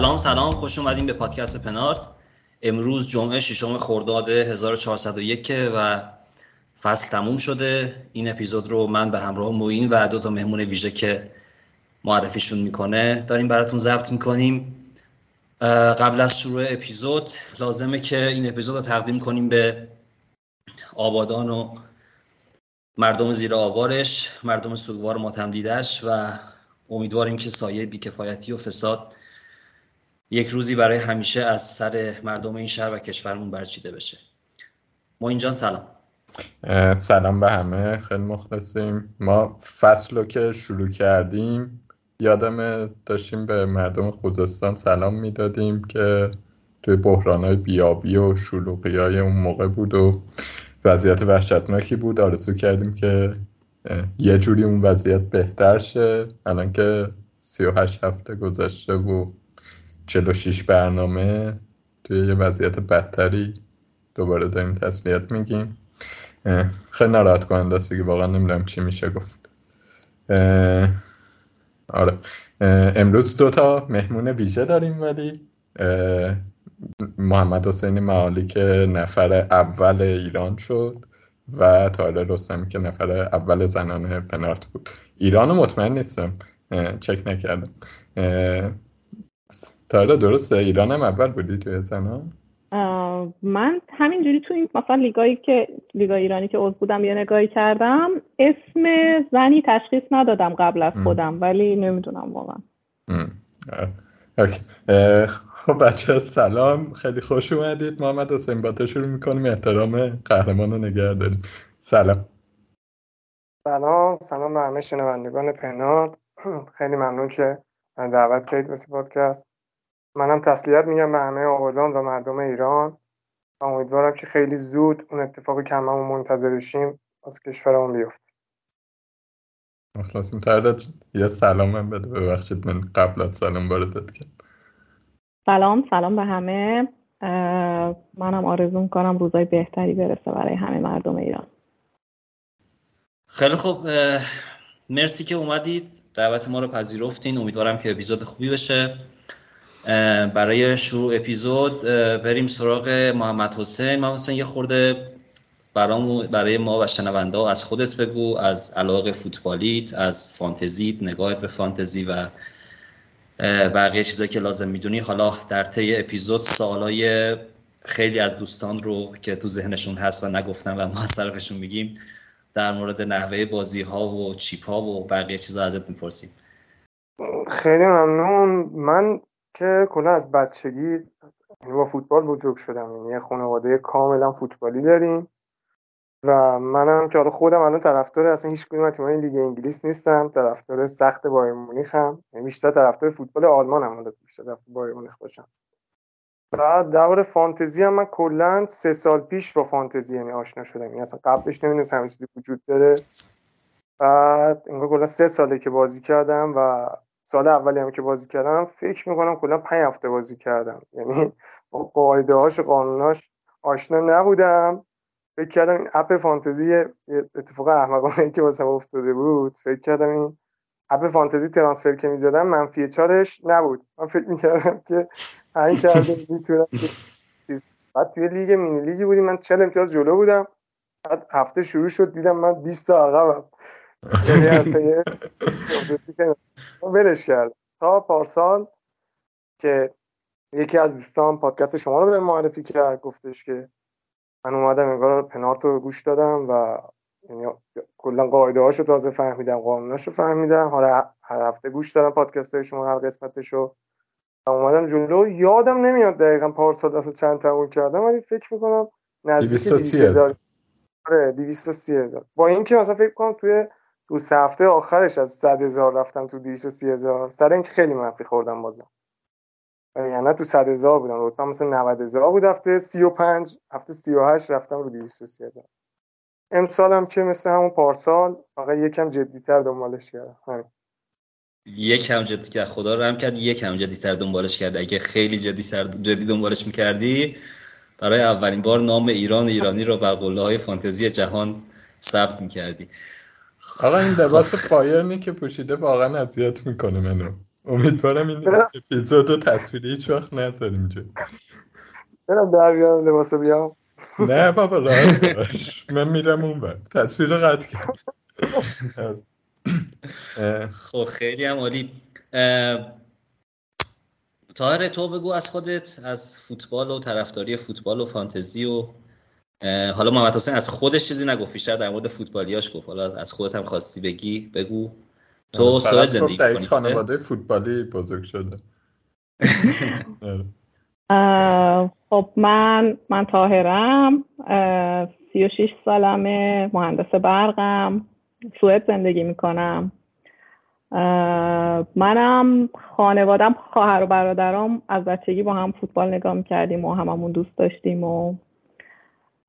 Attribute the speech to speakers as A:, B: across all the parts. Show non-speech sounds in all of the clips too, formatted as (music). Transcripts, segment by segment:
A: سلام سلام. خوش اومدیم به پادکست پنارت. امروز جمعه ششم خرداد 1401 و فصل تموم شده. این اپیزود رو من به همراه موین و دو تا مهمون ویژه که معرفیشون می‌کنه داریم براتون ضبط می‌کنیم. قبل از شروع اپیزود لازمه که این اپیزود رو تقدیم کنیم به آبادان و مردم زیر آوارش مردم سوگوار ماتم دیدش و امیدواریم که سایه بیکفایتی و فساد یک روزی برای همیشه از سر مردم این شهر و کشورمون برچیده بشه. ما اینجا سلام.
B: سلام به همه. خیلی مخلصیم. ما فصل رو که شروع کردیم یادم داشتیم به مردم خوزستان سلام می‌دادیم که توی بحران های بیابی و شلوقی های اون موقع بود و وضعیت وحشتناکی بود. آرزو کردیم که یه جوری اون وضعیت بهتر شه. الان که 38 هفته گذشته و 46 برنامه توی یه وضعیت بدتری دوباره داریم تسلیت میگیم. خیلی ناراحت کننده است که واقعا نمی‌دونم چی میشه گفت. آره. امروز دوتا مهمون ویژه داریم ولی محمد حسین معالی که نفر اول ایران شد و تاله رستمی که نفر اول زنان پنارت بود. ایران مطمئن نیستم. چک نکردم. تاره درسته؟ ایران هم اول بودی توی زنان؟
C: من همینجوری تو این مثلا لیگایی که لیگا ایرانی که عضو بودم یه نگاهی کردم. اسم زنی تشخیص ندادم قبل از خودم ولی نمی‌دونم واقعا.
B: خب بچه سلام. خیلی خوش اومدید. محمد حسین با شروع می‌کنیم. احترام قهرمان رو نگه داریم سلام.
D: سلام. سلام به همه شنوندگان پنارد خیلی ممنون که دعوت کردید واسه پادکست. منم تسلیت میگم به همه آبادان و مردم ایران. و امیدوارم که خیلی زود اون اتفاقی که هممون منتظرشیم از کشورمون بیفته.
B: مخلصیم. تردد یه سلام هم بده. ببخشید من قبل از سلام وارد کرد
C: سلام سلام به همه. منم آرزو می‌کنم روزای بهتری برسه برای همه مردم ایران.
A: خیلی خوب. مرسی که اومدید. دعوت ما رو پذیرفتین. امیدوارم که اپیزود خوبی بشه. برای شروع اپیزود بریم سراغ محمد حسین. محمد حسین یه خورده برای ما و شنونده از خودت بگو از علاقه فوتبالیت از فانتزیت نگاهت به فانتزی و بقیه چیزایی که لازم می‌دونی. حالا در طی اپیزود سوالای خیلی از دوستان رو که تو ذهنشون هست و نگفتن و ما از طرفشون میگیم در مورد نحوه بازی ها و چیپ ها و بقیه چیزا ازت می‌پرسیم.
D: خیلی ممنون. من که کلا از بچگی با فوتبال بزرگ شدم. یعنی یه خانواده کاملا فوتبالی داریم. و منم که حالا خودم الان طرفدار اصلا هیچ کدوم از لیگ انگلیس نیستم. طرفدار سخت بایر مونیخم یعنی بیشتر طرفدار فوتبال آلمان هم. بیشتر طرفدار بایر مونیخ باشم. بعد دور فانتزی هم من کلا سه سال پیش با فانتزی یعنی آشنا شدم. یعنی اصلا قبلش نمی‌دونستم همین چیزی وجود داره. بعد انگار کلا سه ساله که بازی کردم و سال اولی هم که بازی کردم فکر می‌کنم کلا پنج هفته بازی کردم. یعنی با قاعده هاش و قانوناش آشنا نبودم. فکر کردم این اپ فانتزی اتفاق احمقانه که واسه افتاده بود. فکر کردم این اپ فانتزی ترانسفر که می‌زدم منفی چارش نبود. من فکر می‌کردم که این کرده می‌تونم بعد توی لیگ مینی لیگی بودیم. من چل امتیاز جلو بودم. بعد هفته شروع شد. دیدم من 20 تا عقبم. یعنی ولش کرد تا پارسال که یکی از دوستان پادکست شما رو به معرفی کرد گفتش که من اومدم انگار پنارت رو گوش دادم و یعنی کلا قاعده هاشو تازه فهمیدم قانوناشو فهمیدم. حالا هر هفته گوش دادم پادکست های شما هر قسمتشو. اومدم جلو. یادم نمیاد دقیقا پارسال دست چند تموم کردم ولی فکر می‌کنم نزدیک 230 هزار. آره 230 هزار. با اینکه مثلا فکر کنم توی دو سه هفته آخرش از 100 هزار رفتم تو 230 هزار. سر اینکه خیلی منفی خوردم بازم. یعنی تو 100 هزار بودم. رتبه مثلا 90 هزار بود هفته 35 هفته 38 رفتم رو 230 هزار. امسال هم که مثل همون پارسال فقط یکم جدیتر دنبالش کردم. همین.
A: یکم جدی کرد خدا رو هم کرد یکم جدیتر دنبالش کرد. اگه خیلی جدیتر جدی دنبالش می‌کردی برای اولین بار نام ایران ایرانی رو بر قله های فانتزی جهان ثبت می‌کردی.
B: آقا این (laughs) لباس پایرنی که پوشیده واقعا اذیت می‌کنه منو. امیدوارم این اپیزود و تصویری هیچ وقت نذاریم اینجا.
D: برم در بیارم لباس بیام.
B: نه بابا راست باش. من میرم اون بر تصویر رو قطع کرد
A: خب خیلی هم عالی. تاهر تو بگو از خودت از فوتبال و طرفداری فوتبال و فانتزی و حالا محمد حسین از خودش چیزی نگفت بیشتر در مورد فوتبالیاش گفت. حالا از خودت هم خواستی بگی بگو. تو سوئد زندگی
B: در
A: کنی
B: خانواده فوتبالی بزرگ شده. (laughs)
C: خب من من تاهرم سی و شیش سالمه مهندس برقم سوئد زندگی می‌کنم. منم خانوادم خواهر و برادرام از بچگی با هم فوتبال نگاه می‌کردیم و هممون دوست داشتیم و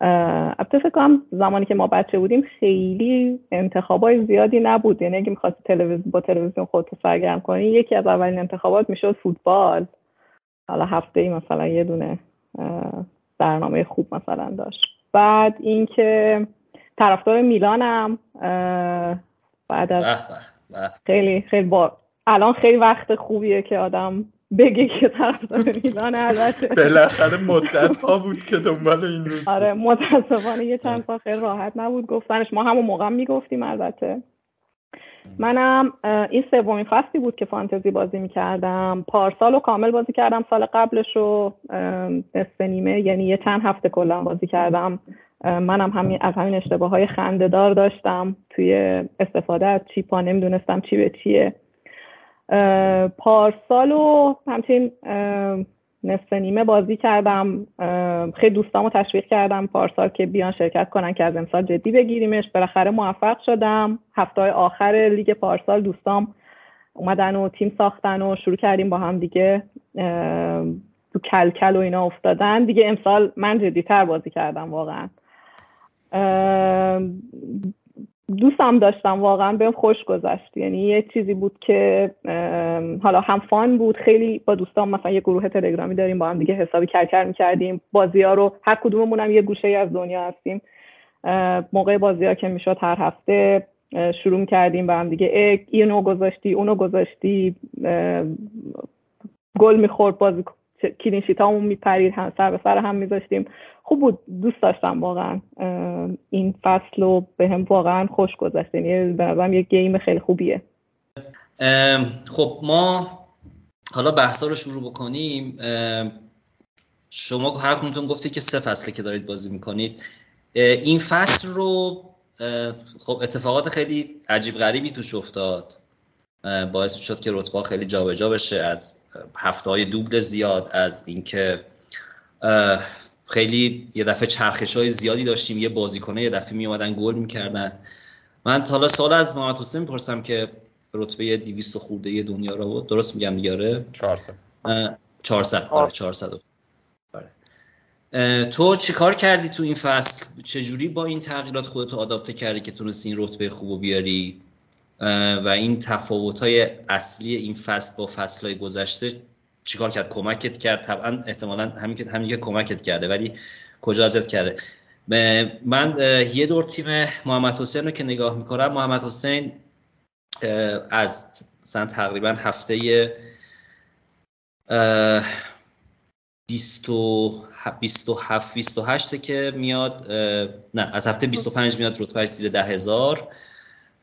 C: البته فکر کنم زمانی که ما بچه بودیم خیلی انتخابای زیادی نبود. یعنی اگه می‌خواستی تلویزیون با تلویزیون خودتو سرگرم کنی یکی از اولین انتخابات می‌شد فوتبال. حالا هفته ای مثلا یه دونه برنامه خوب مثلا داشت. بعد اینکه طرفدار میلانم بعد از خیلی خیلی با الان خیلی وقت خوبیه که آدم بگه که طرفدار میلان البته
B: بالاخره مدت ها بود که دنبال این روز
C: آره متاسفانه یه چند سال خیلی راحت نبود. گفتنش ما همون موقع می‌گفتیم البته. منم این سومین فصلی بود که فانتزی بازی می‌کردم. پارسال و کامل بازی کردم سال قبلش رو نصف نیمه یعنی یه چند هفته کلا بازی کردم. منم همین از همین اشتباه های خندهدار داشتم. توی استفاده از چیپا نمی‌دونستم چی به چیه. پارسال و همچین نصف نیمه بازی کردم. خیلی دوستامو تشویق کردم پارسال که بیان شرکت کنن که از امسال جدی بگیریمش. بالاخره موفق شدم. هفته آخر لیگ پارسال دوستام اومدن و تیم ساختن و شروع کردیم با هم دیگه تو کلکل و اینا افتادن. دیگه امسال من جدیتر بازی کردم واقعا. دوستم داشتم واقعا بهم خوش گذشت. یعنی یه چیزی بود که حالا هم فان بود. خیلی با دوستان مثلا یه گروه تلگرامی داریم با هم دیگه حسابی کرکر می‌کردیم. بازی ها رو هر کدوممون هم یه گوشه از دنیا هستیم. موقع بازی ها که می‌شد هر هفته شروع می‌کردیم با هم دیگه. اینو گذاشتی اونو گذاشتی گل می‌خورد بازی کلینشیت همون میپرید هم سر به سر هم میذاشتیم. خوب بود دوست داشتم واقعا این فصل رو به هم واقعا خوش گذشت یعنی به نظرم یه گیم خیلی خوبیه.
A: خب ما حالا بحثا رو شروع بکنیم. شما هر کنتون گفتی که سه فصله که دارید بازی می‌کنید. این فصل رو خب اتفاقات خیلی عجیب غریبی توش افتاد. باعث شد که رتبه خیلی جابجا جا بشه از هفته های دوبل زیاد از اینکه خیلی یه دفعه چرخش های زیادی داشتیم یه بازیکنه یه دفعه می اومدن گل می‌کردن. من حالا سال از محمد حسین می‌پرسم که رتبه 200 خورده دنیا رو بود درست میگم دیگه؟
B: 400
A: 400 آره 400 آره. تو چیکار کردی تو این فصل؟ چجوری با این تغییرات خودتو آداپته کردی که تونستی این رتبه خوبو بیاری؟ و این تفاوت های اصلی این فصل با فصل های گذشته چیکار کرد؟ کمکت کرد. طبعا احتمالا همین که همین که کمکت کرده. ولی کجا ازت کرده؟ من یه دور تیم محمد حسین رو که نگاه می‌کنم. محمد حسین از مثلا تقریبا هفته 27 28 که میاد نه از هفته 25 میاد رتبهش زیر ده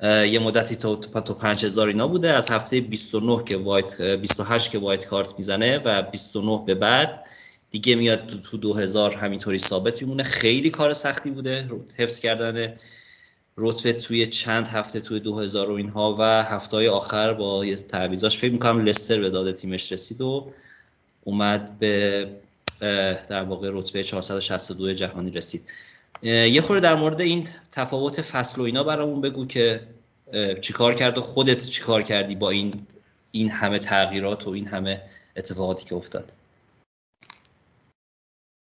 A: یه مدتی تا تو 5000 اینا بوده. از هفته 29 که وایت 28 که وایت کارت می‌زنه و 29 به بعد دیگه میاد تو 2000 همینطوری ثابت میمونه. خیلی کار سختی بوده. حفظ کردن رتبه توی چند هفته توی 2000 و اینها و هفته های آخر با یه تعویضاش. فکر می‌کنم لستر به داده تیمش رسید و اومد به در واقع رتبه 462 جهانی رسید. یه خورده در مورد این تفاوت فصل و اینا برامون بگو که چیکار کرد و خودت چیکار کردی با این این همه تغییرات و این همه اتفاقاتی که افتاد؟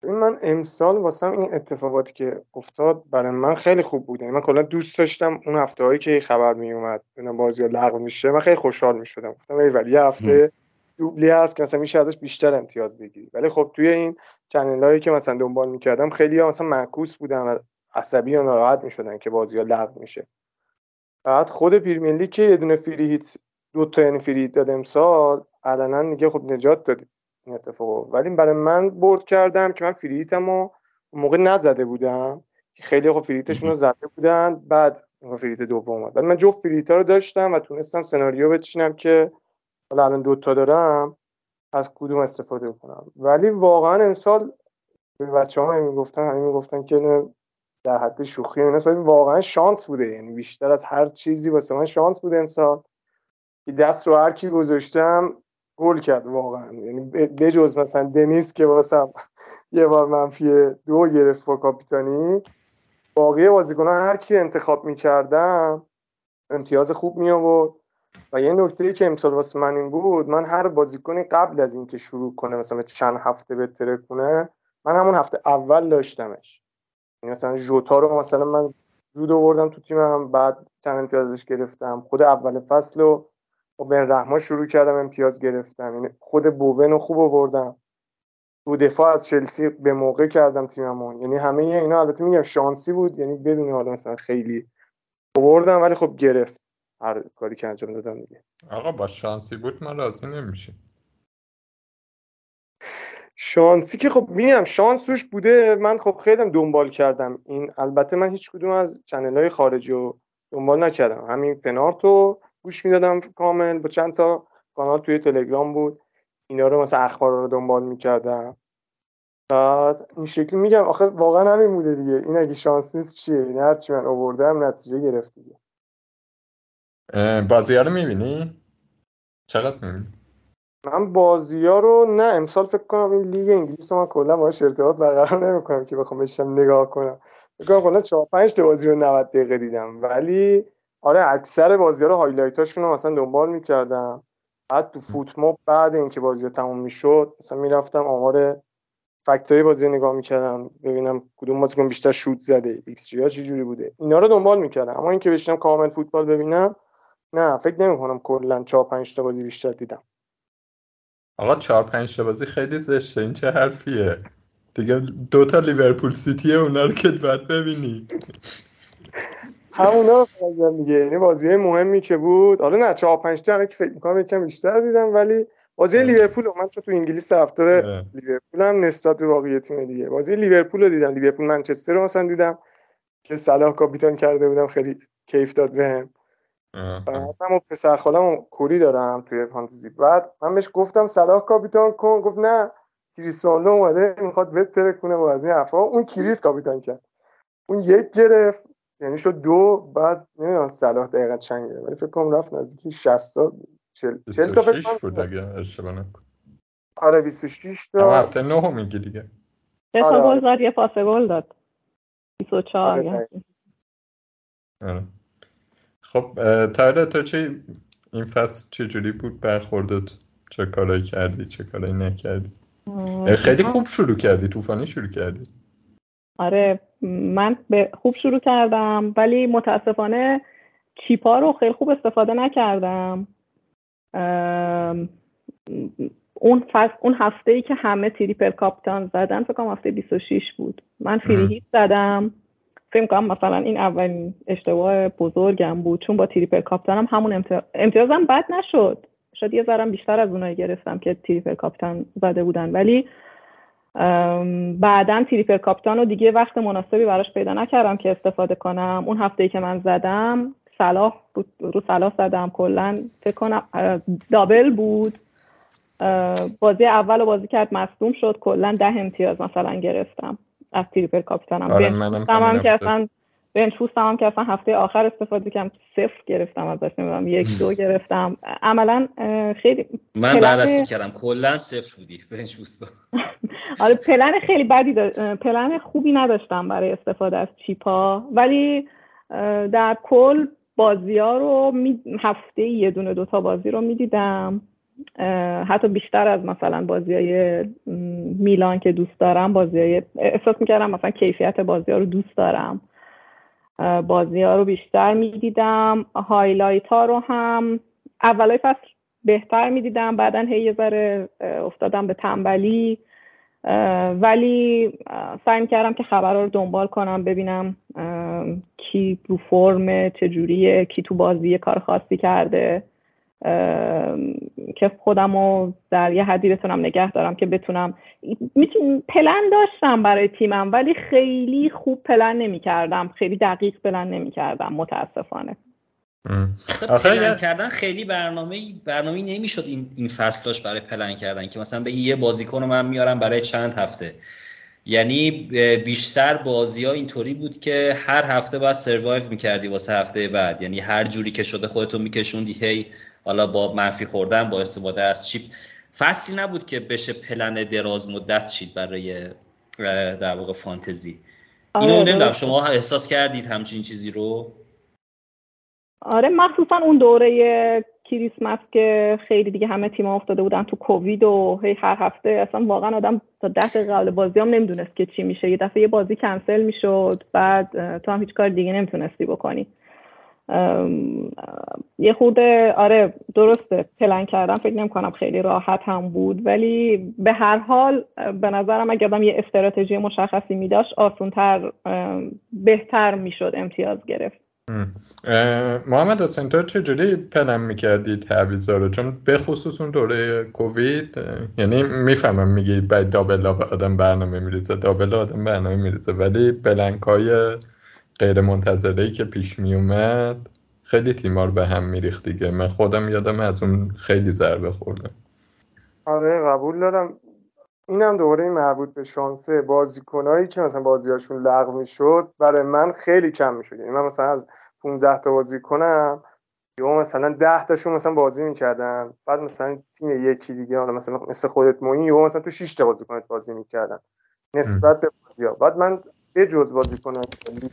D: من امسال واسم این اتفاقاتی که افتاد برای من خیلی خوب بود. یعنی من کلا دوست داشتم اون هفته هایی که خبر می اومد بازی لغو میشه من خیلی خوشحال می‌شدم. گفتم ولی یه هفته double ی هست که مثلا میشه ازش بیشتر امتیاز بگیری. ولی خب توی این channel هایی که مثلا دنبال می‌کردم خیلی مثلا معکوس بودن و عصبی و ناراحت می‌شدن که بازی ها لغو میشه. بعد خود premier league یه دونه free hit دو تا یعنی free داد امسال علنا دیگه خب نجات داد این اتفاق. ولی برای من برد کردم که من free hit م رو موقع نزده بودم. خیلی خب free hit شون رو زده بودن بعد free hit دوم اومد. من جفت free hit ا رو داشتم و تونستم سناریو بچینم که حالا الان دوتا دارم از کدوم استفاده کنم ولی واقعا امسال به بچه ها می‌گفتن همین می‌گفتن که در حد شوخی اینا. واقعا شانس بوده یعنی بیشتر از هر چیزی واسه من شانس بوده امسال. که دست رو هر کی گذاشتم گل کرد واقعا. یعنی بجز مثلا دنیس که واسم یه بار منفی دو گرفت با کاپیتانی باقی بازیکنان هر کی انتخاب می‌کردم امتیاز خوب می آورد و یه نکته که امسال واسه من این بود من هر بازیکنی قبل از اینکه شروع کنه مثلا چند هفته بهتره کنه من همون هفته اول داشتمش. یعنی مثلا جوتا رو مثلا من زود آوردم تو تیمم بعد چند امتیازش گرفتم. خود اول فصل رو با بن رحما شروع کردم امتیاز گرفتم. یعنی خود بوون رو خوب آوردم. تو دفاع از چلسی به موقع کردم تیممون یعنی همه اینا البته میگم شانسی بود یعنی بدون حالا مثلا خیلی آوردم ولی خب گرفت. هر کاری که انجام دادم دیگه.
B: آقا با شانسی بود ما راضی نمیشه
D: شانسی که خب میگم شانس روش بوده. من خب خیلی دنبال کردم. این البته من هیچ کدوم از چنل های خارجی رو دنبال نکردم. همین پنارتو گوش می‌دادم کامل. با چند تا کانال توی تلگرام بود. اینا رو مثلا اخبار رو دنبال می‌کردم. بعد این شکلی میگم. آخه واقعا همین بوده دیگه. این اگه شانس نیست چیه؟ این هرچی من آوردم نتیجه گرفت دیگه.
B: بازی ها رو می‌بینی؟ چقدر می‌بینی؟
D: من بازی ها رو نه امسال فکر کنم این لیگ انگلیس من کلا باش ارتباط برقرار نمی‌کنم که بخوام بشم نگاه کنم. فکر کنم کلا 4 5 تا بازی رو 90 دقیقه دیدم. ولی آره اکثر بازی ها رو highlight هاشون رو مثلا دنبال می‌کردم. بعد تو FotMob بعد اینکه بازی ها تموم می‌شد مثلا می‌رفتم آمار fact ای بازی رو نگاه می‌کردم. ببینم کدوم بازیکن بیشتر شوت زده ایکس جی ها چجوری بوده. اینا رو دنبال می‌کردم. اما اینکه بشینم کامل فوتبال ببینم نه فکر نمی‌کنم کلا 4 5 تا بازی بیشتر دیدم.
B: آقا 4 5 تا بازی خیلی زشته این چه حرفیه؟ دیگه دو تا لیورپول سیتی اونا رو که باید ببینی. (laughs)
D: همونا رو دیگه یعنی بازی مهمی که بود. حالا نه 4 5 تا که فکر می‌کنم یکم بیشتر دیدم ولی بازی لیورپول من چون تو انگلیس طرفدار لیورپول هم نسبت به باقی تیم دیگه. بازی لیورپول رو دیدم لیورپول منچستر رو مثلا دیدم که صلاح کاپیتان کرده بودم خیلی کیف داد بهم. بعد من پسر خالم کوری دارم توی فانتزی. بعد من بهش گفتم صلاح کاپیتان کن. گفت نه. کریستیانو اومده می‌خواد بهتره کنه با از این حرفا. اون کریس کاپیتان کرد. اون یک گرفت یعنی شد دو. بعد نمی‌دونم صلاح دقیقا چند گرفت ولی فکر کنم رفت نزدیک 60 تا 40
B: تا فکر بود اگه اشتباه نکنم.
D: آره 26 تا.
B: هفته 9 میگی دیگه.
C: سه تا گل زد یه پاس گل داد. 24
B: آره, آره. خب تایره تو چه این فصل چه جوری بود؟ برخوردت چه کارایی کردی چه کارایی نکردی؟ خیلی خوب شروع کردی طوفانی شروع کردی.
C: آره من به خوب شروع کردم ولی متاسفانه چیپا رو خیلی خوب استفاده نکردم. اون فصل اون هفته ای که همه triple captain زدن فکر کنم هفته 26 بود. من free hit زدم. فکر کنم مثلا این اولین اشتباه بزرگم بود چون با triple captain م همون امتیاز... امتیازم بد نشد. شاید یه ذرم بیشتر از اونایی گرفتم که triple captain زده بودن. ولی بعدا triple captain رو دیگه وقت مناسبی براش پیدا نکردم که استفاده کنم. اون هفته که من زدم صلاح رو صلاح زدم. کلا فکر کنم دابل بود. بازی اول بازی کرد مصدوم شد. کلا ده امتیاز مثلا گرفتم. از تریپل کاپیتانم
B: آره منم
C: که اصلا بنچ هم که اصلا هفته آخر استفاده کردم صفر گرفتم ازش نمی‌دونم یک دو (laughs) گرفتم. عملا خیلی
A: من بررسی کردم کلا صفر بودی بنچ (laughs)
C: آره پلن خیلی بدی پلن خوبی نداشتم برای استفاده از چیپا ولی در کل بازی ها رو می... هفته یه دونه دوتا بازی رو می‌دیدم. حتی بیشتر از مثلا بازی های میلان که دوست دارم بازی های احساس می‌کردم مثلا کیفیت بازی ها رو دوست دارم. بازی ها رو بیشتر می‌دیدم هایلایت ها رو هم اولای فصل بهتر می‌دیدم بعدا هی یه ذره افتادم به تنبلی. ولی سعی کردم که خبر رو دنبال کنم ببینم کی رو فرم چجوریه کی تو بازی کار خاصی کرده. که خودم رو در یه حدی بتونم نگه دارم که بتونم می‌تونم پلن داشتم برای تیمم ولی خیلی خوب پلن نمی کردم خیلی دقیق پلن نمی کردم متاسفانه
A: پلن کردن خیلی برنامه برنامه نمی‌شد این این فصل برای پلن کردن که مثلا به یه بازیکن رو من میارم برای چند هفته. یعنی بیشتر بازی ها اینطوری بود که هر هفته باید سروایو می‌کردی واسه هفته بعد. یعنی هر جوری که شده خودتون میکشوندی هی حالا با منفی خوردن با استفاده از چیپ. فصلی نبود که بشه پلن دراز مدت شید برای در واقع فانتزی. اینو آره، نمی‌دونم شما احساس کردید همچین چیزی رو؟
C: آره مخصوصا اون دوره کریسمس که خیلی دیگه همه تیم افتاده بودن تو کووید و هی هر هفته اصلا واقعا آدم تا ده دقیقه قبل بازی هم نمی‌دونست که چی میشه. یه دفعه یه بازی کنسل می‌شد بعد تو هم هیچ کار دیگه نمی‌تونستی بکنی. یه خورده آره درسته پلن کردم فکر نمی کنم خیلی راحت هم بود ولی به هر حال به نظرم اگه آدم یه استراتژی مشخصی می داشت آسونتر بهتر می‌شد امتیاز گرفت.
B: محمد حسین تو چجوری پلن می‌کردی تعویضا رو؟ چون به خصوص اون دوره کووید یعنی می‌فهمم میگی باید دابل آدم برنامه میریزه دابل آدم برنامه میریزه ولی بلنک های غیر منتظره که پیش می اومد خیلی تیمار به هم میریخت دیگه. من خودم یادم از اون خیلی ضربه خوردم.
D: آره قبول دارم. اینم دوباره مربوط به شانسه بازیکنایی که مثلا بازیاشون لغو می‌شد برای من خیلی کم می‌شد. یعنی من مثلا از 15 تا بازی کنم یا مثلا 10 تاشون مثلا بازی می‌کردن. بعد مثلا تیم یکی دیگه حالا مثلا مثل خودت موین یا مثلا تو 6 تا بازیکنت بازی می‌کردن. نسبت به بازی‌ها. بعد من به جز بازیکن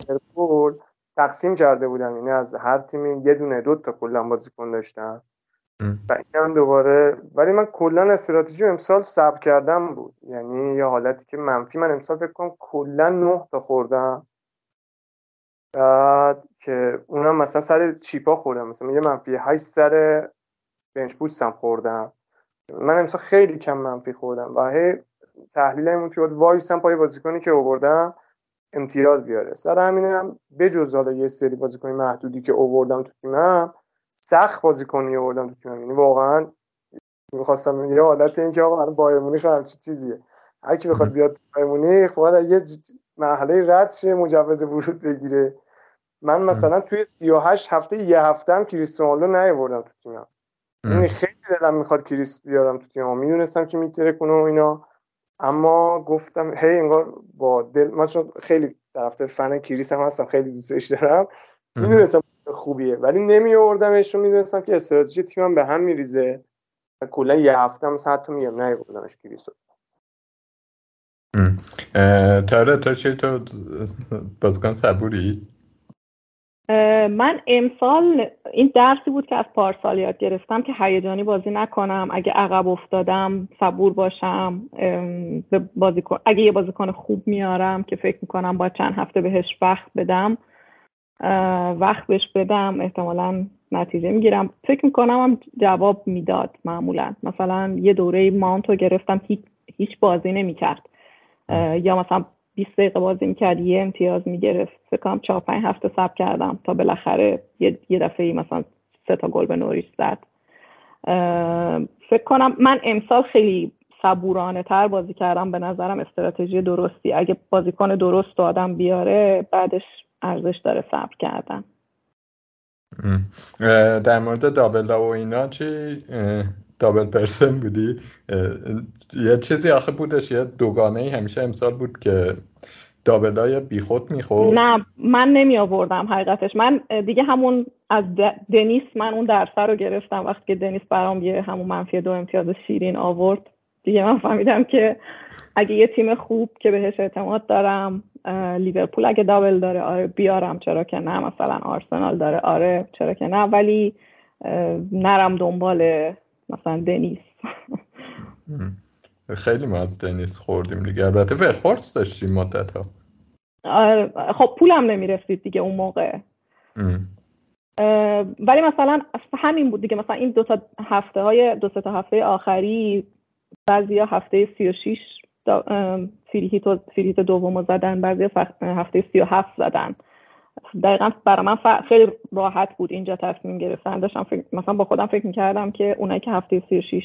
D: لیورپول تقسیم کرده بودم یعنی از هر تیمی یه دونه دو تا کلا بازیکن داشتم و این هم دوباره ولی من کلا استراتژی امسال سب کردم بود. یعنی یه حالتی که منفی من امسال فکر کنم کلا نه تا خوردم. بعد که اونم مثلا سر چیپا خوردم. مثلا یه منفی 8 سر بنچ بوستم خوردم. من امسال خیلی کم منفی خوردم. و هی تحلیل این که وایسم پای بازیکنی که آوردم. امتیاز بیاره. سر همینم بجز حالا یه سری بازیکن محدودی که اووردم تو تیمم سخت بازیکنی اووردم تو تیمم. یعنی واقعا می‌خواستم یه حالت این که آقا بایر مونیخ همچین چیزیه؟ هر کی بخواد بیاد بایر مونیخ باید یه مرحله رد شه مجوز ورود بگیره. من مثلا توی 38 هفته یه هفته هم کریستیانو نیاوردم تو تیمم. یعنی خیلی دلم می‌خواد کریس بیارم تو تیمم. می‌دونستم که میتره کنه و اینا. اما گفتم هی انگار با دل من چون خیلی طرفدار فن کریس هم هستم خیلی دوستش دارم می‌دونستم خوبیه ولی نمی آوردمش می‌دونستم که استراتژی تیمم به هم میریزه کلا یه هفته هم حتی میگم نه آوردمش کریس
B: تاره تا چه تو بازگان صبوری؟
C: من امسال این درسی بود که از پارسال یاد گرفتم که هیجانی بازی نکنم. اگه عقب افتادم صبور باشم. به بازیکن اگه یه بازیکن خوب میارم که فکر می‌کنم با چند هفته بهش وقت بدم وقت بهش بدم احتمالا نتیجه می‌گیرم. فکر می‌کنم هم جواب می‌داد معمولا. مثلا یه دوره ماونت گرفتم هیچ, هیچ بازی نمی‌کرد. یا مثلا 20 دقیقه بازی می‌کرد یه امتیاز می‌گرفت. فکر کنم 4 5 هفته صبر کردم تا بالاخره یه, یه دفعه مثلا سه تا گل به نوریش زد. فکر کنم من امسال خیلی صبورانه تر بازی کردم. به نظرم استراتژی درستی. اگه بازیکن درست آدم بیاره بعدش ارزش داره صبر کردن.
B: در مورد دابل و اینا چی؟ دابل پرسن بودی؟ یه چیزی آخه بودش یه دوگانه ای همیشه امسال بود که دابلای بیخود می‌خورد.
C: نه من نمی آوردم حقیقتش. من دیگه همون از دنیس من اون درسه رو گرفتم. وقتی که دنیس برام یه همون منفی دو امتیاز شیرین آورد دیگه من فهمیدم که اگه یه تیم خوب که بهش اعتماد دارم لیورپول اگه دابل داره آره بیارم چرا که نه. مثلا آرسنال داره آره چرا که نه. ولی نرم دنبال مثلا دنیس.
B: خیلی ما از دنیس خوردیم دیگه. البته وخورس داشتیم مدت ها
C: آره، خب پولم نمی‌رسید دیگه اون موقع. ولی مثلا همین بود دیگه. مثلا این دو تا هفته های دو تا هفته آخری بعضی هفته سی و شیش فریهیت دوم زدن بعضی هفته سی و هفت زدن. دقیقا برای من خیلی راحت بود اینجا تصمیم گرفتن. داشتم فکر... مثلا با خودم فکر می‌کردم که اونایی که هفته 36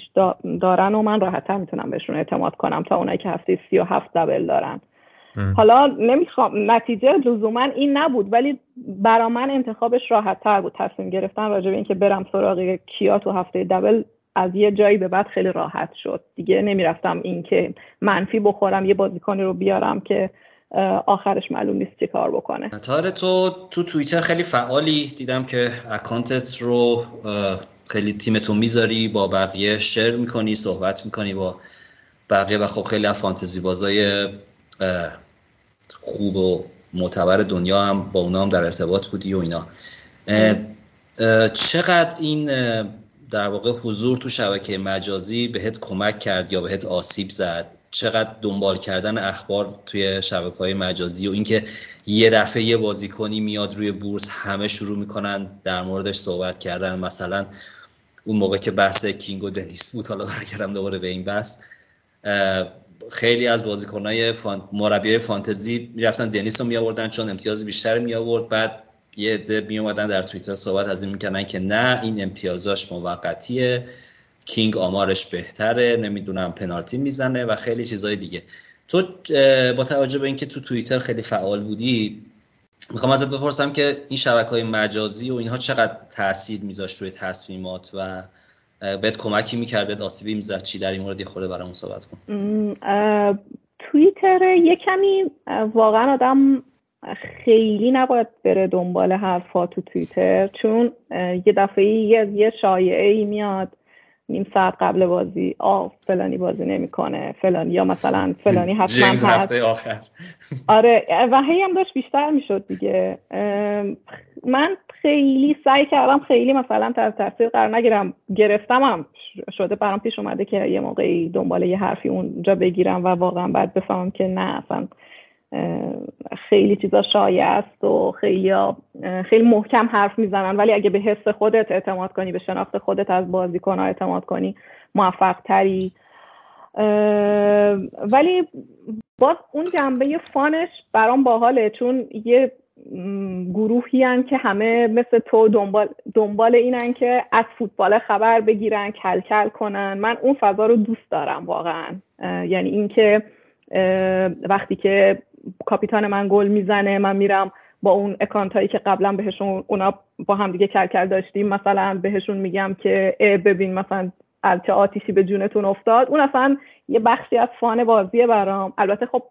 C: دارن و من راحت می‌تونم بهشون اعتماد کنم تا اونایی که هفته 37 دبل دارن. حالا نمی‌خوام نتیجه لزوما این نبود ولی برا من انتخابش راحت تر بود. تصمیم گرفتن راجع به اینکه برم سراغ کیا تو هفته دبل از یه جایی به بعد خیلی راحت شد. دیگه نمی‌رفتم اینکه منفی بخورم یه بازیکنی رو بیارم که آخرش معلوم نیست چه کار بکنه.
A: تاره تو تو توییتر خیلی فعالی دیدم که اکانتت رو خیلی تیمتو می‌ذاری با بقیه شیر می‌کنی صحبت می‌کنی با بقیه و خب خیلی از فانتزی بازای خوب و معتبر دنیا هم با اونا هم در ارتباط بودی و اینا. چقدر این در واقع حضور تو شبکه مجازی بهت کمک کرد یا بهت آسیب زد؟ چقدر دنبال کردن اخبار توی شبکه های مجازی و اینکه یه دفعه یه بازیکنی میاد روی بورس همه شروع می‌کنن در موردش صحبت کردن. مثلا اون موقع که بحث کینگ و دنیس بود حالا برگردم دوباره به این بحث خیلی از بازیکنهای فان... مربی فانتزی می‌رفتن دنیس رو می چون امتیاز بیشتر می آورد بعد یه عده می اومدن در توییتر صحبت از این می‌کنن که نه این امتیازاش موقتیه. کینگ آمارش بهتره نمی‌دونم پنالتی می‌زنه و خیلی چیزهای دیگه. تو با توجه به اینکه تو توییتر خیلی فعال بودی می‌خوام ازت بپرسم که این شبکه های مجازی و اینها چقدر تاثیر میذاشت روی تصمیمات و بهت کمکی می‌کرد بهت آسیبی می‌زد؟ چی در این مورد خورده برامون صحبت کن.
C: توییتر یه کمی واقعا آدم خیلی نباید بره دنبال حرفا تو توییتر چون یه دفعه یه, یه شایعه ای میاد. نیم ساعت قبل بازی آ فلانی بازی نمی‌کنه فلانی یا مثلا فلانی حتما (laughs)
A: هست. آخر. (laughs)
C: آره و هی هم داشت بیشتر می‌شد دیگه. من خیلی سعی کردم خیلی مثلا تحت تاثیر قرار نگیرم. گرفتم هم. شده برام پیش اومده که یه موقعی دنبال یه حرفی اونجا بگیرم و واقعا بعد بفهمم که نه اصلا خیلی چیزا شایع است و خیلی خیلی محکم حرف می‌زنن ولی اگه به حس خودت اعتماد کنی به شناخت خودت از بازیکنها اعتماد کنی موفق تری ولی باز اون جنبه فانش برام باحاله چون یه گروهی هن که همه مثل تو دنبال, دنبال اینن که از فوتبال خبر بگیرن کل کل کنن. من اون فضا رو دوست دارم واقعا. یعنی اینکه وقتی که کاپیتان من گل می‌زنه من میرم با اون اکانت هایی که قبلا بهشون اونا با هم دیگه کرکر داشتیم مثلا بهشون میگم که ببین مثلا چه آتیشی به جونتون افتاد. اون اصلا یه بخشی از فان بازیه برام. البته خب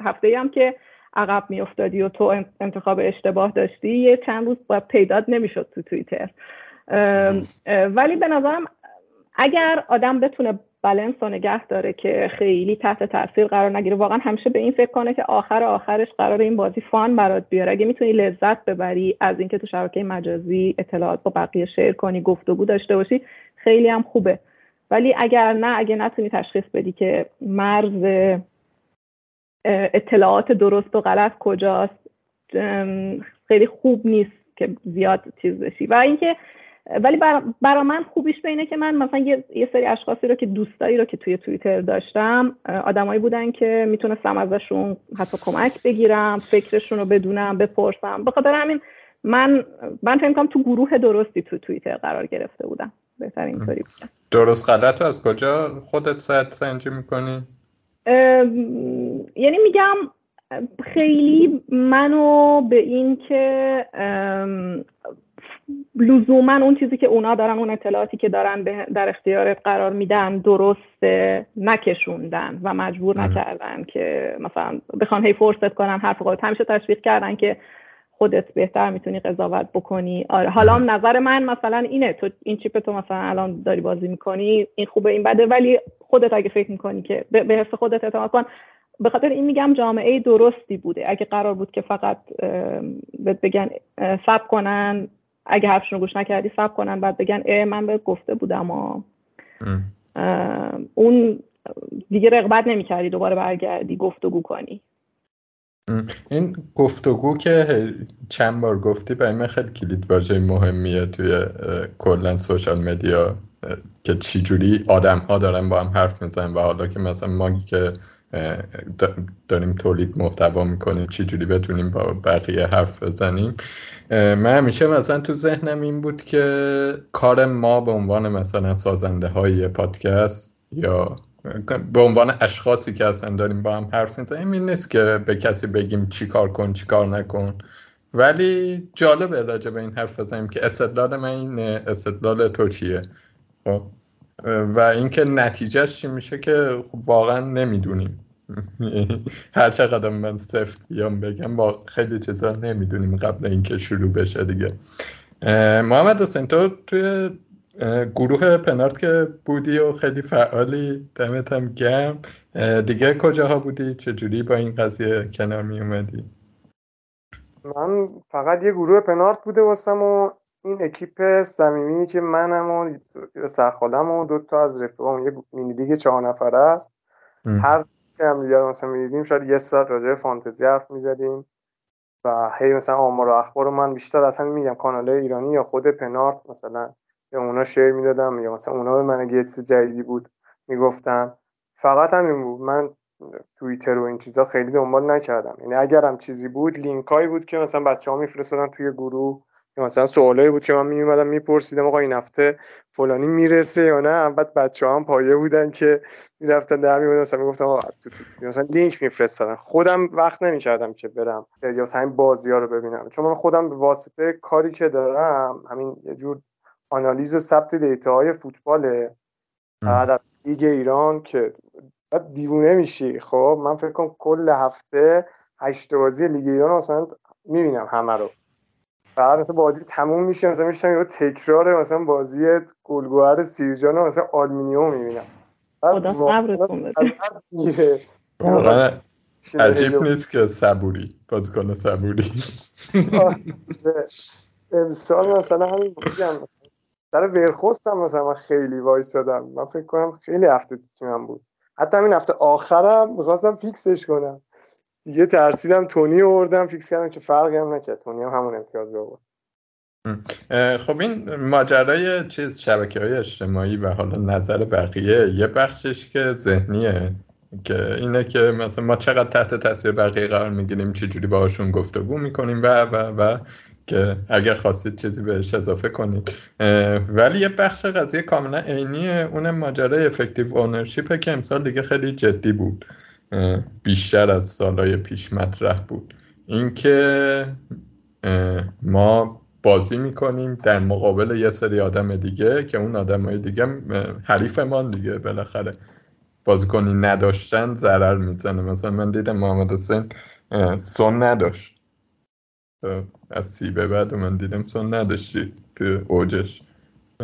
C: هفته هم که عقب میافتادی و تو انتخاب اشتباه داشتی یه چند روز باید پیدات نمی‌شد تو توییتر. ولی به نظرم اگر آدم بتونه بلنس رو نگه داره که خیلی تحت تاثیر قرار نگیره. واقعا همیشه به این فکر کنه که آخر آخرش قرار این بازی فان برات بیاره. اگه می‌تونی لذت ببری از اینکه تو شبکه مجازی اطلاعات با بقیه شیر کنی گفتگو داشته باشی خیلی هم خوبه. ولی اگر نه اگه نتونی تشخیص بدی که مرز اطلاعات درست و غلط کجاست خیلی خوب نیست که زیاد چیز بشی. و اینکه ولی برا, من خوبیش به اینه که من مثلا یه, یه سری اشخاصی رو که دوستایی رو که توی توییتر داشتم آدمایی بودن که می‌تونستم ازشون حتی کمک بگیرم فکرشون رو بدونم بپرسم. به خاطر همین من من فکر تو گروه درستی تو توییتر قرار گرفته بودم. بهتر اینطوری
B: درست غلط از کجا خودت ساعت سنجی می‌کنی؟
C: یعنی میگم خیلی منو به این که لزوما اون چیزی که اونا دارن اون اطلاعاتی که دارن در اختیارت قرار میدن درست نکشوندن و مجبور نکردن که مثلا بخوان هی فرصت کنن حرف خودت همیشه تشویق کردن که خودت بهتر می‌تونی قضاوت بکنی. آره حالا نظر من مثلا اینه تو این چیپ تو مثلا الان داری بازی می‌کنی این خوبه این بده ولی خودت اگه فکر می‌کنی که به حس خودت اعتماد کن. به خاطر این میگم جامعه درستی بوده. اگه قرار بود که فقط بگن سب کنن اگه حرفشون گوش نکردی سب کنن بعد بگن اه من به گفته بودم و اون دیگه رغبت نمی‌کردی دوباره برگردی گفتگو کنی.
B: این گفتگو که چند بار گفتی برای من خیلی کلید واژه مهمیه توی کلا سوشال مدیا که چجوری آدم ها دارن با هم حرف می‌زنن و حالا که مثلا ما که داریم تولید محتوا می‌کنیم چجوری بتونیم با بقیه حرف بزنیم. من همیشه مثلا تو ذهنم این بود که کار ما به عنوان مثلا سازنده های پادکست یا به عنوان اشخاصی که اصلا داریم با هم حرف می‌زنیم این نیست که به کسی بگیم چی کار کن چی کار نکن. ولی جالبه راجع به این حرف بزنیم که استدلال من اینه استدلال تو چیه؟ خب و اینکه نتیجهش چی میشه که خب واقعا نمی‌دونیم. (laughs) هر چقدر من صفر بیام بگم با خیلی چیزا نمی‌دونیم قبل اینکه شروع بشه دیگه. محمد حسین تو توی گروه پنارت که بودی و خیلی فعالی دمت هم گرم. دیگه کجاها بودی؟ چجوری با این قضیه کنار می اومدی
D: من فقط یه گروه پنارت بوده واسم و این اکیپ صمیمی که منم و سرخالم و دو تا از رفیقام یه مینی دیگه چهار نفره است. هر که هم دیگر مثلا می‌دیدیم شاید یه ساعت راجع فانتزی حرف می‌زدیم و هی مثلا آمار و اخبار رو من بیشتر اصلا میگم کانال ایرانی یا خود پنارت مثلا یا اونا شیر می‌دادم یا مثلا اونا به من اگه جدیدی بود می‌گفتن. فقط همین بود. من توییتر و این چیزا خیلی دنبال نکردم. یعنی اگر هم چیزی بود لینکایی بود که مثلا بچه ها میفرستادن توی گروه. مثلا سوالایی بود که من میومدم میپرسیدم آقا این هفته فلانی می‌رسه یا نه؟ بعد بچه هم پایه بودن که می‌رفتن در میبودن مثلا می‌گفتم مثلا لینک میفرستادن. خودم وقت نمی‌کردم که برم یا مثلا این بازی ها رو ببینم. چون من خودم به واسطه کاری که دارم همین یه جور آنالیز و ثبت data های فوتباله بعد لیگ ایران که بعد دیوونه میشی. خب من فکر کنم کل هفته هشت بازی لیگ ایران مثلا می‌بینم همه رو. بعد مثلا بازی تموم میشه مثلا میشم یه تکرار مثلا بازی گلگوهر سیرجان مثلا آلومینیوم می‌بینم.
C: خدا صبرتون
B: بده. عجیب نیست که صبوری بازیکن صبوری.
D: امسال مثلا همین بودم در وخورست هم مثلا من خیلی وایسادم. من فکر کنم خیلی هفته تیمم بود. حتی همین هفته آخرم می‌خواستم فیکسش کنم. دیگه ترسیدم تونی آوردم فیکس کردم که فرقی هم نکرد. تونی هم همون امتیاز رو آورد.
B: خب این ماجرای چیز شبکه های اجتماعی و حالا نظر بقیه یه بخشش که ذهنیه که اینه که مثلا ما چقدر تحت تاثیر بقیه قرار می‌گیریم چجوری باهاشون گفتگو می‌کنیم و و و که اگر خواستید چیزی بهش اضافه کنید. ولی یه بخش قضیه کاملا عینیه اون ماجرای افکتیو اونرشیپه که امسال دیگه خیلی جدی بود. بیشتر از سالهای پیش مطرح بود. اینکه ما بازی می‌کنیم در مقابل یه سری آدم دیگه که اون آدم های دیگه حریفمان دیگه. بالاخره بازیکنی نداشتن ضرر می‌زنه. مثلا من دیدم محمد حسین سون نداشت. از سی به بعد من دیدم سون نداشتی تو اوجش.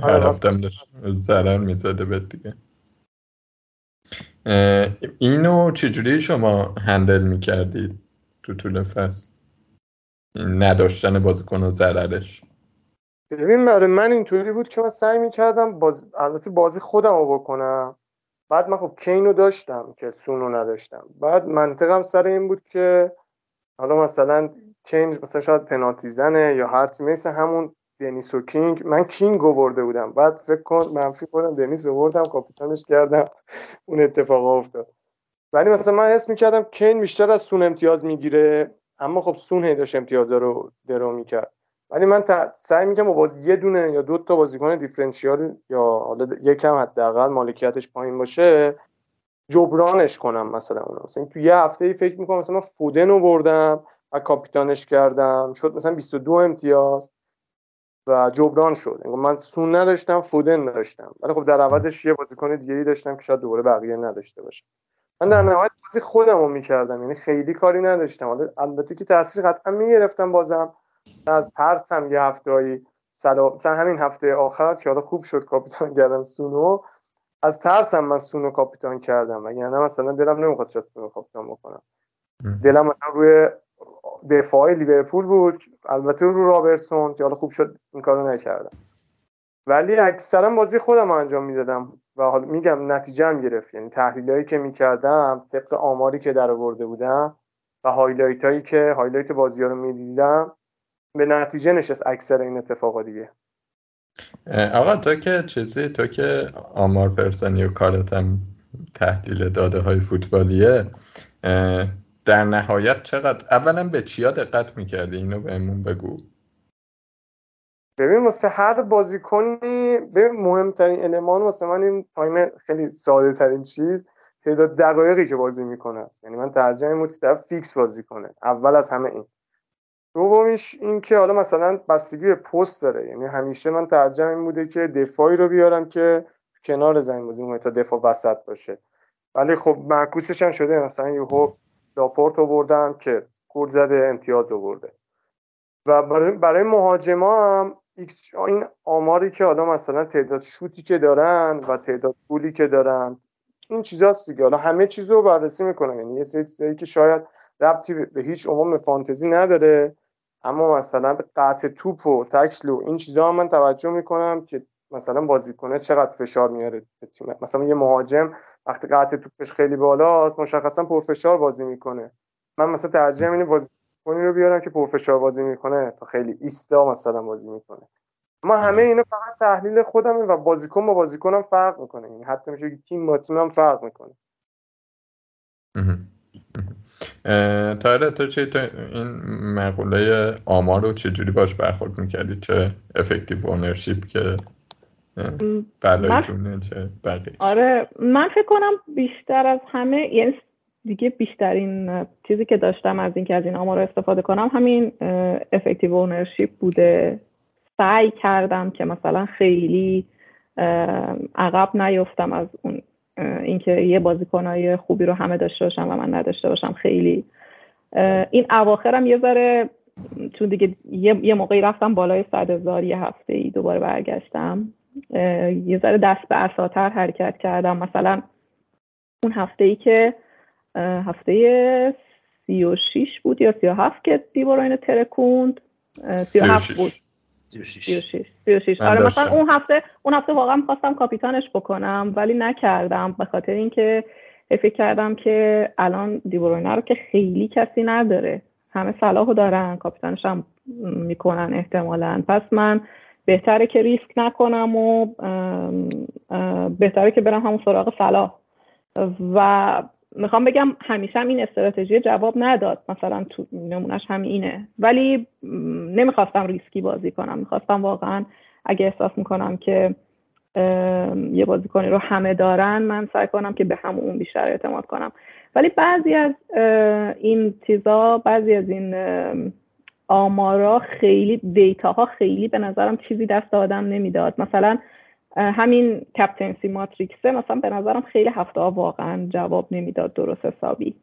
B: هر آره. هفتم داشت ضرر می‌زده به دیگه. اینو چجوری شما هندل می‌کردید تو طول فصل؟ نداشتن بازیکن و ضررش.
D: ببین برای من اینطوری بود که من سعی می‌کردم باز... البته بازی خودم رو بکنم. بعد من خب کینو داشتم که سونو نداشتم. بعد منطقم سر این بود که حالا مثلا کین مثلا شاید پنالتی زنه یا هر مثل همون دنیس و کینگ. من کینگ آورده بودم. بعد فکر کن منفی خودم دنیس آوردم کاپیتانش کردم. (laughs) اون اتفاق افتاد. ولی مثلا من حس می‌کردم کین بیشتر از سون امتیاز می‌گیره. اما خب سون هی داشت امتیاز رو درو می‌کرد. ولی من سعی می‌کنم با یه دونه یا دو تا بازیکن دیفرنشیال یا حالا یکم حداقل مالکیتش پایین باشه جبرانش کنم مثلا اون مثلا تو یه هفته ای فکر می‌کنم مثلا من فودن رو بردم و کاپیتانش کردم. شد مثلا 22 امتیاز. و جبران شد. من سون نداشتم فودن داشتم ولی خب در عوضش یه بازیکن دیگری داشتم که شاید دوباره بقیه نداشته باشه من در نهایت بازی خودم رو می‌کردم. یعنی خیلی کاری نداشتم. البته که تاثیر قطعا می‌گرفتم بازم. از ترسم یه هفتهایی مثلا همین هفته آخر که حالا خوب شد کاپیتان کردم سونو از ترسم من سونو کاپیتان کردم. و یعنی مثلا دلم نمی‌خواد سونو کاپیتان بکنم. دلم مثلا روی دفاع لیورپول بود. البته رو رابرتسون که حالا خوب شد این کارو نکردم. ولی اکثرا بازی خودم انجام می‌دادم و حالا میگم نتیجه هم گرفت. یعنی تحلیلایی که می‌کردم طبق آماری که در آورده بودم و highlight هایی که highlight بازی ها رو می‌دیدم به نتیجه نشست اکثر این اتفاقا دیگه.
B: آقا تو که چیزی تو که آمار پرسنی و کارتم تحلیل داده های فوتبالیه در نهایت چقدر اولا به چیا دقت می‌کردی؟ اینو بهمون بگو.
D: ببین واسه هر بازیکنی به مهمترین المان واسه من این time خیلی ساده ترین چیز تعداد دقایقی که بازی می‌کنه است. یعنی من ترجیح این که فیکس بازی کنه. اول از همه این. دومیش این که حالا مثلا بستگی به پست داره. یعنی همیشه من ترجیح این بوده که دفاعی رو بیارم که کنار زمین بازی تا دفاع وسط باشه. ولی خب معکوسش هم شده. مثلا یهو لاپورت آوردم که گل زده امتیاز آورده. و برای, برای مهاجما هم این آماری که حالا مثلا تعداد شوتی که دارن و تعداد پولی که دارن این چیزاست دیگه. حالا همه چیز رو بررسی می‌کنن یعنی یه سری که شاید ربطی به هیچ عموم فانتزی نداره اما مثلا به قطع توپ و تکل و این چیزا من توجه می‌کنم که مثلا بازیکنه چقدر فشار میاره. مثلا یه مهاجم وقتی قطع توپش خیلی بالاست مشخصا پرفشار بازی می‌کنه. من مثلا ترجیح اینه بازیکنی رو بیارم که پرفشار بازی می‌کنه. تا خیلی ایستا مثلا بازی می‌کنه. ما همه اینا فقط تحلیل خودم و بازیکن با بازیکنم فرق می‌کنه. یعنی حتی میشه تیم با تیم هم فرق می‌کنه.
B: تایره تو چه تو این مقوله آمار رو چجوری باش برخورد می‌کردی؟ چه افکتیو اونرشیپ که بلای بقیش
C: آره من فکر کنم بیشتر از همه یعنی دیگه بیشترین چیزی که داشتم از اینکه از این آمار رو استفاده کنم همین افکتیو اونرشیپ بوده. سعی کردم که مثلا خیلی عقب نیفتم از اون اینکه یه بازیکنهای خوبی رو همه داشته باشم و من نداشته باشم. خیلی این اواخرم یه ذره چون دیگه یه, موقعی رفتم بالای صد هزار یه هفته ای دوباره برگشتم. یه ذره دست به اساتر حرکت کردم. مثلا اون هفته ای که هفته سی و شیش بود یا سی و هفت که دیبروین ترکوند. سی و هفت بود. 36 36 آره مثلا اون هفته اون هفته واقعا خواستم کاپیتانش بکنم ولی نکردم. به خاطر اینکه فکر کردم که الان دیبروینه رو که خیلی کسی نداره. همه صلاحو دارن کاپیتانش هم می‌کنن احتمالا. پس من بهتره که ریسک نکنم و بهتره که برم همون سراغ صلاح. و می‌خوام بگم همیشه هم این استراتژی جواب نداد. مثلا تو نمونهش همین اینه. ولی نمی‌خواستم ریسکی بازی کنم. می‌خواستم واقعا اگه احساس می‌کنم که یه بازیکنی رو همه دارن من سعی کنم که به همون بیشتر اعتماد کنم. ولی بعضی از این چیزا بعضی از این آمارا خیلی دیتاها خیلی به نظرم چیزی دست آدم نمی‌داد. مثلا همین کپتنسی ماتریکسه مثلا به نظرم خیلی هفته ها واقعا جواب نمی‌داد درست حسابی.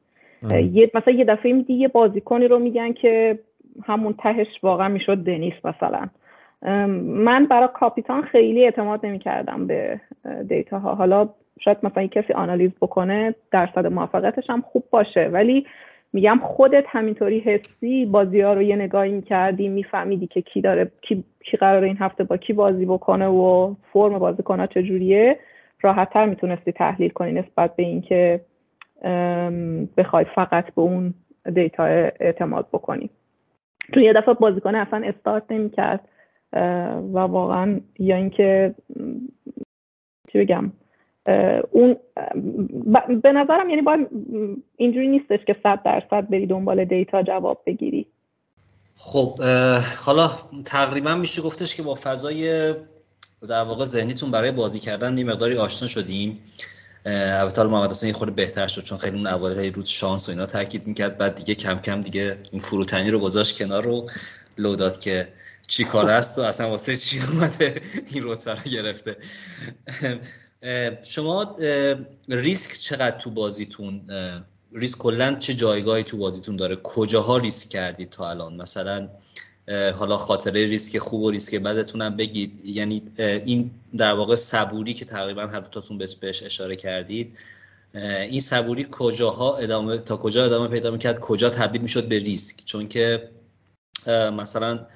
C: یه مثلا یه دفعه میدی یه بازیکنی رو میگن که همون تهش واقعا می‌شد دنیس مثلا. من برای کاپیتان خیلی اعتماد نمی‌کردم به دیتا ها حالا شاید مثلا کسی آنالیز بکنه درصد موفقیتش هم خوب باشه ولی میگم خودت همینطوری حسی بازی ها رو یه نگاهی می‌کردی میفهمیدی که کی داره کی, کی قرار این هفته با کی بازی بکنه و فرم بازیکن ها چجوریه راحت تر می‌تونستی تحلیل کنی نسبت به اینکه بخوای فقط به اون دیتا اعتماد بکنی. تو یه دفعه بازیکن اصلا استارت نمی‌کرد و واقعا یا اینکه چی بگم؟ اون به نظرم یعنی باید اینجوری نیستش که صد درصد بری دنبال دیتا جواب بگیری.
A: خب حالا تقریبا میشه گفتش که با فضای در واقع ذهنیتون برای بازی کردن یه مقداری آشنا شدیم البته محمد حسین خود بهتر شد چون خیلی اون اول روز شانس و اینا تاکید می‌کرد بعد دیگه کم کم دیگه این فروتنی رو گذاشت کنار رو لو داد که چی کار است و اصلا واسه چی اومده این رتبه رو گرفته. شما ریسک چقدر تو بازیتون ریسک کلا چه جایگاهی تو بازیتون داره؟ کجاها ریسک کردید تا الان؟ مثلا حالا خاطره ریسک خوب و ریسک بدتون هم بگید. یعنی این در واقع صبوری که تقریبا هر دوتاتون بهش اشاره کردید این صبوری کجاها ادامه تا کجا ادامه پیدا می‌کرد؟ کجا تبدیل می‌شد به ریسک؟ چون که مثلا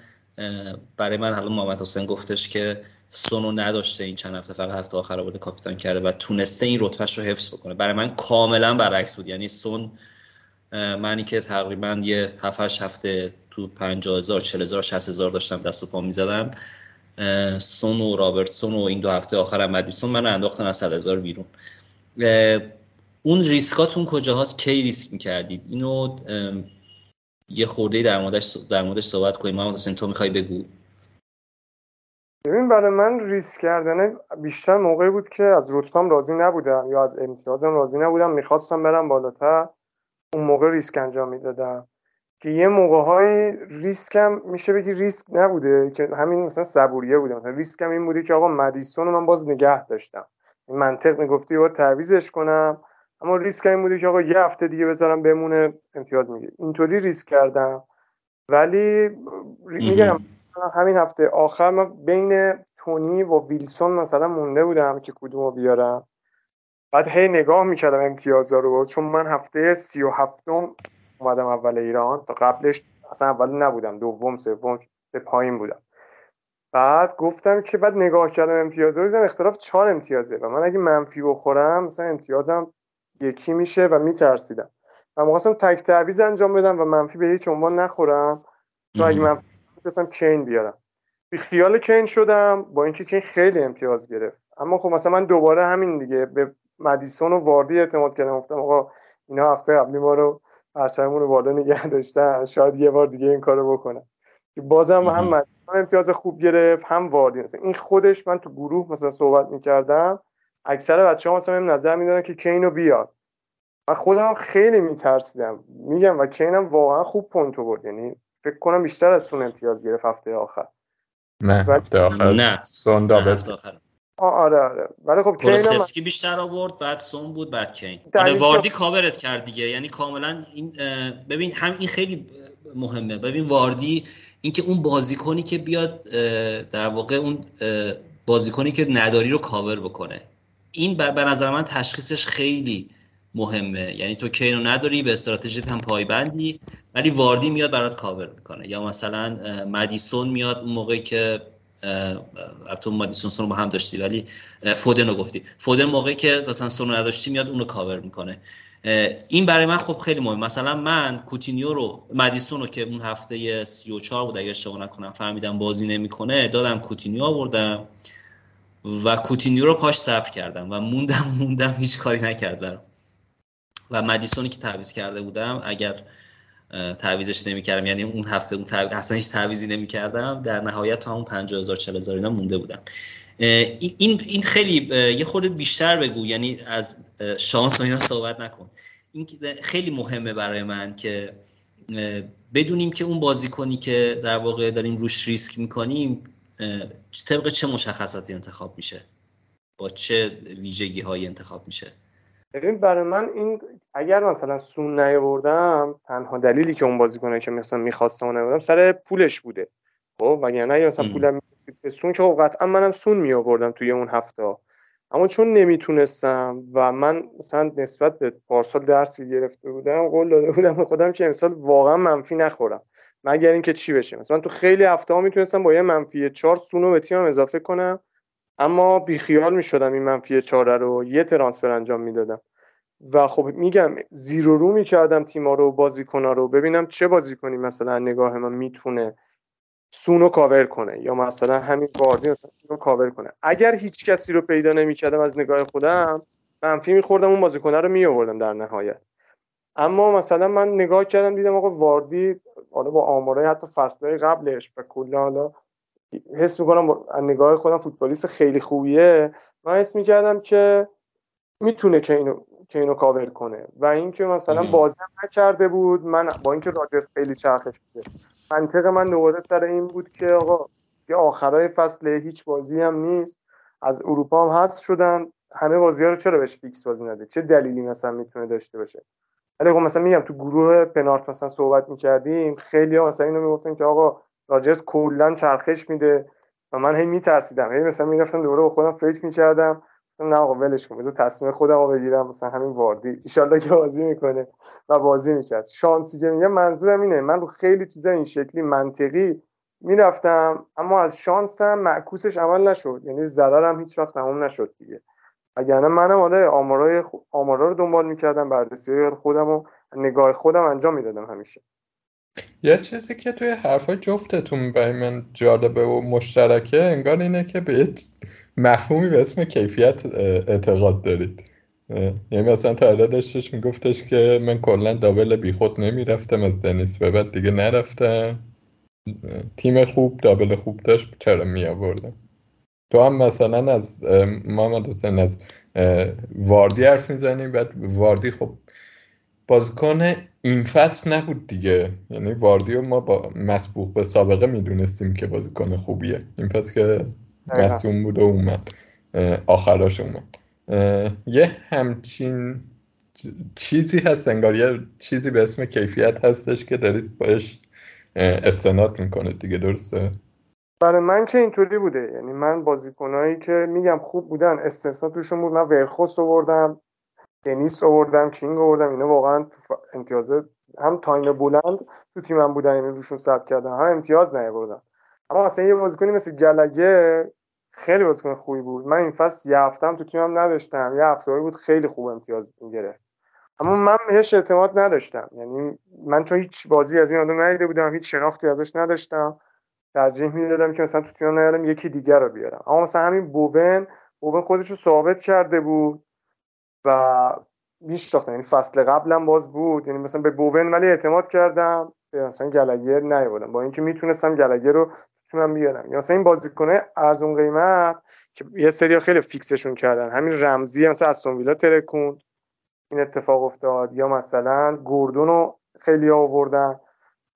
A: برای من حالا محمد حسین گفتش که سونو نداشته این چند هفته فقط هفته آخر آورده کاپیتان کرده و تونسته این رتبهش رو حفظ بکنه. برای من کاملا برعکس بود. یعنی سون منی که تقریبا یه 7 هفته تو 50 هزار 40 هزار 60 هزار داشتم دست و پا می‌زدم. سون و رابرتسون و این دو هفته آخر مدیسون من انداختن از 100 هزار بیرون. اون ریسکاتون کجاهاست کی ریسک می‌کردید؟ اینو یه خورده در موردش در موردش صحبت کنیم. محمد حسین تو می‌خوای بگو.
D: ببین برای من ریسک کردن بیشتر موقعی بود که از رتبم راضی نبودم یا از امتیازم راضی نبودم می‌خواستم برم بالاتر. اون موقع ریسک انجام می‌دادم. که یه موقع های ریسکم میشه بگی ریسک نبوده که همین مثلا صبوریه بوده. مثلا ریسکم این بوده که آقا مدیسون رو من باز نگه داشتم. این منطق می‌گفتی باید تعویزش کنم. اما ریسک این بوده که آقا یه هفته دیگه بذارم بمونه امتیاز میگه اینطوری ریسک کردم. ولی میگم همین هفته آخر من بین تونی و ویلسون مثلا مونده بودم که کدومو بیارم. بعد هی نگاه می‌کردم امتیازا رو چون من هفته سی و هفتم اومدم اول ایران. تا قبلش اصلا اول نبودم دوم سوم به پایین بودم. بعد گفتم که بعد نگاه کردم امتیاز رو دیدم اختلاف چهار امتیازه. و من اگه منفی بخورم مثلا امتیازم یکی میشه و میترسیدم. و می‌خواستم تک تعویز انجام بدم و منفی به هیچ عنوان نخورم. تو اگه منفی بسم کین بیارم. بی خیال کین شدم با اینکه کین خیلی امتیاز گرفت. اما خب مثلا من دوباره همین دیگه به مدیسون و واردی اعتماد کردم. گفتم آقا اینا هفته قبلی ما رو پرچممون رو بالا نگه داشتن. شاید یه بار دیگه این کارو بکنم که بازم هم مدیسون امتیاز خوب گرفت هم واردی. مثلا این خودش من تو گروه مثلا صحبت می‌کردم اکثر بچه ها مثلا نظر می‌دادن که کینو بیاد من خودم خیلی میترسیدم. میگم و کینم واقعا خوب point برد یعنی فکر کنم بیشتر از سون امتیاز گرفت هفته آخر.
B: نه هفته آخر.
A: نه.
B: سون double
D: آره آره. ولی خب
A: کولوسفسکی بیشتر آورد بعد سون بود بعد کین. آره واردی کاورت کرد دیگه. یعنی کاملا این ببین هم این خیلی مهمه. ببین واردی اینکه اون بازیکنی که بیاد در واقع اون بازیکنی که نداری رو کاور بکنه. این به نظر من تشخیصش خیلی مهمه. یعنی تو کینو نداری به استراتژیت هم پایبندی ولی واردی میاد برات کاور می‌کنه. یا مثلا مدیسون میاد اون موقعی که تو مدیسون سون با هم داشتی ولی فودن رو گفتی. فودن موقعی که مثلا سون نداشتی میاد اونو کاور می‌کنه. این برای من خب خیلی مهم مثلا من کوتینیو رو مدیسون رو که اون هفته 34 بود اگه اشتباه نکنم فهمیدم بازی نمی‌کنه دادم کوتینیو آوردم و کوتینیو رو پاش صبر کردم و موندم موندم هیچ کاری نکرد برام. و مدیسونی که تعویض کرده بودم اگر تعویزش نمی‌کردم یعنی اون هفته اون تعویز اصلا هیچ تعویزی نمی‌کردم در نهایت تا اون 50000 40000 اینا مونده بودم. این این خیلی یه خورده بیشتر بگو یعنی از شانس و اینا صحبت نکن. این خیلی مهمه برای من که بدونیم که اون بازیکنی که در واقع داریم روش ریسک می‌کنیم طبق چه مشخصاتی انتخاب میشه؟ با چه ویژگی های انتخاب میشه؟
D: ببین برای من این اگر مثلا سون نیاوردم تنها دلیلی که اون بازیکنه که مثلا می‌خواستم نیاوردم سر پولش بوده. خب وگرنه اگه مثلا پولم به سون که قطعا منم سون می آوردم توی اون هفته. اما چون نمی‌تونستم و من مثلا نسبت به پارسال درسی گرفته بودم قول داده بودم به خودم که امسال واقعا منفی نخورم. مگر اینکه چی بشه؟ مثلا تو خیلی هفته ها می‌تونستم با یه منفی چهار سونو به تیمم اضافه کنم اما بیخیال می‌شدم این منفی چهار رو. یه ترانسفر انجام می‌دادم. و خب میگم زیرو رو می‌کردم تیما رو بازیکنا رو. ببینم چه بازیکنی مثلا نگاه من می‌تونه سونو کاور کنه یا مثلا همین واردی رو کاور کنه. اگر هیچ کسی رو پیدا نمی‌کردم از نگاه خودم منفی میخوردم اون بازیکنه رو میآوردم در نهایت. اما مثلا من نگاه کردم دیدم آقا واردی حالا با آمارای حتی فصلهای قبلش و کلا حالا حس می‌کنم از نگاه خودم فوتبالیست خیلی خوبیه. من حس می‌کردم که می‌تونه که اینو که اینو کاور کنه. و اینکه مثلا بازی نکرده بود من با اینکه راجرز خیلی چرخش بوده منطق من دوباره سر این بود که آقا یه آخرای فصل هیچ بازی هم نیست. از اروپا هم هست شدن. همه بازی ها رو چرا بهش فیکس بازی نده؟ چه دلیلی مثلا می‌تونه داشته باشه؟ ولی خب مثلا میگم تو گروه پنارت مثلا صحبت می‌کردیم خیلی ها مثلا اینو می‌گفتن که آقا راجرز کلا چرخش میده. و من هی میترسیدم. هی مثلا می‌رفتم دوباره با خودم فکر می‌کردم. نه آقا ولش کن بذار تصمیم خودم رو بگیرم مثلا همین واردی. ایشالله که بازی می‌کنه و بازی می‌کرد. شانسی که میگم منظورم اینه من رو خیلی چیزا این شکلی منطقی می‌رفتم اما از شانسم معکوسش عمل نشد. یعنی ضررم هیچ وقت تموم نشد دیگه. اگر منم آره آمارای آمارا رو دنبال می‌کردم بررسی خودم و نگاه خودم انجام می‌دادم همیشه.
B: یه چیزی که توی حرفای جفتتون برای من جالبه و مشترکه انگار اینه که به مفهومی به اسم کیفیت اعتقاد دارید. یعنی مثلا تا داشتش میگفتش که من کلا دابل بیخود نمی‌رفتم از دنیس به بعد دیگه نرفتم. تیم خوب دابل خوب داشت چرا می آوردم تو هم مثلا از محمد حسین از واردی حرف می‌زنیم بعد واردی خب بازیکن این فصل نبود دیگه. یعنی واردی ما با مسبوق به سابقه می‌دونستیم که بازیکن خوبیه. این فصل که مسئول بود و اومد. آخراش اومد. یه همچین چیزی هست انگار یه چیزی به اسم کیفیت هستش که دارید باش استناد می‌کنه دیگه درسته؟
D: برای من که اینطوری بوده. یعنی من بازیکنایی که میگم خوب بودن استثنا توشون بود. من ورخوست آوردم دنیس آوردم کینگ آوردم. اینا واقعا امتیاز هم تایم بلند تو تیمم بودن یعنی روشون ثبت کردم هم امتیاز نیاوردم اما مثلا یه بازیکنی مثل گلگه خیلی بازیکن خوبی بود. من این فصل یه هفتم تو تیمم نداشتم. یه هفته بود خیلی خوب امتیاز گرفت اما من بهش اعتماد نداشتم. یعنی من چون هیچ بازی از این آدم ندیده بودم هیچ شناختی ازش نداشتم. ترجیح می‌دادم که مثلا تو تیم نیارم یکی دیگر رو بیارم. اما مثلا همین بوون بوون خودش رو ثابت کرده بود و میشناختم. یعنی فصل قبلم باز بود. یعنی مثلا به بوون ولی اعتماد کردم. به مثلا گلگر نیاوردم. با اینکه می‌تونستم گلگر رو تونم بیارم. یا مثلا این بازیکنه ارزون قیمت که یه سری خیلی فیکسشون کردن. همین رمزی مثلا استون ویلا ترکوند. این اتفاق افتاد. یا مثلا گوردون رو خیلی آوردن.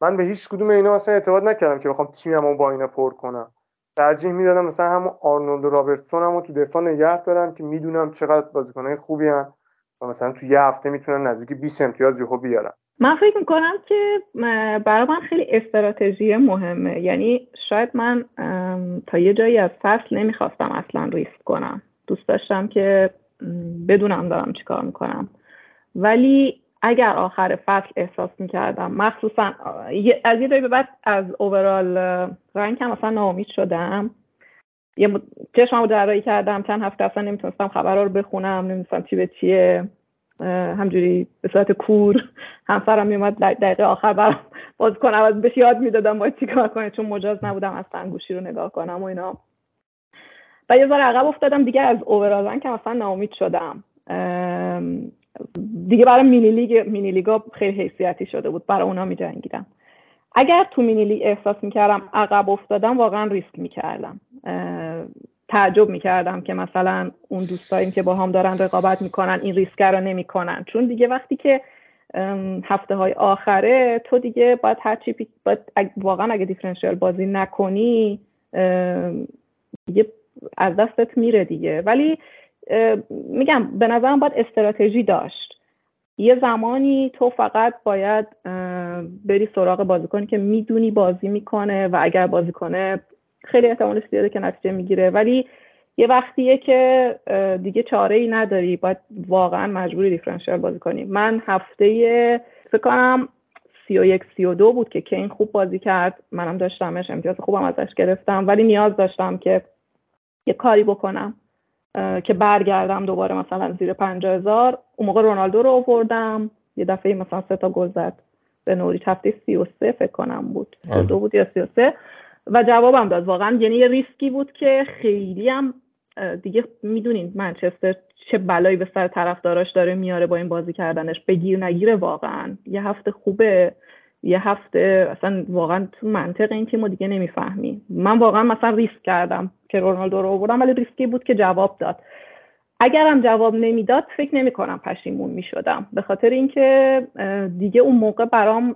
D: من به هیچ کدوم اینا اصلا اعتماد نکردم که بخوام تیممو با اینا پر کنم. ترجیح می‌دادم مثلا همون آرنولد و رابرتسون هم تو دفاع نگه دارم که می‌دونم چقدر بازیکنهای خوبی هن و مثلا تو یه هفته می‌تونن نزدیک 20 امتیاز یهو بیارن.
C: من فکر می‌کنم که برای من خیلی استراتژی مهمه. یعنی شاید من تا یه جایی از فصل نمی‌خواستم اصلا ریسک کنم. دوست داشتم که بدونم دارم چیکار می‌کنم. ولی اگر آخر فصل احساس می‌کردم مخصوصا از یه جایی به بعد از اوورال رنگ هم اصلا ناامید شدم. یه چشمم رو درایی کردم چند هفته اصلا نمی‌تونستم خبرها رو بخونم نمی‌دونستم چی به چیه. همجوری به صورت کور همسرم میومد دقیقه آخر برام باز کنم از بهش یاد می‌دادم باید چیکار کنه چون مجاز نبودم اصلا گوشی رو نگاه کنم و اینا. و یه ذره عقب افتادم دیگه از اوورال که اصلا ناامید شدم. دیگه برای مینی لیگ مینی لیگا خیلی حیثیتی شده بود برای اونا میجنگیدم. اگر تو مینی لیگ احساس می‌کردم عقب افتادم واقعا ریسک می‌کردم. تعجب می‌کردم که مثلا اون دوستایی که با هم دارن رقابت می‌کنن این ریسک رو نمی‌کنن. چون دیگه وقتی که هفته های آخره تو دیگه باید هرچی باید واقعا اگه دیفرنشیال بازی نکنی دیگه از دستت میره دیگه. ولی میگم به نظرم باید استراتژی داشت. یه زمانی تو فقط باید بری سراغ بازیکنی که می‌دونی بازی می‌کنه و اگر بازی کنه خیلی احتمالش زیاده که نتیجه می‌گیره. ولی یه وقتیه که دیگه چاره ای نداری. باید واقعا مجبوری دیفرنشیال بازی کنی. من هفته فکر کنم سی و یک سی و دو بود که کین خوب بازی کرد. منم داشتمش امتیاز خوبم ازش گرفتم. ولی نیاز داشتم که یه کاری بکنم که برگردم دوباره مثلا زیر پنجاه هزار. اون موقع رونالدو رو آوردم. یه دفعه مثلا سه تا گل زد. به نوریچ هفته سی و سه فکر کنم بود. سی دو بود یا سی و سه. و جوابم داد. واقعا یعنی یه ریسکی بود که خیلی هم دیگه می‌دونین منچستر چه بلایی به سر طرفداراش داره میاره با این بازی کردنش. بگیر نگیره واقعا. یه هفته خوبه. یه هفته اصلا واقعا تو منطق این تیمو دیگه نمی‌فهمی. من واقعا مثلا ریسک کردم که رونالدو رو آوردم ولی ریسکی بود که جواب داد. اگرم جواب نمی‌داد فکر نمی کنم پشیمون می شدم به خاطر اینکه دیگه اون موقع برام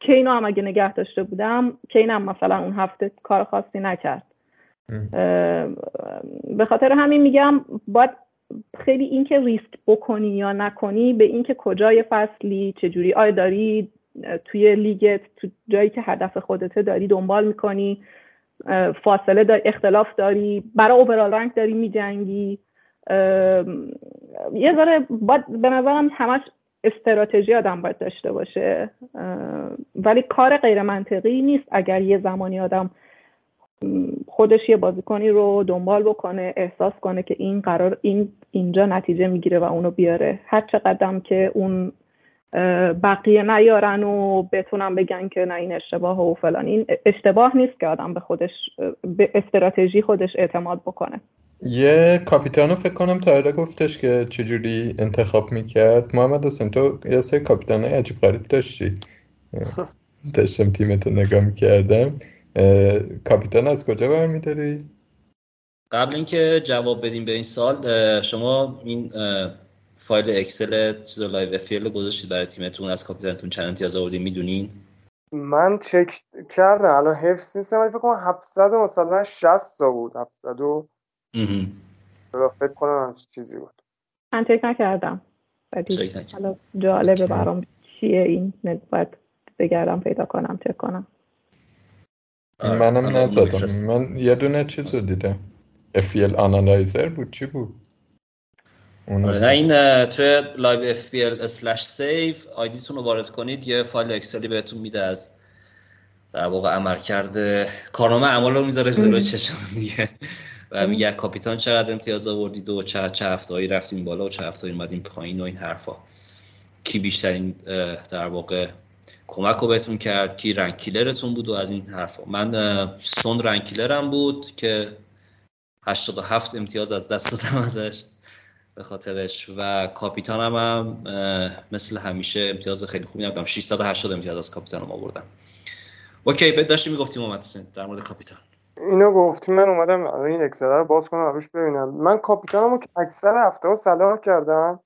C: کینو هم اگه نگه داشته بودم کین هم مثلا اون هفته کار خاصی نکرد. به خاطر همین میگم باید خیلی اینکه ریسک بکنی یا نکنی به اینکه کجای فصلی چجوری آیا داری توی لیگت تو جایی که هدف خودته داری دنبال می‌کنی فاصله داری اختلاف داری برای اوورال رنگ داری میجنگی. یه ذره به نظرم همش استراتژی آدم باید داشته باشه. ولی کار غیر منطقی نیست اگر یه زمانی آدم خودش یه بازیکنی رو دنبال بکنه احساس کنه که این قرار این اینجا نتیجه می‌گیره و اونو بیاره. هر چقدر که اون بقیه نیارن و بتونن بگن که نه این اشتباه و فلان این اشتباه نیست که آدم به خودش به استراتژی خودش اعتماد بکنه.
B: یه کاپیتانو فکر کنم تایره گفتش که چجوری انتخاب می‌کرد. محمد حسین تو یه سری کاپیتان عجیب غریب داشتی. (laughs) داشتم تیمتو نگاه می‌کردم. کاپیتان از کجا برمیداری؟
A: قبل اینکه جواب بدیم به این سوال شما این فایل اکسل چیز Live FPL گذاشتید برای تیمتون از کاپیتانتون چند امتیاز آوردین می‌دونین؟
D: من چک کردم الان حفظ نیستم ولی فکر کنم 700 مثلا 60 تا بود 700 و فکر کنم چیزی بود.
C: من چک نکردم. حالا جالبه برام چیه این باید بگردم پیدا کنم چک کنم.
B: منم نزدم. من یه دونه چیز رو دیدم. FPL analyzer بود چی بود؟
A: نه این توی Live FPL slash save ID تون رو وارد کنید یه فایل اکسلی بهتون میده از در واقع عمل کرده کارنامه اعمال رو می‌ذاره جلوی چشم دیگه. و میگه کاپیتان چقدر امتیاز آوردید و چه چه هفتهایی رفتین بالا و چه هفتهایی اومدین پایین و این حرفا. کی بیشترین در واقع کمک رو بهتون کرد کی rank killer تون بود و از این حرفا. من سون rank killer م بود که 87 امتیاز از دست دادم (laughs) ازش به خاطرش و کاپیتانم هم مثل همیشه امتیاز خیلی خوبی ندادم. 680 امتیاز از کاپیتانم آوردم. اوکی داشتی می‌گفتیم محمد حسین در مورد کاپیتان.
D: اینو گفتی من اومدم این اکسل رو باز کنم روش ببینم. من کاپیتانمو که اکثر هفته ها صلاح کردم.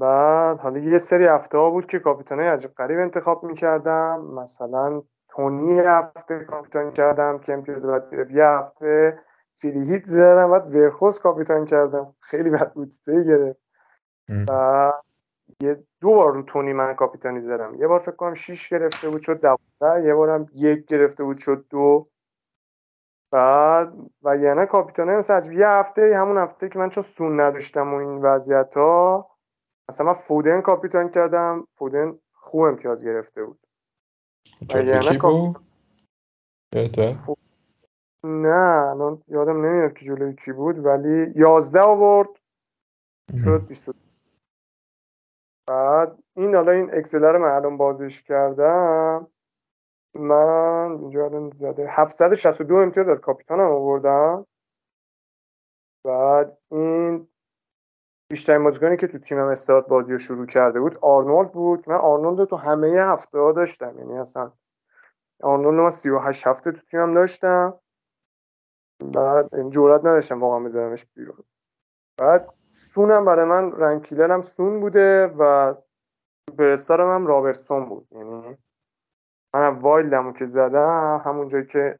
D: بعد حالا یه سری هفته ها بود که کاپیتان عجب قریب انتخاب می‌کردم. مثلا تونی هفته کاپیتان کردم که امتیاز باید یه هفته فیلیهیت زدم بعد ورخوز کاپیتان کردم. خیلی بد بود سه گرفت. و یه دو بار رو تونی من کاپیتانی زدم. یه بار فکر کنم شیش گرفته بود شد دوازده. یه بارم یک گرفته بود شد دو. بعد و یعنی کاپیتانه مثلا یه هفته همون هفته که من چون سون نداشتم و این وضعیت ها مثلا من فودن کاپیتان کردم. فودن خوب امتیاز گرفته بود.
B: یعنی بود؟
D: نه الان یادم نمیاد که جلوی کی بود ولی یازده آورد. شد 20 بعد این حالا این اکسل رو من الان بازش کردم. من اینجا الان زده 762 امتیاز از کاپیتانم آوردم. بعد این بیشترین بازیکنی که تو تیمم استارت بازی رو شروع کرده بود آرنولد بود من آرنولد تو همه هفته ها داشتم. یعنی اصلا آرنولد من 38 هفته تو تیمم داشتم. بعد جرات نداشتم واقعا بذارمش بیرون. بعد سونم برای من rank killer م سون بوده و سوپراستارم هم رابرتسون بود. یعنی منم wild مو که زدم همون جایی که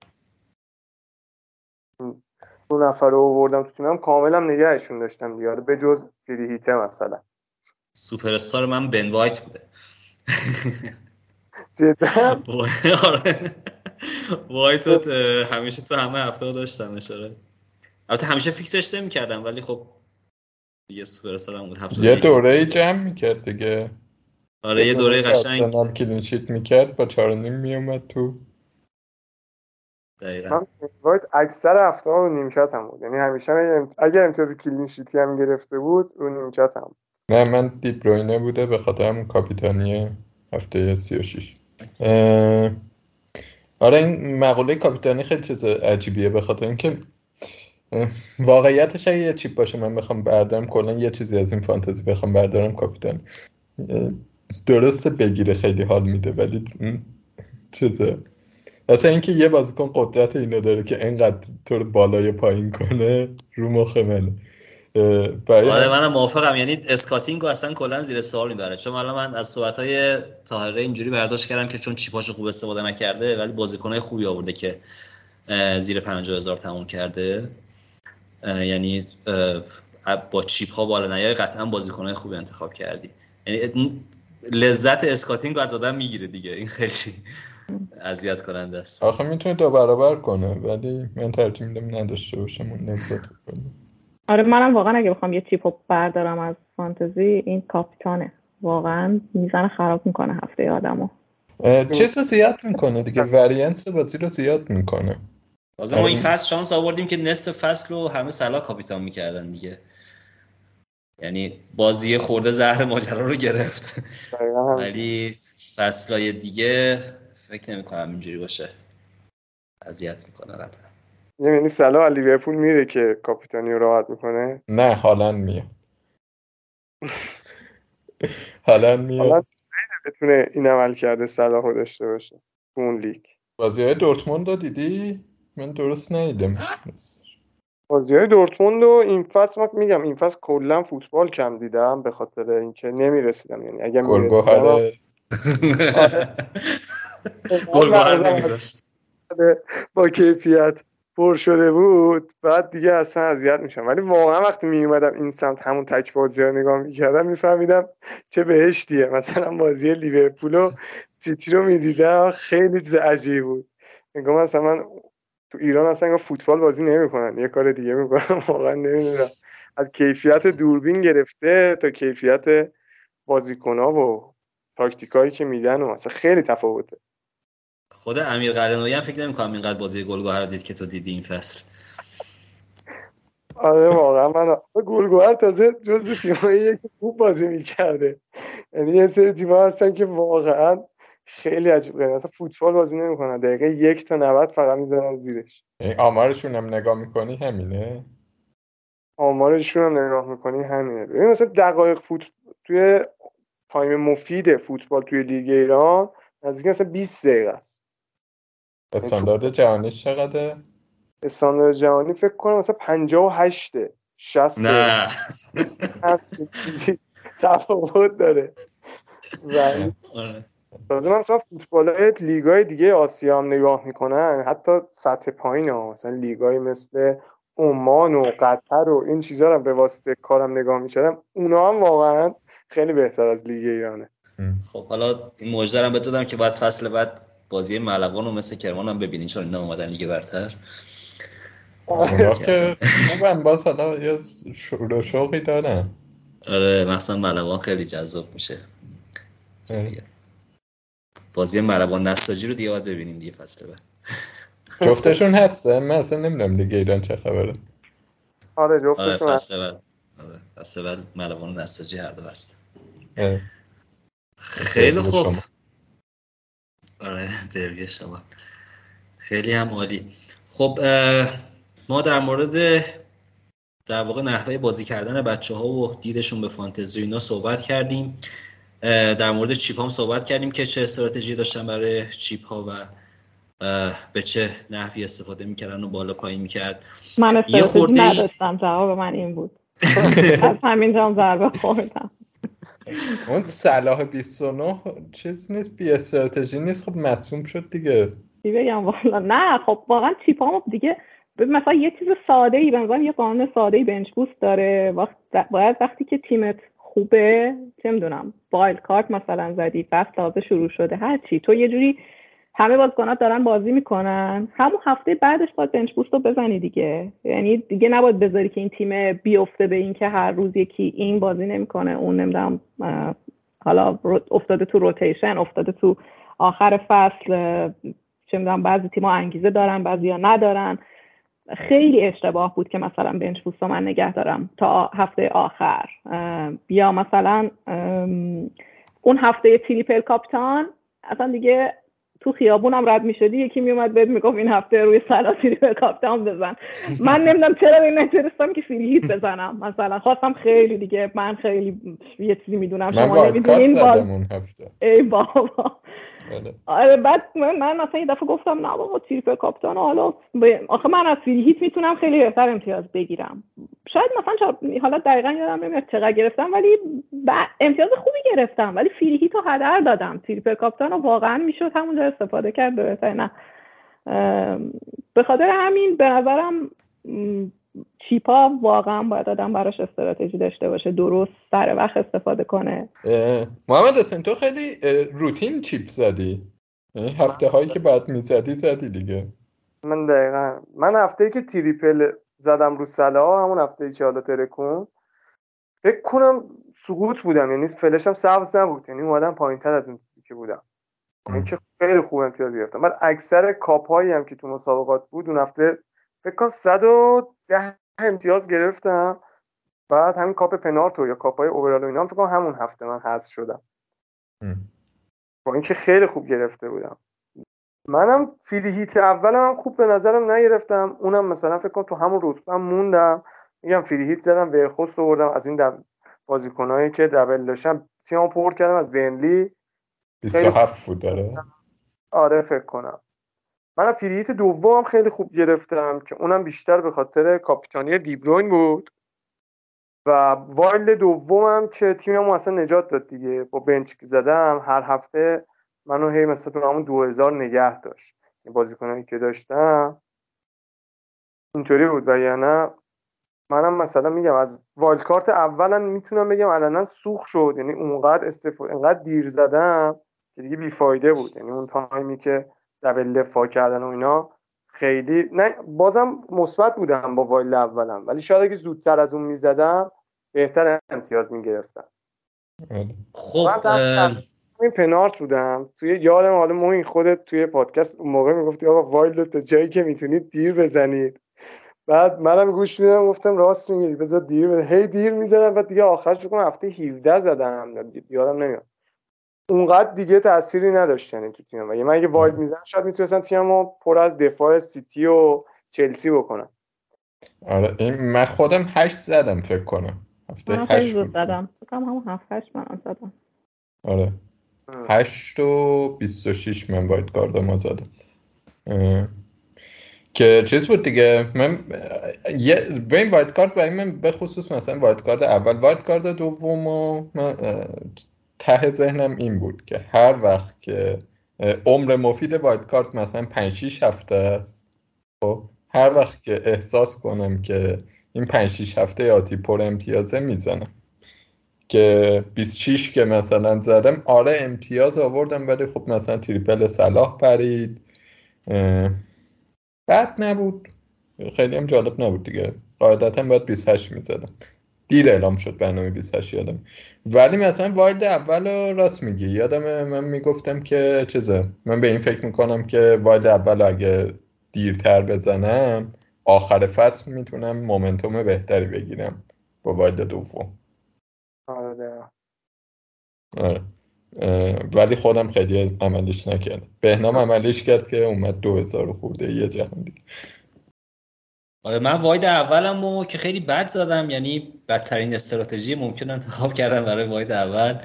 D: دو نفر رو آوردم تو تیمم کاملا نگهشون داشتم دیگه. به جز free hit ه مثلا.
A: سوپر استار من بن وایت بوده.
D: جدا؟ (laughs)
A: وایت همیشه تو همه هفته داشتم اشاره البته همیشه فیکسش نمی‌کردم ولی خب یه سوپر استار بود هفته
B: یه دوره جمع می‌کرد دیگه.
A: آره یه دوره قشنگ.
B: هم clean sheet می‌کرد با چهار نیم میومد تو.
A: دقیقا.
D: وایت اکثر هفته ها رو نیمکت هم بود. یعنی همیشه اگر امتیاز کلین شیتی هم گرفته بود رو نیمکت هم
B: نه من دیبروینه بوده به خاطر همون کاپیتانی هفته 36 آره این مقوله کاپیتانی خیلی چیز عجیبیه به خاطر اینکه واقعیتش اگه یه چیپ باشه من بخوام بردارم کلا یه چیزی از این فانتزی بخوام بردارم کاپیتان درسته بگیره خیلی حال میده ولی چیزه. اصلا اینکه یه بازیکن قدرت اینو داره که انقدر تو بالای پایین کنه رو مخ منه.
A: آره منم موافقم. یعنی اسکاتینگ رو اصلا کلا زیر سوال می‌بره. چون الان من از صحبت های طاهره اینجوری برداشت کردم که چون چیپاشو خوب استفاده نکرده ولی بازیکنهای خوبی آورده که زیر 50 هزار تموم کرده. یعنی با چیپ ها بالا نیای قطعا بازیکنهای خوبی انتخاب کردی. یعنی لذت اسکاتینگ رو از آدم می‌گیره دیگه. این خیلی اذیت کننده است.
B: آخه می‌تونه دو برابر کنه ولی من ترجیح میدم نداشته باشم اون
C: آره منم واقعا اگه بخوام یه تیپو بردارم از فانتزی این کاپیتانه. واقعا میزن خراب می‌کنه هفته آدمو.
B: چه زیاد می‌کنه دیگه وریانس بازی رو زیاد می‌کنه.
A: بازم ما این فصل شانس آوردیم که نصف فصل رو همه سلا کاپیتان می‌کردن دیگه. یعنی بازی خورده زهر ماجرا رو گرفت. ولی فصلای دیگه فکر نمی کنم اینجوری باشه. اذیت می‌کنه قطعا.
D: یعنی سلا لیورپول میره که کاپیتانی رو راحت می‌کنه؟
B: نه حالا میاد. حالا میاد.
D: بتونه این عمل کرده صلاح داشته باشه تو اون لیگ.
B: بازی های دورتموند رو دیدی؟ من درست ندیدم.
D: بازی های دورتموند رو این فصل میگم این فصل کلا فوتبال کم دیدم به خاطر اینکه نمی‌رسیدم. یعنی اگه می‌رسیدم (laughs) با کیفیت پر شده بود. بعد دیگه اصلا اذیت میشم. ولی واقعا وقتی می اومدم این سمت همون تک بازی ها نگاه می‌کردم میفهمیدم چه بهشتیه. مثلا بازی لیورپول و سیتی رو می‌دیدم. خیلی عجیب بود. نگاه مثلا من تو ایران اصلا فوتبال بازی نمی‌کنن. یه کار دیگه می‌کنن. (laughs) واقعا نمی‌دونم. از کیفیت دوربین گرفته تا کیفیت بازیکنها و تاکتیکایی که میدن و مثلا خیلی تفاوته.
A: خود امیر قلنویی هم فکر نمی‌کنم اینقدر بازی گلگهر دید که تو دیدی این فصل.
D: آره واقعا من گلگهر تازه جزو تیمایی که خوب بازی می‌کرده. یعنی یه سری تیم‌ها هستن که واقعا خیلی عجیب غریبه مثلا فوتبال بازی نمی‌کنن. دقیقه یک تا 90 فقط می‌زنن زیرش.
B: آمارشون هم نگاه می‌کنی همینه؟
D: آمارشون هم نگاه می‌کنی همینه. ببین مثلا دقایق فوت توی تایم مفید فوتبال توی لیگ ایران نزدیک مثلا 20 دقیقه است.
B: استاندارد جهانی چقدره؟
D: استاندارد جهانی فکر کنم مثلا 58 60
A: نه. (laughs)
D: تفاوت داره. آره. تازه من مثلا فوتبال های لیگای دیگه آسیا هم نگاه می‌کنن حتی سطح پایین ها مثلا لیگای مثل عمان و قطر و این چیزها رو به واسطه کارم نگاه می‌کردم. اونا هم واقعا خیلی بهتر از لیگ ایرانه.
A: خب حالا این مژده به دادم که بعد فصل بعد بازی ملوان و مثل کرمان هم ببینین چون اینا اومدن لیگ برتر. (laughs)
B: که من باز حالا یه شور شوقی دارم
A: آره مثلا ملوان خیلی جذاب میشه. بازی ملوان نساجی رو دیگه باید ببینیم دیگه فصل بعد.
B: جفتشون هسته من اصلا نمی‌دونم لیگ ایران چه خبره.
D: آره جفتشون
A: آره فصل بعد. آره فصل بعد ملوان و نساجی هر دو هست. خیلی خوب. آره درگه شما. خیلی هم عالی. خب ما در مورد در واقع نحوه بازی کردن بچه ها و دیدشون به فانتزی اینا صحبت کردیم. در مورد چیپ هم صحبت کردیم که چه استراتژی داشتن برای چیپ ها و به چه نحوی استفاده می‌کردن و بالا پایین می‌کرد.
C: من استراتژی خورده... نداشتم جواب من این بود. از همین جام ضربه خوردم.
B: اون صلاح 29 چیز نیست بی استراتژی نیست. خب مصدوم شد دیگه.
C: چی بگم؟ والا نه خب واقعا chip ام دیگه مثلا یه چیز ساده ای بنظرم یه قانون ساده ای bench boost داره. وقت باید وقتی که تیمت خوبه؟ چه می‌دونم wild card مثلا زدی فصل تازه شروع شده هر چی. تو یه جوری همه بازیکنات دارن بازی می‌کنن. همون هفته بعدش باید bench boost رو بزنی دیگه. یعنی دیگه نباید بذاری که این تیم بیفته به اینکه هر روز یکی این بازی نمی‌کنه. اون نمی‌دونم حالا افتاده تو روتیشن افتاده تو آخر فصل چه می‌دونم بعضی تیم‌ها انگیزه دارن بعضی ها ندارن. خیلی اشتباه بود که مثلا بنچ بوست من نگه دارم تا هفته آخر. یا مثلا اون هفته تریپل کاپتان اصلا دیگه تو خیابونم رد می‌شدی یکی میومد بهت می‌گفت این هفته روی سلاسی به کاپتان بزن. من نمی‌دونم چرا این نترستم که فریهیت بزنم. مثلا خواستم خیلی دیگه من خیلی یه چیزی می‌دونم
B: شما نمی‌دونین
C: ای بابا. آره, آره، بعد من مثلا یه دفعه گفتم نه بابا triple captain حالا آخه من از free hit می‌تونم خیلی بهتر امتیاز بگیرم. شاید مثلا حالا دقیقا یادم نمیاد چقدر گرفتم ولی امتیاز خوبی گرفتم ولی free hit رو هدر دادم. triple captain رو واقعا می‌شد همونجا استفاده کرد بهتر. نه. به خاطر همین به نظرم چیپا واقعا باید آدم براش استراتژی داشته باشه درست سر وقت استفاده کنه.
B: محمد حسین تو خیلی روتین چیپ زدی؟ یعنی هفته هایی که بعد می‌زدی زدی دیگه.
D: من دقیقا. من هفته ای که تریپل زدم رو سلا همون هفته ای که حالا ترکون فکر کنم سقوط بودم یعنی فلشم سبز نبود یعنی اومدم پایین تر از اون که بودم. این که خیلی خوب امتیاز گرفتم. بعد اکثر کاپ هایی هم که تو مسابقات بود اون هفته فکر کنم 110 امتیاز گرفتم. بعد همین کاپ پنارتو یا کاپ های اوورال و اینا فکر کنم همون هفته من حذف شدم. با اینکه خیلی خوب گرفته بودم. منم فیلی هیت اولم هم خوب به نظرم نگرفتم. اونم مثلا فکر کنم تو همون رتبه موندم. میگم فیلی هیت زدم ورخوست آوردم از این دب... بازیکنایی که دبل داشتم تیم پر کردم از بینلی
B: 27 بود داره.
D: آره فکر کنم. من free hit دوم خیلی خوب گرفتم که اونم بیشتر به خاطر کاپیتانی دیبروین بود. و wild دومم که تیممو اصلا نجات داد دیگه. با bench زدم هر هفته منو هی مثلا همون 2000 نگه داشت. این بازیکنایی که داشتم. اینطوری بود و یعنی منم مثلا میگم از wild card اولم می‌تونم بگم علنا سوخت شد. یعنی اونقدر استفاده انقدر دیر زدم که دیگه بیفایده بود. یعنی اون تایمی که double دفاع کردن و اینا خیلی نه بازم مثبت بودم با wild اولم ولی شاید اگه زودتر از اون می‌زدم بهتر امتیاز می‌گرفتم.
A: خب
D: این پنارت بودم. توی یادم حالا معین خودت توی پادکست اون موقع می‌گفتی آقا wild تا جایی که می‌تونید دیر بزنید. بعد منم گوش میدم گفتم راست میگی بذار دیر بزن. هی دیر می‌زدم بعد دیگه آخرش فکر کنم هفته 17 زدم یادم نمیاد. اونقدر دیگه تأثیری نداشت یعنی تو تیم. و من اگه wild می‌زنم شاید می‌تونستم تیممو پر از دفاع سیتی و چلسی بکنم.
B: آره این من خودم هشت زدم فکر کنم.
C: هفته هشت زدم. فکر همون هفت هشت من زدم.
B: آره. هشت و بیست و شیش من wild card مو زدم. که چیز بود دیگه من یه به این wild card و این من به خصوص مثلا wild card اول wild card دوم و من ته ذهنم این بود که هر وقت که عمر مفید وایت کارت مثلا 5 6 هفته است خب هر وقت که احساس کنم که این 5 6 هفته آتی پر امتیازه می‌زنم. که 26 که مثلا زدم آره امتیاز آوردم ولی خب مثلا تریپل صلاح پرید. بد نبود. خیلی هم جالب نبود دیگه. قاعدتا باید 28 می‌زدم. دیر اعلام شد برنامه 28 یادم. ولی مثلا واید اول راست میگی. یادم من می‌گفتم که چیزه. من به این فکر می‌کنم که واید اول اگه دیرتر بزنم آخر فصل می‌تونم مومنتوم بهتری بگیرم با واید دوم.
D: آره.
B: آره. ولی خودم خیلی عملیش نکردم. بهنام عملیش کرد که اومد دو هزار خورده یه جهان دیگه.
A: آره من واید اولم و که خیلی بد زدم. یعنی بدترین استراتژی ممکن انتخاب کردم برای واید اول.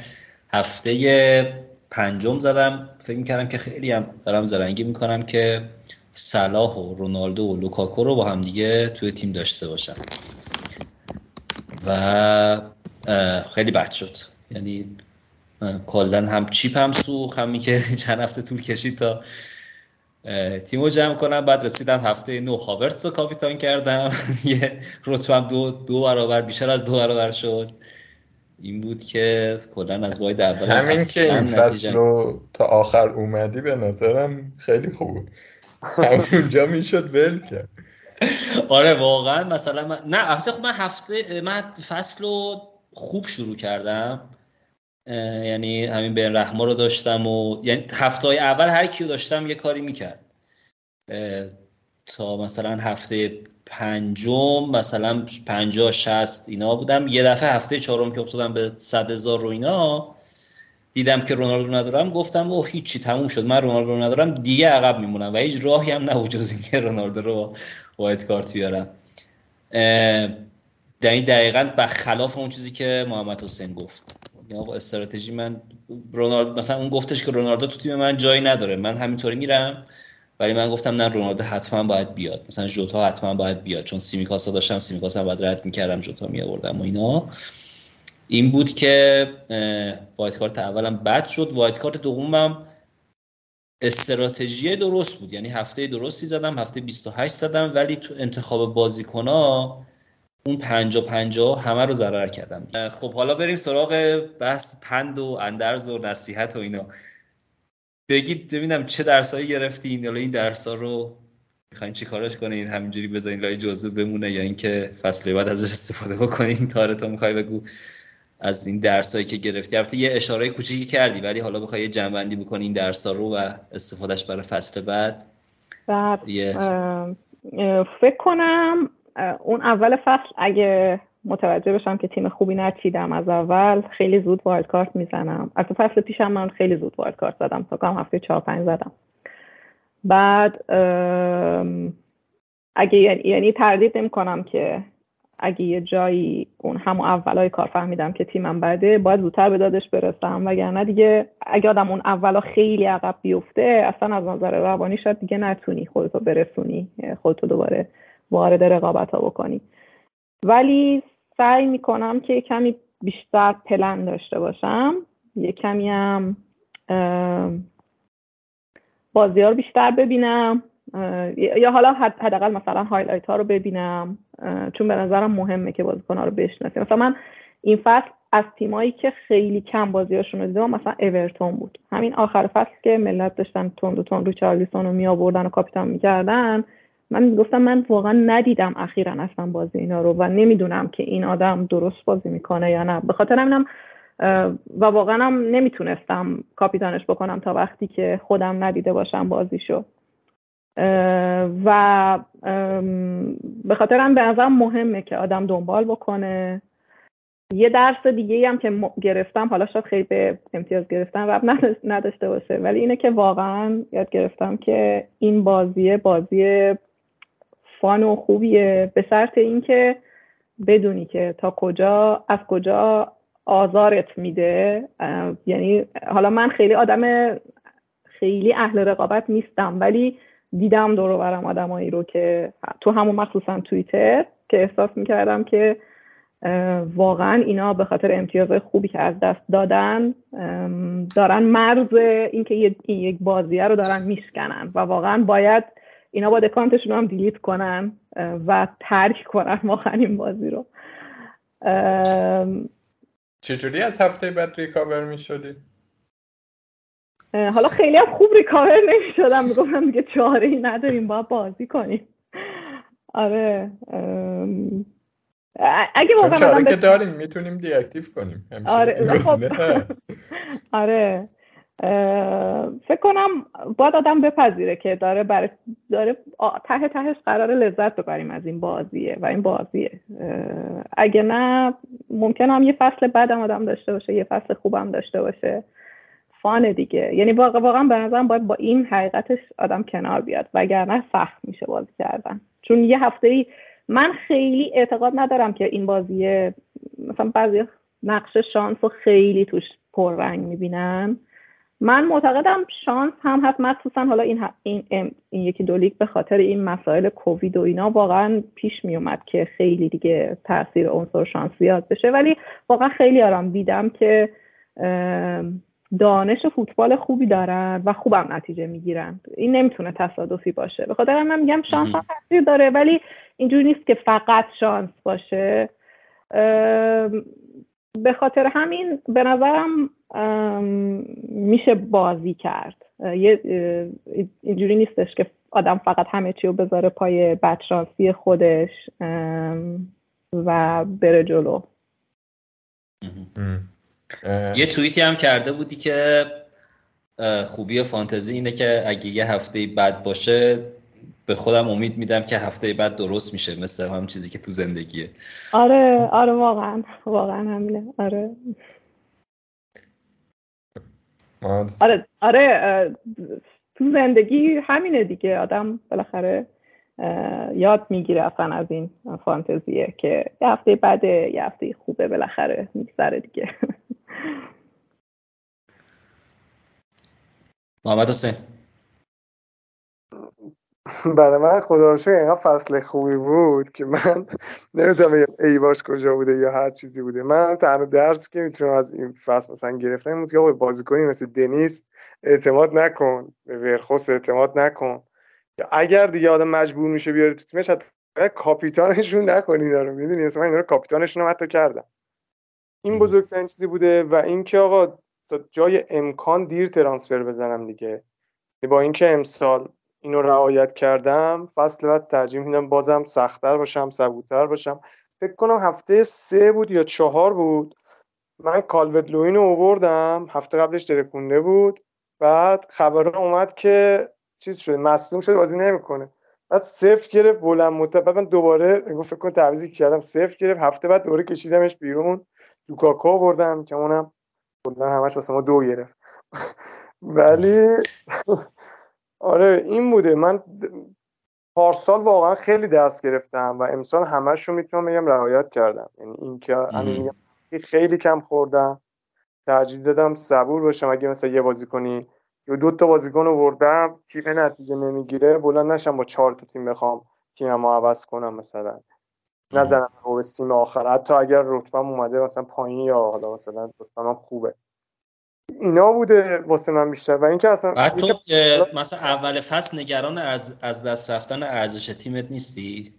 A: هفته پنجم زدم. فکر کردم که خیلی هم دارم زرنگی می‌کنم که صلاح و رونالدو و لوکاکو رو با هم دیگه توی تیم داشته باشم. و خیلی بد شد. یعنی کلا هم چیپ هم سوخ همین که (laughs) چند هفته طول کشید تا تیمو جمع کنم. بعد رسیدم هفته نو هاورتس رو کاپیتان کردم. (laughs) یه رتبم دو دو برابر بیشتر از دو برابر شد. این بود که کلا از واید اول
B: همین که این فصل رو تا آخر اومدی به نظرم خیلی خوب (laughs) همونجا می‌شد ول کرد.
A: آره واقعا مثلا من... نه البته خب من هفته من فصل رو خوب شروع کردم. یعنی همین بین رحما رو داشتم و یعنی هفته های اول هر کیو داشتم یه کاری می‌کرد. تا مثلا هفته پنجم مثلا پنجاه شست اینا بودم. یه دفعه هفته چهارم که افتادم به صد هزار رو اینا دیدم که رونالدو ندارم. گفتم اوه هیچی تموم شد. من رونالدو ندارم دیگه عقب میمونم و هیچ راهی هم نبود جز اینکه رونالدو رو وایت کارت بیارم. یعنی دقیقا اون چیزی که محمد حسین گفت. آقا استراتژی من رونالدو مثلا اون گفتش که رونالدو تو تیم من جایی نداره من همینطوری میرم ولی من گفتم نه رونالدو حتما باید بیاد. مثلا جوتا حتما باید بیاد چون سیمیکاسا داشتم سیمیکاسا باید رد می‌کردم جوتا می آوردم و اینا. این بود که wild card اولم بد شد. wild card دومم استراتژی درست بود. یعنی هفته درستی زدم هفته 28 زدم ولی تو انتخاب بازیکنا اون پنجا پنجا همه رو ضرر کردم. خب حالا بریم سراغ بحث پند و اندرز و نصیحت و اینا. بگید ببینم چه درسایی گرفتین یا این درسا رو می‌خواین چی کارش کنین همینجوری بذارین لای جزوه بمونه یا اینکه فصل بعد ازش استفاده بکنین تارتو می‌خوای بگو از این درسایی که گرفتی. البته یه اشاره کوچیکی کردی ولی حالا بخوای یه جمع‌بندی بکنی این درسا رو و استفادهش برای فصل بعد.
C: یه... فکر کنم اون اول فصل اگه متوجه بشم که تیم خوبی نچیدم از اول خیلی زود wild card می‌زنم. از فصل پیشم من خیلی زود wild card زدم. فکر کنم هفته چهار پنج زدم. بعد اگه یعنی-, یعنی تردید نمی کنم که اگه یه جایی اون همون اولای کار فهمیدم که تیمم بده باید زودتر به دادش برسم. وگرنه دیگه اگه آدم اون اولا خیلی عقب بیفته اصلا از نظر روانی شاید دیگه نتونی خودتو برسونی خودتو دوباره وارد رقابت ها بکنی. ولی سعی می‌کنم که کمی بیشتر پلن داشته باشم. یه کمی هم بازی رو بیشتر ببینم. یا حالا حداقل مثلا highlight ها رو ببینم. چون به نظرم مهمه که بازیکن ها رو بشناسیم. مثلا من این فصل از تیمایی که خیلی کم بازیاشون رو دیدم مثلا اورتون بود. همین آخر فصل که ملت داشتن تند و تند ریچارلیسون رو می آوردن و کاپیتان می‌کردن. من گفتم من واقعا ندیدم اخیرا اصلا بازی اینا رو و نمی‌دونم که این آدم درست بازی می‌کنه یا نه. به خاطر همینم و واقعا هم نمی‌تونستم کاپیتانش بکنم تا وقتی که خودم ندیده باشم بازیشو. و به خاطر هم به نظرم مهمه که آدم دنبال بکنه. یه درس دیگه هم که گرفتم حالا شاید خیلی به امتیاز گرفتن رب نداشته باشه. ولی اینه که واقعا یاد گرفتم که این بازی بازی فان و خوبیه. به شرط اینکه بدونی که تا کجا از کجا آزارت میده. یعنی حالا من خیلی آدم خیلی اهل رقابت نیستم ولی دیدم دور برم آدمایی رو که تو همون مخصوصا توییتر که احساس می‌کردم که واقعا اینا به خاطر امتیاز خوبی که از دست دادن دارن مرز اینکه این یک بازیه رو دارن میشکنن و واقعا باید اینا باید account شون هم delete کنن و ترک کنن واقعا این بازی رو.
B: چجوری از هفته بعد recover می شدی؟
C: حالا خیلی هم خوب recover نمی شدم می‌گفتم دیگه چاره ای نداریم باید بازی کنیم. آره
B: اگه واقعا چاره که داریم می‌تونیم deactive کنیم.
C: آره خب. (laughs) آره. فکر کنم باید آدم بپذیره که داره برای داره ته تهش قرار لذت ببریم از این بازیه و این بازیه. اگه نه ممکن هم یه فصل بعدم آدم داشته باشه یه فصل خوبم داشته باشه. فان دیگه. یعنی واقعا به نظرم باید با این حقیقتش آدم کنار بیاد وگرنه سخت میشه بازی کردن. چون یه هفته ای من خیلی اعتقاد ندارم که این بازیه مثلا بعضی نقش شانس رو خیلی توش پررنگ می‌بینن. من معتقدم شانس هم هست مخصوصا حالا این, این, این یکی دو لیگ به خاطر این مسائل کووید و اینا واقعا پیش می اومد که خیلی دیگه تاثیر عنصر شانس زیاد بشه. ولی واقعا خیلی آرام دیدم که دانش فوتبال خوبی دارن و خوبم نتیجه می‌گیرن. این نمی‌تونه تصادفی باشه. به خاطر من میگم شانس هم تاثیر داره ولی اینجوری نیست که فقط شانس باشه. به خاطر همین به نظرم میشه بازی کرد. اینجوری نیستش که آدم فقط همه چی رو بذاره پای بدشانسی خودش و بره جلو.
A: یه توییتی هم کرده بودی که خوبی فانتزی اینه که اگه یه هفته بد باشه به خودم امید میدم که هفته بعد درست میشه مثل هم چیزی که تو زندگیه.
C: آره آره واقعا واقعا همینه. آره. آره آره تو زندگی همینه دیگه. آدم بالاخره یاد می‌گیره اصلا از این فانتزیه که یه هفته بعد یه هفته خوبه بالاخره میگذره دیگه.
A: محمد حسین. (laughs)
D: برای من خدا رو اینقدر فصل خوبی بود که من (laughs) نمی‌تونم بگم ای باش کجا بوده یا هر چیزی بوده. من تنها درس که می‌تونم از این فصل مثلا گرفتم بود که آقا بازیکنی مثل دنیس اعتماد نکن به ورخوس اعتماد نکن. یا اگر دیگه آدم مجبور میشه بیاره تو تیمش حتی کاپیتانشون نکنی داره می‌دونی؟ مثلا این رو کاپیتانشون رو حتی کردم. این بزرگترین چیزی بوده و اینکه آقا تا جای امکان دیر ترانسفر بزنم دیگه. با اینکه امسال اینو رعایت کردم فصل بعد ترجیح میدم بازم سختتر باشم سبوتر باشم. فکر کنم هفته سه بود یا چهار بود. من کالوت لوین رو اووردم هفته قبلش ترکونده بود. بعد خبر اومد که چیز شده مصدوم شده بازی نمی‌کنه. بعد صفر گرفت بلند مدت بعد من دوباره فکر کنم تعویضی کردم صفر گرفت. هفته بعد دوباره کشیدمش بیرون. لوکاکو آوردم که اونم کلا همش واسه ما دو گرفت. (laughs) ولی (laughs) آره این بوده. من پارسال واقعا خیلی درس گرفتم و امسال همش رو می‌تونم بگم رعایت کردم. یعنی اینکه خیلی کم خوردم. ترجیح دادم صبور باشم. اگه مثلا یه بازیکنی یا دو تا بازیکن رو بردم تیم نتیجه نمی‌گیره؟ بلند نشم با چهار تا تیم بخوام تیممو عوض کنم مثلا. نزنم به سیم آخر. حتی اگر رتبم اومده مثلا پایین یا حالا مثلا رتبم خوبه. اینا بوده واسه من بیشتر. و اینکه اصلا
A: بعد تو مثلا اول فصل نگران از از دست رفتن ارزش تیمت نیستی؟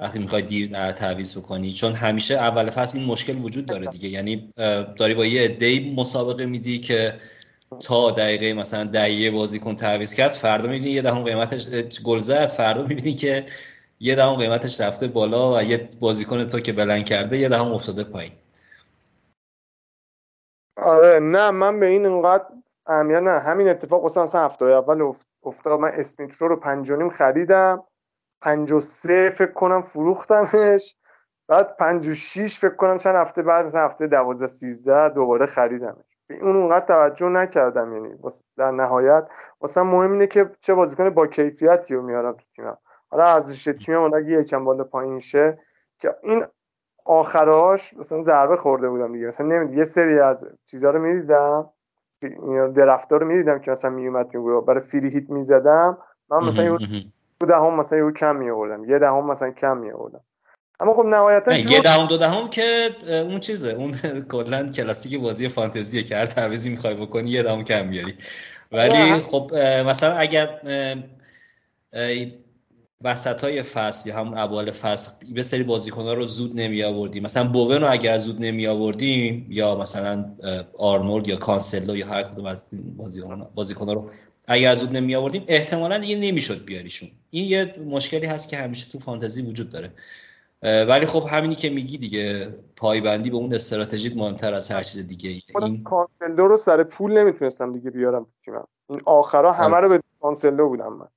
A: وقتی می‌خوای دیر تعویض بکنی. چون همیشه اول فصل این مشکل وجود داره دیگه. یعنی داری با یه عده‌ای مسابقه میدی که تا دقیقه مثلا دقیقه بازیکن تعویض کرد فردا می‌بینی یه دهم قیمتش گل زد فردا می‌بینی که یه دهم قیمتش رفته بالا و یه بازیکن تو که بلند کرده یه دهم افتاده پایین.
D: آره نه من به این انقدر اهمیت نه. همین اتفاق واسه مثلا هفته اول افتاد. من اسمیت رو پنج خریدم. پنج و سه فکر کنم فروختمش. بعد پنج و شیش فکر کنم چند هفته بعد مثلا هفته دوازده سیزده دوباره خریدمش. اون اونقدر توجه نکردم یعنی در نهایت. واسه مهم اینه که چه بازیکن با کیفیتی رو میارم تو تیمم. حالا ارزش تیمم اگه یکم بالا پایین شه که این آخراش مثلا ضربه خورده بودم دیگه. مثلا نمید یه سری از چیزا رو می‌دیدم درفتا رو می‌دیدم که مثلا میومد میگو برای فری هیت می‌زدم من مثلا یه دهم مثلا یه کم میآوردم. یه دهم مثلا کم میآوردم. اما خب نهایتا
A: یه دهم دو دهم که اون چیزه. اون (laughs) کلا کلاسیک بازی فانتزیه که هر تعویضی می‌خوای بکنی یه دهم کم میاری ولی خب مثلا اگر وسط های فصل یا همون اول فصل به سری بازیکن ها رو زود نمی آوردیم مثلا بوون رو اگر زود نمی آوردیم یا مثلا آرنولد یا کانسلو یا هر کدوم از بازیکن ها رو اگر زود نمی آوردیم احتمالا دیگه نمی‌شد بیاریشون. این یه مشکلی هست که همیشه تو فانتزی وجود داره. ولی خب همینی که میگی دیگه پایبندی به اون استراتژیت مهمتر از هر چیز دیگه.
D: این کانسلو رو سر پول نمی‌تونستم دیگه بیارم این آخرا همه‌ش بی کانسلو بودم من.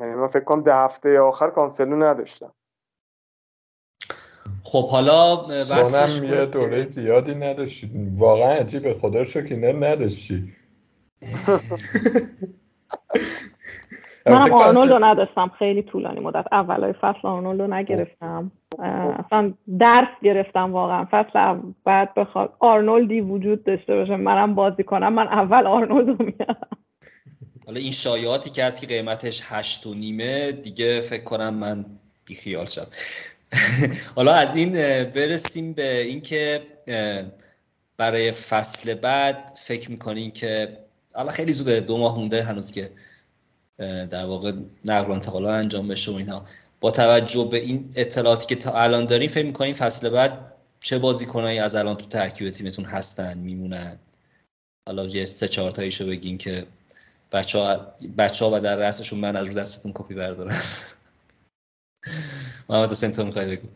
D: یعنی من فکر کنم ده هفته آخر کانسلو نداشتم.
A: خب حالا بسش
B: یه دوره زیادی نداشتی. واقعا عجیبه. خدا رو شکر اینا نداشتی. (laughs)
C: منم آرنولد رو نداشتم. خیلی طولانی مدت. اولای فصل آرنولد رو نگرفتم اصلا درس گرفتم واقعا. فصل بعد بخواد آرنولدی وجود داشته باشه منم بازی کنم. من اول آرنولد رو میارم.
A: حالا این شایعاتی که هست که قیمتش هشت و نیمه دیگه فکر کنم من بیخیال شد (laughs) حالا از این برسیم به اینکه برای فصل بعد فکر می‌کنین که حالا خیلی زوده دو ماه مونده هنوز که در واقع نقل و انتقال انجام بشه و اینا. با توجه به این اطلاعاتی که تا الان داریم فکر می‌کنین فصل بعد چه بازیکنایی از الان تو ترکیب تیمتون هستن میمونن؟ حالا یه سه چهار تاییشو بگین که بچه ها, و در رأسشون من از رو دستتون کپی بردارم. (laughs) محمد حسین تو می‌خوای بگو.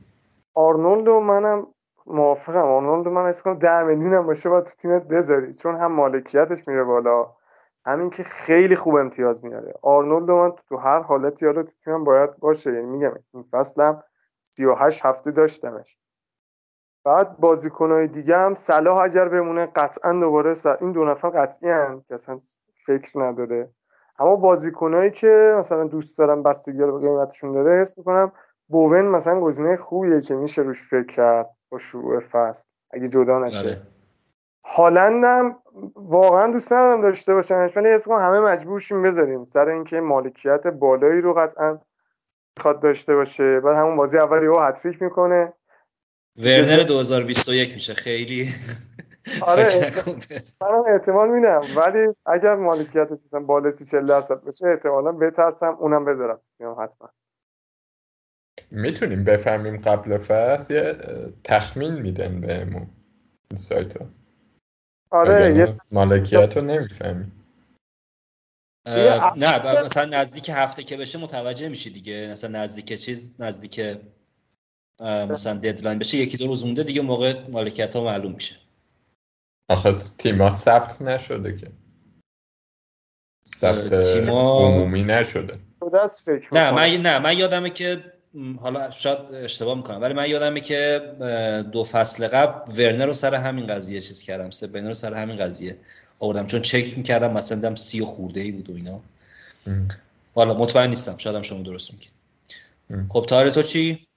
D: آرنولد و منم موافقم. آرنولد من اسم کنم ده میلیون هم باشه باید تو تیمت بذاری. چون هم مالکیتش میره بالا همین که خیلی خوب امتیاز میاره. آرنولد من تو هر حالتی حالا تو تیمم باید باشه. یعنی میگم این فصلم 38 هفته داشتمش. بعد بازیکنهای دیگه هم صلاح اگر بمونه قطعا دوباره این دو نفر قطعی هم که اصلا فکر نداره. اما بازیکنایی که مثلا دوست دارم بستگی رو به قیمتشون داره حس می‌کنم بوون مثلا گزینه خوبیه که میشه روش فکر کرد با شروع فصل اگه جدا نشه.
A: آره.
D: هالندم واقعا دوست ندارم داشته باشنش ولی اسم همه مجبورشیم بذاریم. سر اینکه مالکیت بالایی رو قطعا می‌خواد داشته باشه. بعد همون بازی اولی او هتریک می‌کنه.
A: ورنر 2021 میشه. خیلی.
D: آره منم احتمال میدم. ولی اگر مالکیت بالا 40 درصد بشه احتمالا بترسم اونم بذارم. حتما.
B: می‌تونیم بفهمیم قبل فصل یه تخمین میدن بهمون سایت ها
D: آره یه
B: مالکیت رو نمی‌فهمیم.
A: نه مثلا نزدیک هفته که بشه متوجه میشی دیگه. مثلا نزدیک چیز نزدیک مثلا ددلاین بشه یکی دو روز مونده دیگه موقع مالکیت ها معلوم میشه.
B: آخه تیما ثبت نشده که. ثبت تیما... عمومی نشده.
A: نه من نه من یادمه که حالا شاید اشتباه می‌کنم ولی من یادمه که دو فصل قبل ورنر رو سر همین قضیه چیز کردم سه رو سر همین قضیه آوردم چون چک می‌کردم مثلا دیدم سی و خورده ای بود و اینا. حالا مطمئن نیستم شاید شما درست میگی. خب تاره تو چی؟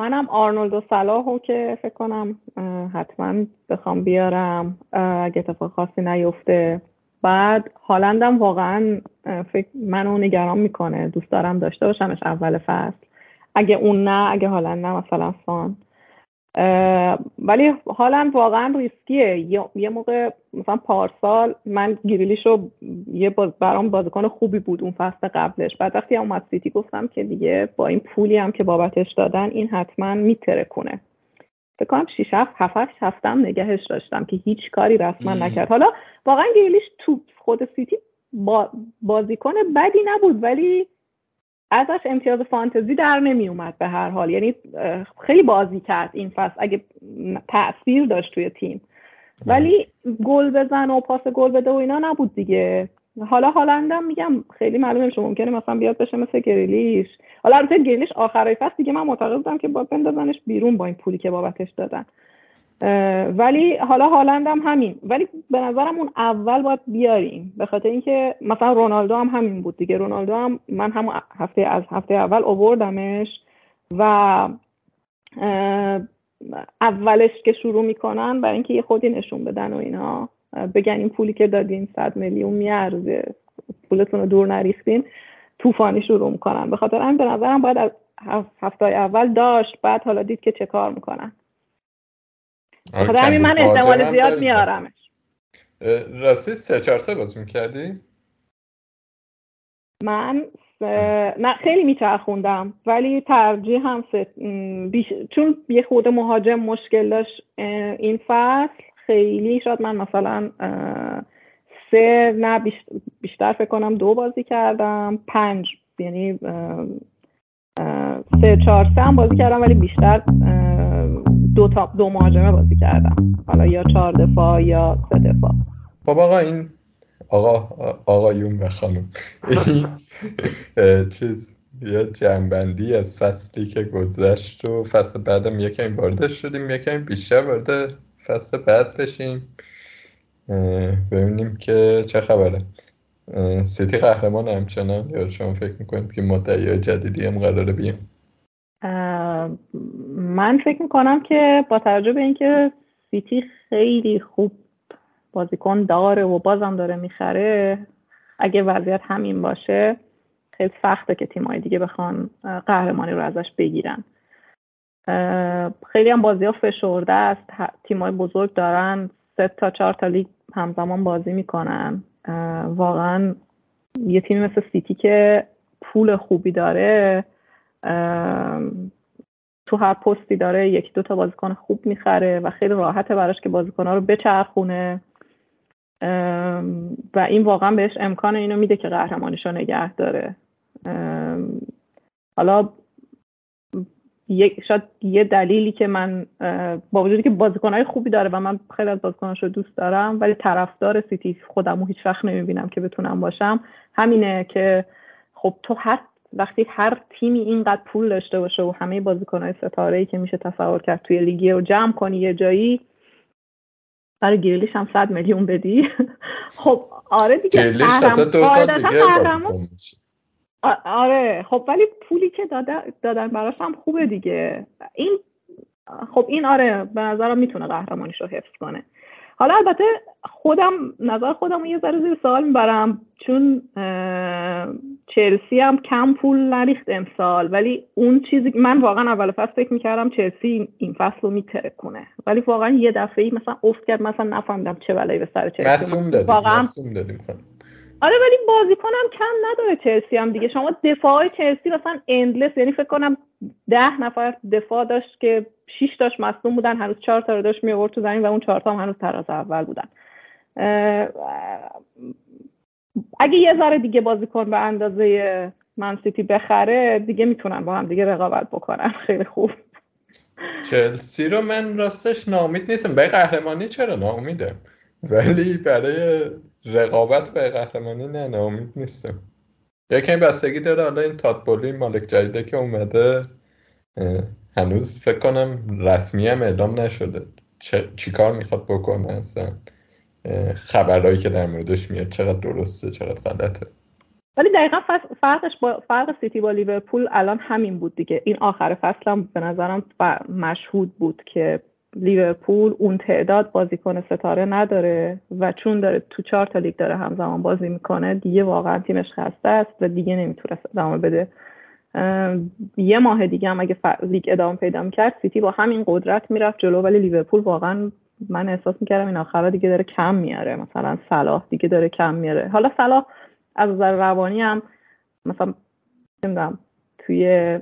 C: منم آرنولد و صلاحو که فکر کنم حتما بخوام بیارم. اگه اتفاق خاصی نیفته. بعد هالندم واقعا فکر منو نگران می‌کنه. دوست دارم داشته باشمش اول فصل. اگه اون نه اگه هالند نه مثلا فان ولی حالا واقعا ریسکیه. یه موقع مثلا پارسال من گریلیش رو یه باز برام بازیکن خوبی بود اون فصل قبلش. بعد وقتی اومد سیتی گفتم که دیگه با این پولی هم که بابتش دادن این حتما میتره کنه فکر کنم 6 7 7 هفتم نگهش داشتم که هیچ کاری رسما نکرد. حالا واقعا گریلیش تو خود سیتی با بازیکن بدی نبود ولی ازش امتیاز فانتزی در نمی اومد به هر حال. یعنی خیلی بازی کرد این فصل اگه تاثیر داشت توی تیم. ولی گل بزن و پاس گل بده و اینا نبود دیگه. حالا هالندم میگم خیلی معلومه میشه ممکنه مثلا بیاد بشه مثل گریلیش. حالا البته گریلیش آخرای فصل دیگه من معتقد بودم که با بندازنش بیرون با این پولی که بابتش دادن. ولی حالا هالند هم همین. ولی به نظرم اون اول باید بیاریم. به خاطر اینکه مثلا رونالدو هم همین بود دیگه. رونالدو هم من هم هفته از هفته اول اووردمش و اولش که شروع می‌کنن برای اینکه یه خودی نشون بدن و اینا بگن این پولی که دادین صد میلیون میارزه. پولتون رو دور نریختین. طوفانی شروع می‌کنن. به خاطر همین به نظرم باید از هفته اول داشت. بعد حالا دید که چه کار می‌کنن. خدا همین من احتمال زیاد میارمش.
B: راستی سه چهار سه بازی می‌کردی؟
C: من نه خیلی میچرخوندم ولی ترجیح هم بیش... چون یه خود مهاجم مشکل داشت این فصل خیلی شاید من مثلا سه نه بیشتر فکر کنم دو بازی کردم پنج یعنی سه چهار سه هم بازی کردم ولی بیشتر دو تا دو مهاجمه بازی کردم. حالا یا چهار دفاع یا سه دفاع.
B: خب آقا این آقا آقایون و خانم. چیز یه جنبندی از فصلی که گذشت و فصل بعدم یکم واردش شدیم یکم بیشتر وارد فصل بعد بشیم. ببینیم که چه خبره. سیتی قهرمان همچنان. یا شما فکر می‌کنید که مدعی جدیدی هم قراره بیام
C: من فکر می‌کنم که با توجه به اینکه سیتی خیلی خوب بازیکن داره و بازم داره می‌خره اگه وضعیت همین باشه خیلی سخته که تیمای دیگه بخوان قهرمانی رو ازش بگیرن. خیلی هم بازی ها فشرده است. تیمای بزرگ دارن سه تا چهار تا لیگ همزمان بازی می‌کنن. واقعا یه تیمی مثل سیتی که پول خوبی داره تو هر پستی داره یکی دو تا بازیکن خوب می‌خره و خیلی راحته براش که بازیکنها رو بچرخونه. و این واقعا بهش امکان اینو میده که قهرمانیش رو نگه داره. حالا شاید یه دلیلی که من با وجودی که بازیکنهای خوبی داره و من خیلی از بازیکناش رو دوست دارم ولی طرفدار سیتی خودم رو هیچ وقت نمی‌بینم که بتونم باشم همینه که خب تو هر وقتی هر تیمی اینقدر پول داشته باشه و همه بازیکنهای ستاره ای که میشه تصور کرد توی لیگی رو جمع کنی یه جایی برای گریلیش هم صد میلیون بدی. (laughs) خب آره دیگه
B: سال دیگه
C: آره خب ولی پولی که دادن براش هم خوبه دیگه. این خب این آره به نظرم می‌تونه قهرمانیش رو حفظ کنه. حالا البته خودم نظر خودم یه ذره زیر سوال می‌برم چون چلسی هم کم پول نریخت امسال ولی اون چیزی من واقعا اول فصل فکر می‌کردم چلسی این فصل رو میتره کنه ولی واقعا یه دفعه مثلا افت کرد مثلا نفهمیدم چه بلایی به سر چلسی
B: واقعا
C: آره ولی بازیکنم کم نداره چلسی هم دیگه. شما دفاع چلسی مثلا اندلس یعنی فکر کنم ده نفر دفاع داشت که شیش داشت مصدوم بودن هنوز چهار تا رو داشت می تو زمین و اون چهار تا هم هنوز تراز اول بودن. اگه یه ذره دیگه بازیکن به اندازه من سیتی بخره دیگه می‌تونن با هم دیگه رقابت بکنن (laughs) خیلی خوب.
B: چلسی رو من راستش نامید نیستم. به قهرمانی چرا نامیده ولی برای رقابت به قهرمانی نه نامید نیستم. یکی بستگی داره. حالا این تاتبولی مالک جدیده که اومده هنوز فکر کنم رسمی هم اعلام نشده. چی کار می‌خواد بکنه اصلا؟ خبرهایی که در موردش میاد چقدر درسته چقدر غلطه.
C: ولی دقیقا فرقش با فرق سیتی با لیورپول الان همین بود دیگه. این آخر فصل هم به نظرم مشهود بود که لیورپول اون تعداد بازیکن ستاره نداره و چون داره تو چهار تا لیگ داره همزمان بازی می‌کنه دیگه واقعا تیمش خسته است و دیگه نمی‌تونه ادامه بده. یه ماه دیگه هم اگه لیگ ادامه پیدا می‌کرد سیتی با همین قدرت می‌رفت جلو ولی لیورپول واقعا من احساس می‌کردم این آخرا دیگه داره کم میاره. مثلا صلاح دیگه داره کم میاره. حالا صلاح از نظر روانی هم مثلا نمی‌دونم توی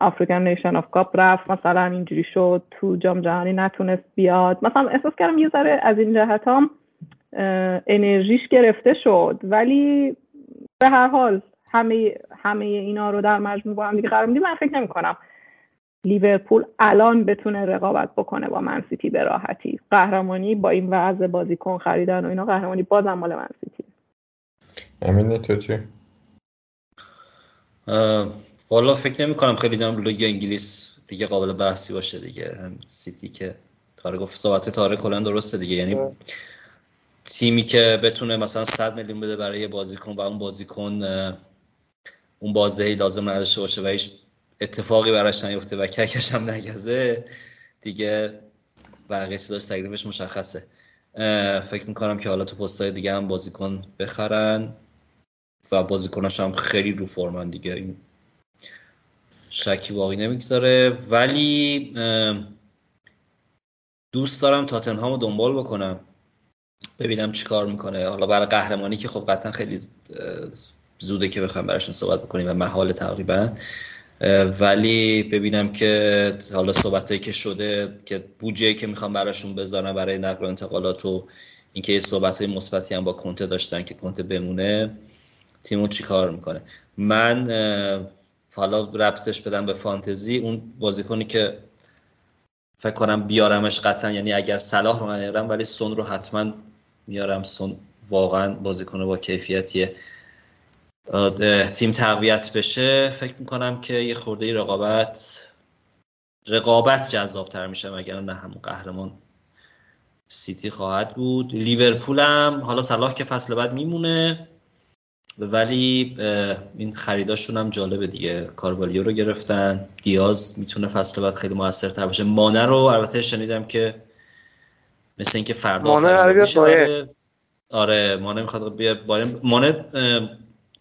C: African Nation of Cup رفت مثلا اینجوری شد تو جام جهانی نتونست بیاد. مثلا احساس کردم یه ذره از این جهت هم انرژیش گرفته شد. ولی به هر حال همه همه اینا رو در مجموع با هم دیگه قرار میدیم. من فکر نمی کنم لیورپول الان بتونه رقابت بکنه با منسیتی به راحتی. قهرمانی با این وضع بازیکن خریدن و اینا قهرمانی بازم مال منسیتی
B: امین تو چی؟
A: والا فکر نمی کنم خیلی دارم لیگ انگلیس دیگه قابل بحثی باشه دیگه. هم سیتی که تاره گفت صحبت تاره کلا درسته دیگه. یعنی تیمی که بتونه مثلا 100 میلیون بده برای بازیکن و اون بازیکن اون بازدهی لازم نداشته باشه و هیچ اتفاقی براش نیفته و ککش هم نگزه دیگه بقیه چیزاش تکلیفش مشخصه. فکر می‌کنم که حالا تو پستای دیگه هم بازیکن بخرن و بازیکناش هم خیلی رو فرمن دیگه. شکی باقی نمی‌گذاره. ولی دوست دارم تاتنهام رو دنبال بکنم. ببینم چی کار می‌کنه. حالا برای قهرمانی که خب قطعا خیلی زوده که بخوایم براشون صحبت بکنیم و محال تقریبا. ولی ببینم که حالا صحبت هایی که شده که بودجه که می‌خوام براشون بذارم برای نقل و انتقالات و اینکه صحبت های مثبتی هم با کنته داشتن که کنته بمونه تیمو چی کار می‌کنه؟ من حالا ربطش بدم به فانتزی اون بازیکنی که فکر کنم بیارمش قطعا یعنی اگر صلاح رو نیارم ولی سون رو حتما میارم. سون واقعا بازیکن با کیفیتیه. تیم تقویت بشه فکر می‌کنم که یه خورده رقابت رقابت جذاب تر میشه مگر نه همون قهرمان سیتی خواهد بود. لیورپول هم حالا صلاح که فصل بعد میمونه ولی این خریداشون هم جالبه دیگه. کاروالیو رو گرفتن دیاز می‌تونه فصل بعد خیلی موثرتر باشه. مانه رو البته شنیدم که مثل اینکه فردا مانه آره مانه می‌خواد بیاد مانه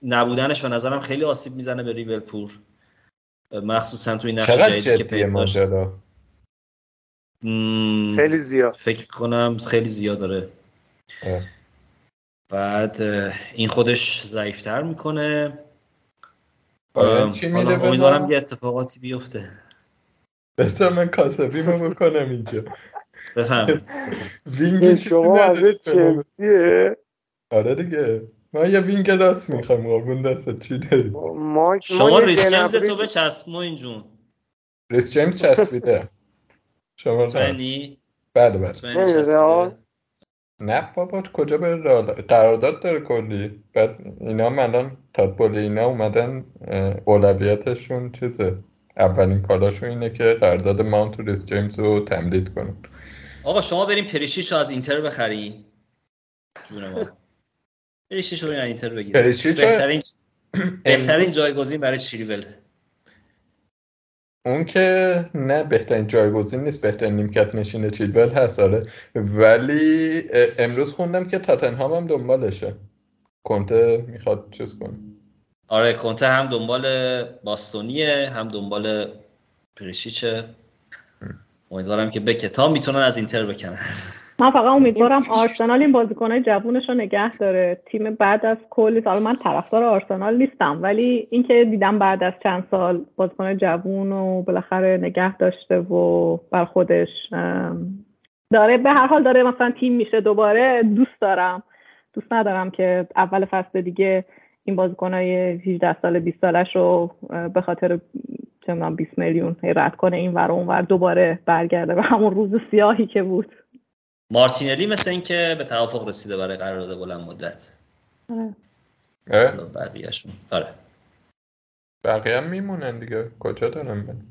A: نبودنش به نظرم خیلی آسیب می‌زنه به لیورپول. مخصوصا تو این نقش جدیدی که پیدا داشت.
D: خیلی زیاد.
A: فکر کنم خیلی زیاد داره. بعد این خودش ضعیفتر می‌کنه. امیدوارم یه اتفاقاتی بیفته.
B: بذار من کاسبی رو بکنم اینجا.
A: بفرمایید (laughs)
B: وینگ
D: شما از چلسیه؟
B: آره دیگه. ما یه وینگ راست می‌خوایم قربون دست چی داری؟
D: ما
A: شما ریس جیمز تو بچسب موین جون.
B: ریس جیمز چسبیده.
A: شما؟
B: بله بله. نه بابا کجا بره قرارداد داره کلی. بعد اینا الان تاد بولی اینا اومدن اولویتشون چیزه. اولین کاراشون اینه که قرارداد ماونت و ریس جیمز رو تمدید کنن.
A: آقا شما بریم پریشیچ رو از اینتر بخری جون ما. پریشیچ رو اینتر بگیر بهترین (clears throat) بهترین جایگزین برای چیلول
B: اون که نه بهترین جایگزین نیست بهترین نیمکت نشین چیلول هست آره. ولی امروز خوندم که تاتنهام هم دنبالشه. کنته می‌خواد چیز کنه.
A: آره کنته هم دنبال باستونیه هم دنبال پریشیچه. امیدوارم که به کتاب می‌تونن از اینتر بکنن. (laughs)
C: من فقط امیدوارم آرسنال این بازیکنهای جوونش رو نگه داره. تیم بعد از کلی سال من طرفدار آرسنال نیستم ولی اینکه دیدم بعد از چند سال بازیکن جوون و بالاخره نگه داشته و بر خودش داره به هر حال داره مثلا تیم میشه دوباره دوست دارم. دوست ندارم که اول فصل دیگه این بازیکنهای 18 سال 20 سالش رو به خاطر چه 20 میلیون رد کنه این ور اون ور دوباره برگرده به همون روز سیاهی که بود.
A: مارتینلی مثل اینکه به توافق رسیده برای قرارداد بلند مدت.
B: آره.
A: بقیهشون. آره.
B: بقیه هم میمونن دیگه. کجا دارن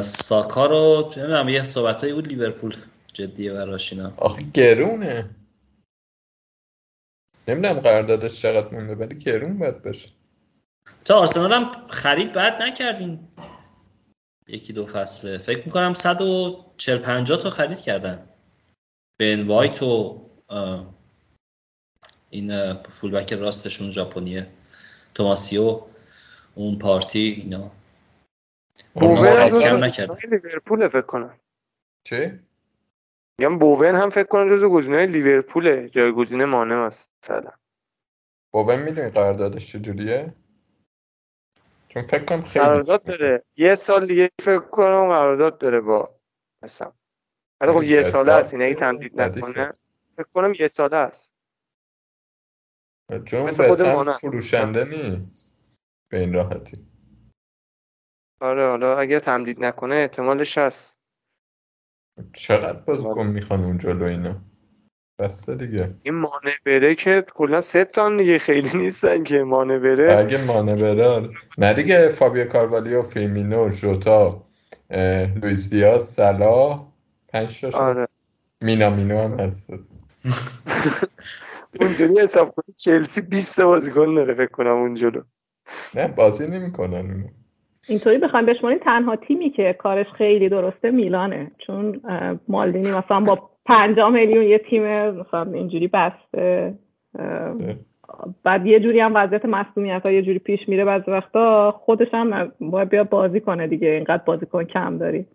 A: ساکا رو نمی‌دونم یه صحبتایی بود لیورپول. جدیه براش اینا.
B: آخه گرونه. نمی‌دونم قراردادش چقدر مونده ولی گرون باید باشه.
A: تا آرسنال هم خرید بعد نکردین. یکی دو فصله. فکر می‌کنم 140 50 تا خرید کردن. بن وایت و این فولبک راستشون ژاپنیه. توماسیو اون پارتی اینا.
D: کم نکرد لیورپول فکر کنم.
B: چه
D: میگم بوون هم فکر کنم جزو گزینه‌های لیورپول جایگزین مانه مثلا.
B: بوون می‌دونی قراردادش چجوریه چون فکر کنم خیلی
D: قرارداد داره. یه سال دیگه فکر کنم قرارداد داره با مثلا ولی خب یه ساله است این اگه تمدید نکنه. فکر کنم یه ساله است.
B: چون مثل فروشنده نیست. به این راحتی.
D: آره حالا اگه تمدید نکنه احتمالش هست
B: چقدر بازیکن می‌خوان اون جلو اینا؟ بسته دیگه.
D: این مانه بره که کلا سه تان دیگه خیلی نیستن که مانه بره.
B: اگه مانه بره آره. نه دیگه فابیو کاروالیو فیرمینو ژوتا. لوئیس دیاز صلاح پنج تا
D: آره.
B: مینا مینو هم هست. (laughs)
D: اونجوری حساب کنی چلسی 20 بازیکن داره فکر کنم اون جلو.
B: نه بازی نمی‌کنن اونو.
C: اینطوری بخوایم بشماریم تنها تیمی که کارش خیلی درسته میلانه. چون مالدینی مثلا با 5 میلیون یه تیم مثلا اینجوری بسته. بعد یه جوری هم وضعیت مصونیت ها یه جوری پیش میره بعضی وقتا خودش هم باید بیا بازی کنه دیگه. اینقدر بازیکن کم داری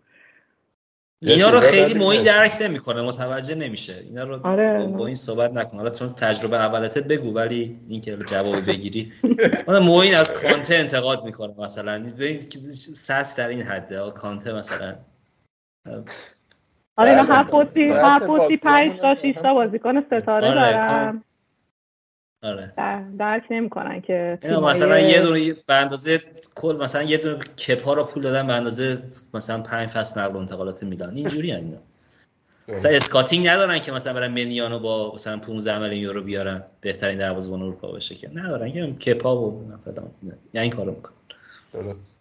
A: اینا رو خیلی موی درک نمی‌کنه متوجه نمیشه. اینا رو
C: آره.
A: با این صحبت نکن. حالا چون تجربه اولته بگو ولی اینکه جواب بگیری. من موین از کانته انتقاد می‌کنه مثلا. ببین که سطح در این حده. کانته مثلا.
C: آره اینا هر پستی هر پستی 5 تا 6 تا بازیکن ستاره
A: آره،
C: دارن.
A: آره.
C: در درک نمی‌کنن که
A: اینا مثلا یه دونه به اندازه کل مثلا یه دونه کپا رو پول دادن به اندازه مثلا 5 فصل نقل و انتقالات میلان. اینجوری اینا. مثلا scouting ندارن که مثلا برن منیانو با مثلا 15 میلیون یورو بیارن بهترین دروازه‌بان اروپا باشه که. ندارن یه کپا و فلان. یعنی این کارو می‌کنن.
B: درست.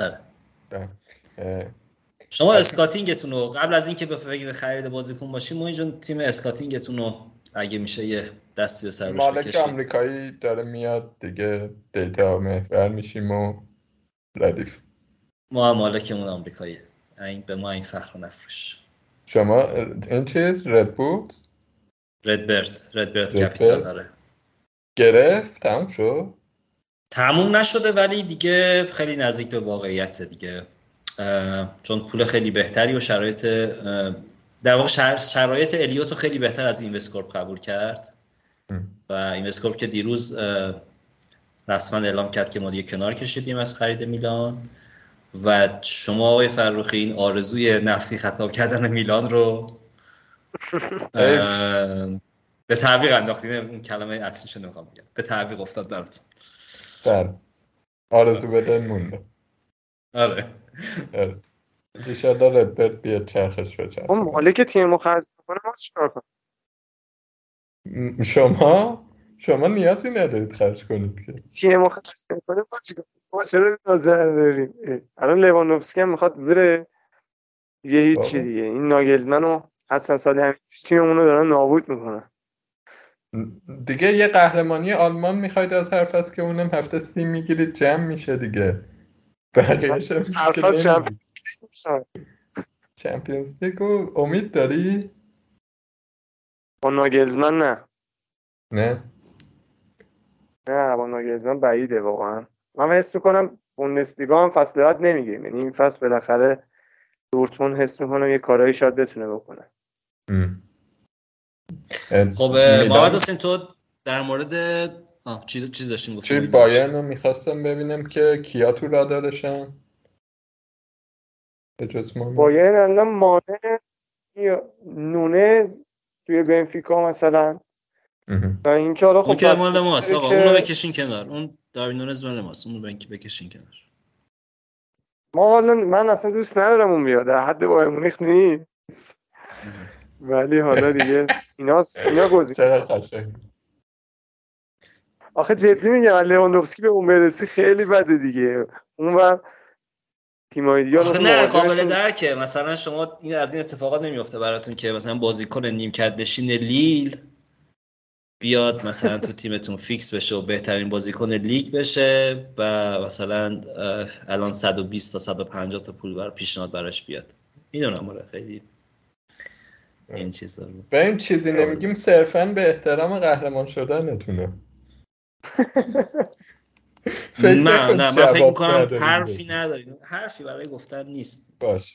A: آره.
B: اه.
A: شما scouting تون رو قبل از اینکه به فکر خرید بازیکن باشیم ما اینجا تیم scouting تون رو اگه میشه یه دستی به سر
B: مالک آمریکایی داره میاد دیگه دیتا محور میشیم و ردیف.
A: ما هم مالکمون آمریکاییه. این به ما این فخر رو نفروش.
B: شما این چیز رد بود
A: رد برد رد برد
B: رد
A: کپیتال؟ داره
B: گرفت؟ تموم شد؟
A: تموم نشده ولی دیگه خیلی نزدیک به واقعیت دیگه. چون پول خیلی بهتری و شرایط در واقع شر- شرایط الیوت رو خیلی بهتر از Investcorp قبول کرد. و Investcorp که دیروز رسما اعلام کرد که ما دیگه کنار کشیدیم از خرید میلان و شما آقای فرخی این آرزوی نفتی خطاب کردن میلان رو (laughs) به تعویق انداختین. اون کلمه اصلیشو نمی‌خوام بگم. به تعویق افتاد براتون.
B: بله. آرزو به دل مونده.
A: آره.
B: آره. ایشالله ردبرد بیاد چرخش بچرخ
D: اون مالک تیم رو خرج می‌کنه ما چیکار کنیم؟
B: شما؟ شما نیازی ندارید خرج کنید که.
D: خرج می‌کنه ما چیکار کنیم؟ ما چرا نظر داریم الان لواندوفسکی هم می‌خواد بره. دیگه هیچی. دیگه. این ناگلزمن و حسن صالح تیممون رو دارن نابود می‌کنن.
B: دیگه یه قهرمانی آلمان می‌خواید از هر فصل که اونم هفته سی می‌گیرید جمع میشه دیگه. بقیهش
D: حرفاش
B: چمپیونز لیگ امید داری؟
D: با ناگلزمن نه.
B: نه.
D: نه با ناگلزمن بعیده واقعا. من حس می‌کنم بوندسلیگا هم فصل بعد نمی‌گیریم یعنی این فصل بالاخره دورتموند حس می‌کنم یه کارایی شاید بتونه بکنه.
A: خب محمد حسین تو در مورد آه چی چیز داشتیم
B: چی بایرن رو می‌خواستم ببینم که کیا تو رادارشن؟
D: بایرن الان مانه نونز توی بنفیکا مثلا. و این که حالا خب
A: اون که مال ماست آقا اونو بکشین کنار. اون داروین نونز مال ماست اونو بکشین کنار.
D: ما حالا من اصلا دوست ندارم اون بیاد. در حد بایر مونیخ نیست. ولی حالا دیگه اینا (laughs) اینا گزینه آخه جدی میگم لewandowski به اون برسی خیلی بده دیگه. اون وقت تیمای دیگه.
A: نه قابل درکه مثلا شما این از این اتفاقات نمیفته براتون که مثلا بازیکن نیمکت نشین لیل بیاد مثلا تو (laughs) تیمتون فیکس بشه و بهترین بازیکن لیگ بشه و مثلا الان 120 تا 150 تا پول بر پیشنهاد براش بیاد. می‌دونم آره خیلی این چیزا
B: به این چیزی نمیگیم صرفا به احترام قهرمان شدنتونه. (laughs) (laughs)
A: نه نه من فکر می‌کنم حرفی نداریم. حرفی برای گفتن نیست.
B: باش.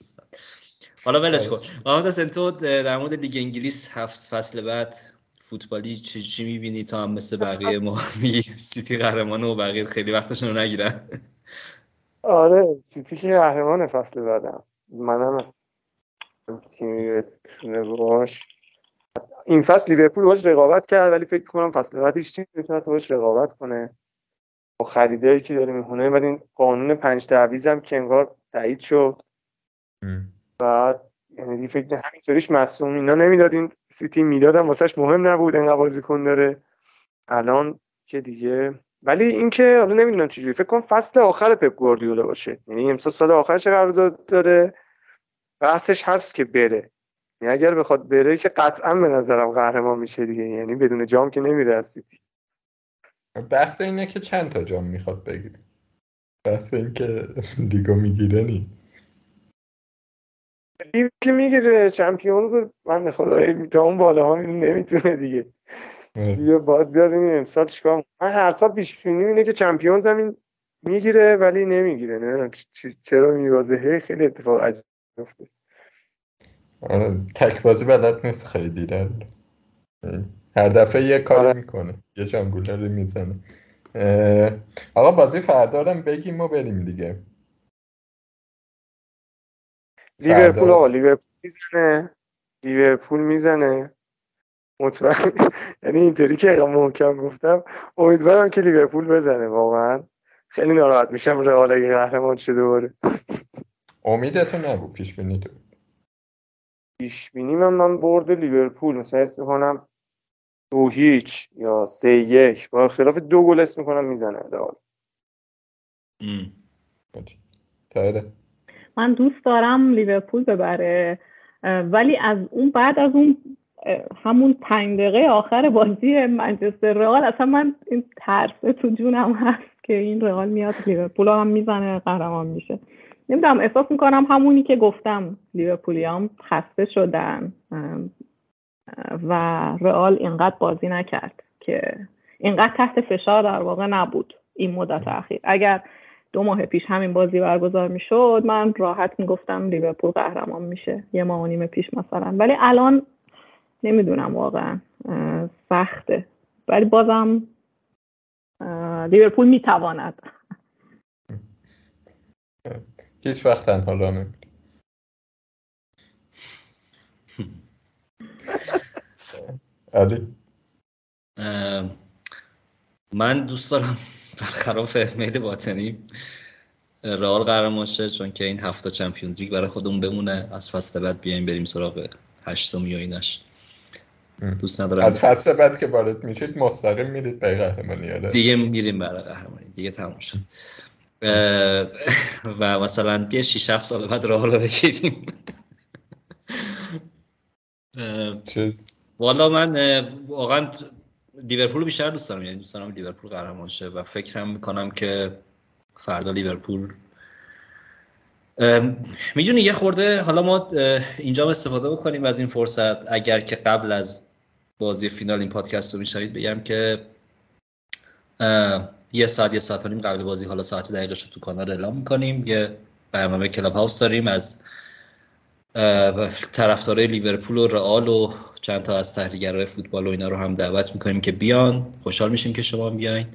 A: حالا ولش کن. محمد حسین تو در مورد لیگ انگلیس هفت فصل بعد فوتبالی چی چی می‌بینی؟ تا هم مثل بقیه ما (laughs) سیتی قهرمانه و بقیه خیلی وقتشون رو نگیرن.
D: آره سیتی که قهرمان فصل بعدم. منم از تیمی باش. این فصل لیورپول باش رقابت کرد ولی فکر کنم فصل بعد هیچ تیمی نمی‌تونه باش رقابت کنه. با خریدایی که داره می‌کنه بعد این قانون پنج تعویض هم که انگار تایید شد. بعد یعنی فکر همینطوریش مصوم اینا نمی‌دادین سیتی می‌دادن واسهش مهم نبود انقدر بازیکن داره. الان که دیگه ولی اینکه حالا نمی‌دونم چجوری فکر کنم فصل آخر پپ گواردیولا باشه. یعنی امسال سال آخرش قرار داره؟ بحثش هست که بره. یعنی اگر بخواد بره که قطعا به نظرم قهرمان میشه دیگه. یعنی بدون جام که نمیره از سیتی.
B: بحث اینه که چند تا جام می‌خواد بگیره. بحث این که دیگه می‌گیره نی.
D: که می‌گیره چمپیونز رو من خدا تا اون بالا ها نمی‌تونه دیگه. دیگه باید بیاد این امسال چیکار من هر سال پیش بینی اینه که چمپیونز هم می‌گیره ولی نمی‌گیره. نمی‌دونم چرا میوازه خیلی اتفاق عجیب میفته
B: آره تک بازی بلد نیست خیلی در هر دفعه یه کاری آره. می‌کنه. یه جانگوله رو می‌زنه آقا بازی فردارم بگیم و بریم دیگه.
D: لیورپول آقا لیورپول می‌زنه. لیورپول می‌زنه. مطمئن (laughs) یعنی اینطوری که محکم گفتم امیدوارم که لیورپول بزنه واقعا. خیلی ناراحت میشم رئال اگه قهرمان شه دوباره.
B: امیدتو نگو پیش بینی تو.
D: پیش بینی من من برد لیورپول. مثلا اسم کنم دو هیچ یا سه یک. با اختلاف دو گل اسم کنم می‌زنه رئال.
C: من دوست دارم لیورپول ببره ولی از اون بعد از اون همون پنج دقیقه آخر بازی منچستر رئال اصلا من این ترسه تو جونم هست که این رئال میاد لیورپول هم می‌زنه قهرمان میشه. نمی‌دونم احساس می‌کنم همونی که گفتم لیورپولیام خسته شدن. و رئال اینقدر بازی نکرد که اینقدر تحت فشار در واقع نبود این مدت اخیر. اگر دو ماه پیش همین بازی برگزار می‌شد من راحت می‌گفتم لیورپول قهرمان میشه. یه ماه و نیم پیش مثلا. ولی الان نمی‌دونم واقعا سخته. ولی بازم لیورپول می‌تواند. (laughs)
B: هیچ وقت تنها را (laughs) علی
A: من دوست دارم برخلاف مهد باطنی رئال قرار شه چون که این هفته چمپیونز لیگ برای خودمون بمونه. از فصل بعد بیایم بریم سراغ هشتم یا اینش دوست ندارم.
B: از فصل بعد که وارد میشید مستقیم میرید به قهرمانی آره.
A: دیگه میریم برای قهرمانی. دیگه تموم شد. و مثلا یه 6 7 سال بعد راه رو بگیریم. والا من واقعا لیورپول بیشتر دوست دارم یعنی دوست دارم لیورپول قهرمان شه و فکرم می‌کنم که فردا لیورپول می‌دونی یه خورده حالا ما اینجا استفاده بکنیم از این فرصت. اگر که قبل از بازی فینال این پادکست رو میشنوید بگم که یه ساعت یه ساعت نیم قبل بازی حالا ساعت دقیقش رو تو کانال اعلام می‌کنیم. یه برنامه کلاب هاوس داریم از طرفدارای لیورپول و رئال و چند تا از تحلیلگرای فوتبال و اینا رو هم دعوت می‌کنیم که بیان. خوشحال میشیم که شما بیاین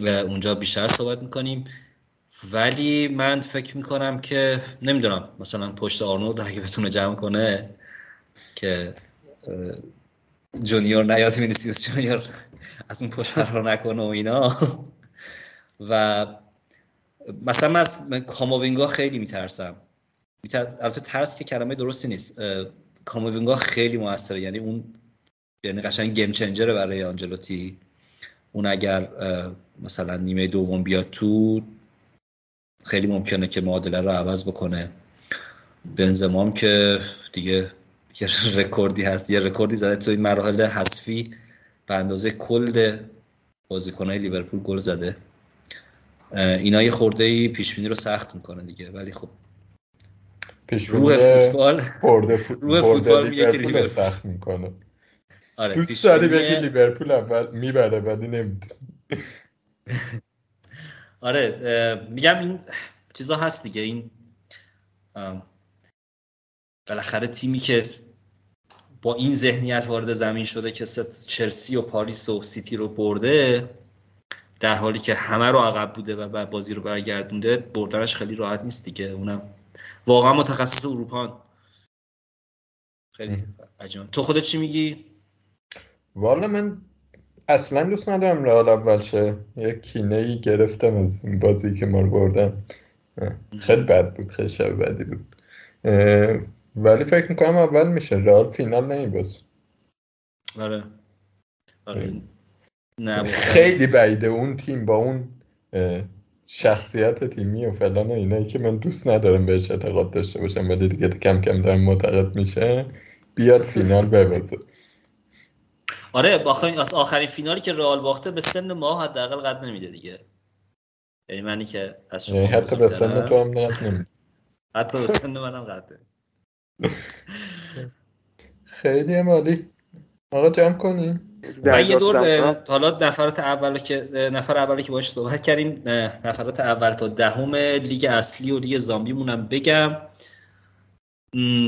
A: اونجا بیشتر صحبت می‌کنیم. ولی من فکر می‌کنم که نمی‌دونم مثلا پشت آرنولد اگه بتونه جمع کنه که جونیور نیاد وینیسیوس جونیور از اون پشت فرار نکنه و اینا. و مثلا من از کاموینگا خیلی میترسم. البته ترس که کلمه درستی نیست. کاموینگا خیلی موثره. یعنی اون یعنی قشنگ game changer ه برای آنجلوتی. اون اگر مثلا نیمه دوم بیاد تو خیلی ممکنه که معادله رو عوض بکنه. بنزمام که دیگه یه رکوردی هست. یه رکوردی زده تو این مراحل حذفی به اندازه کل بازیکنهای لیورپول گل زده. اینا یه خورده ای پیش رو سخت می‌کنه دیگه. ولی خب روح فوتبال. (laughs) روح فوتبال میگه که لیورپول
B: سخت می‌کنه. آره دوست داری بگی لیورپول اول می‌بره ولی نمیده (laughs)
A: آره میگم این چیزا هست دیگه. این بالاخره تیمی که با این ذهنیت وارد زمین شده که چلسی و پاریس و سیتی رو برده در حالی که همه رو عقب بوده و بازی رو برگردونده بردنش خیلی راحت نیست دیگه. اونم واقعا متخصص اروپا خیلی عجیب تو خودت چی میگی؟
B: والا من اصلا دوست ندارم رئال اول شه. یه کینه ای گرفتم از این بازی که ما رو بردن. خیلی بد بود خیلی شب بدی بود. ولی فکر می‌کنم اول میشه. رئال فینال نمیباز
A: آره. آره.
B: خیلی بعیده. اون تیم با اون شخصیت تیمی و فلان و اینایی که من دوست ندارم بهش اعتقاد داشته باشم ولی دیگه کم کم دارم معتقد میشه بیاد فینال ببازه.
A: آره باخرین از آخرین فینالی که رئال باخته به سن ما حداقل قد نمیده دیگه. یعنی منی که از
B: شما یعنی حتی به سن تو هم نمیده
A: حتی به سن منم قد
B: خیلی عالی. آقا جمع کنیم.
A: من یه دور حالا نفرات اول که نفر اولی که باش صحبت کردیم نفرات اول تا دهم لیگ اصلی و لیگ زامبی مونم بگم.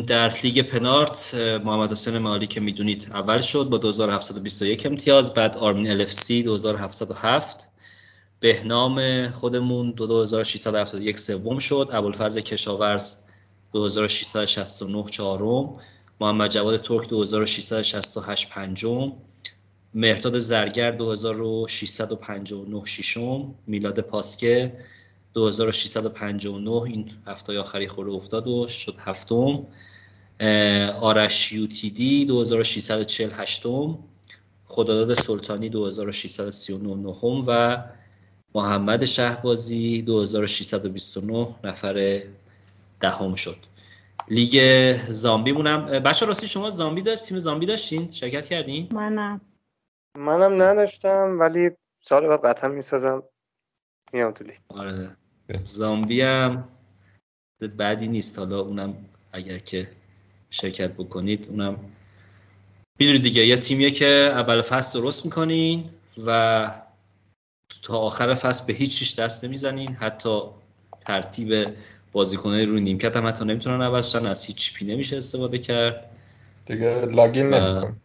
A: در لیگ پنارت محمد حسین مالی که می‌دونید اول شد با 2721 امتیاز بعد آرمین الفسی 2707 بهنام خودمون 2671 سوم شد. ابوالفضل کشاورز 2669 چهارم. محمد جواد ترک 2668 پنجم. مهرداد زرگر 2659 ششم میلاد پاسکه 2659 این هفته آخری خوره افتاد و شد هفتم. آرش یوتیدی 2648 هشتم خداداد سلطانی 2639 نهم و محمد شهبازی 2629 نفر دهم شد. لیگ زامبی مونم بچه راستی شما زامبی داشت؟ تیم زامبی داشتین؟ شرکت کردین؟
C: منم.
D: منم نداشتم ولی سال بعد قطعا می‌سازم میام تو
A: آره. زامبی هم بعدی نیست. حالا اونم اگر که شرکت بکنید اونم می‌دونید دیگه. یه تیمیه که اول فصل درست می‌کنین و تا آخر فصل به هیچ چیش دست نمی‌زنین. حتی ترتیب بازیکنای روی نیمکت هم حتی نمی‌تونن عوض از هیچ پی نمیشه استفاده کرد.
B: دیگه لاگین نمیکن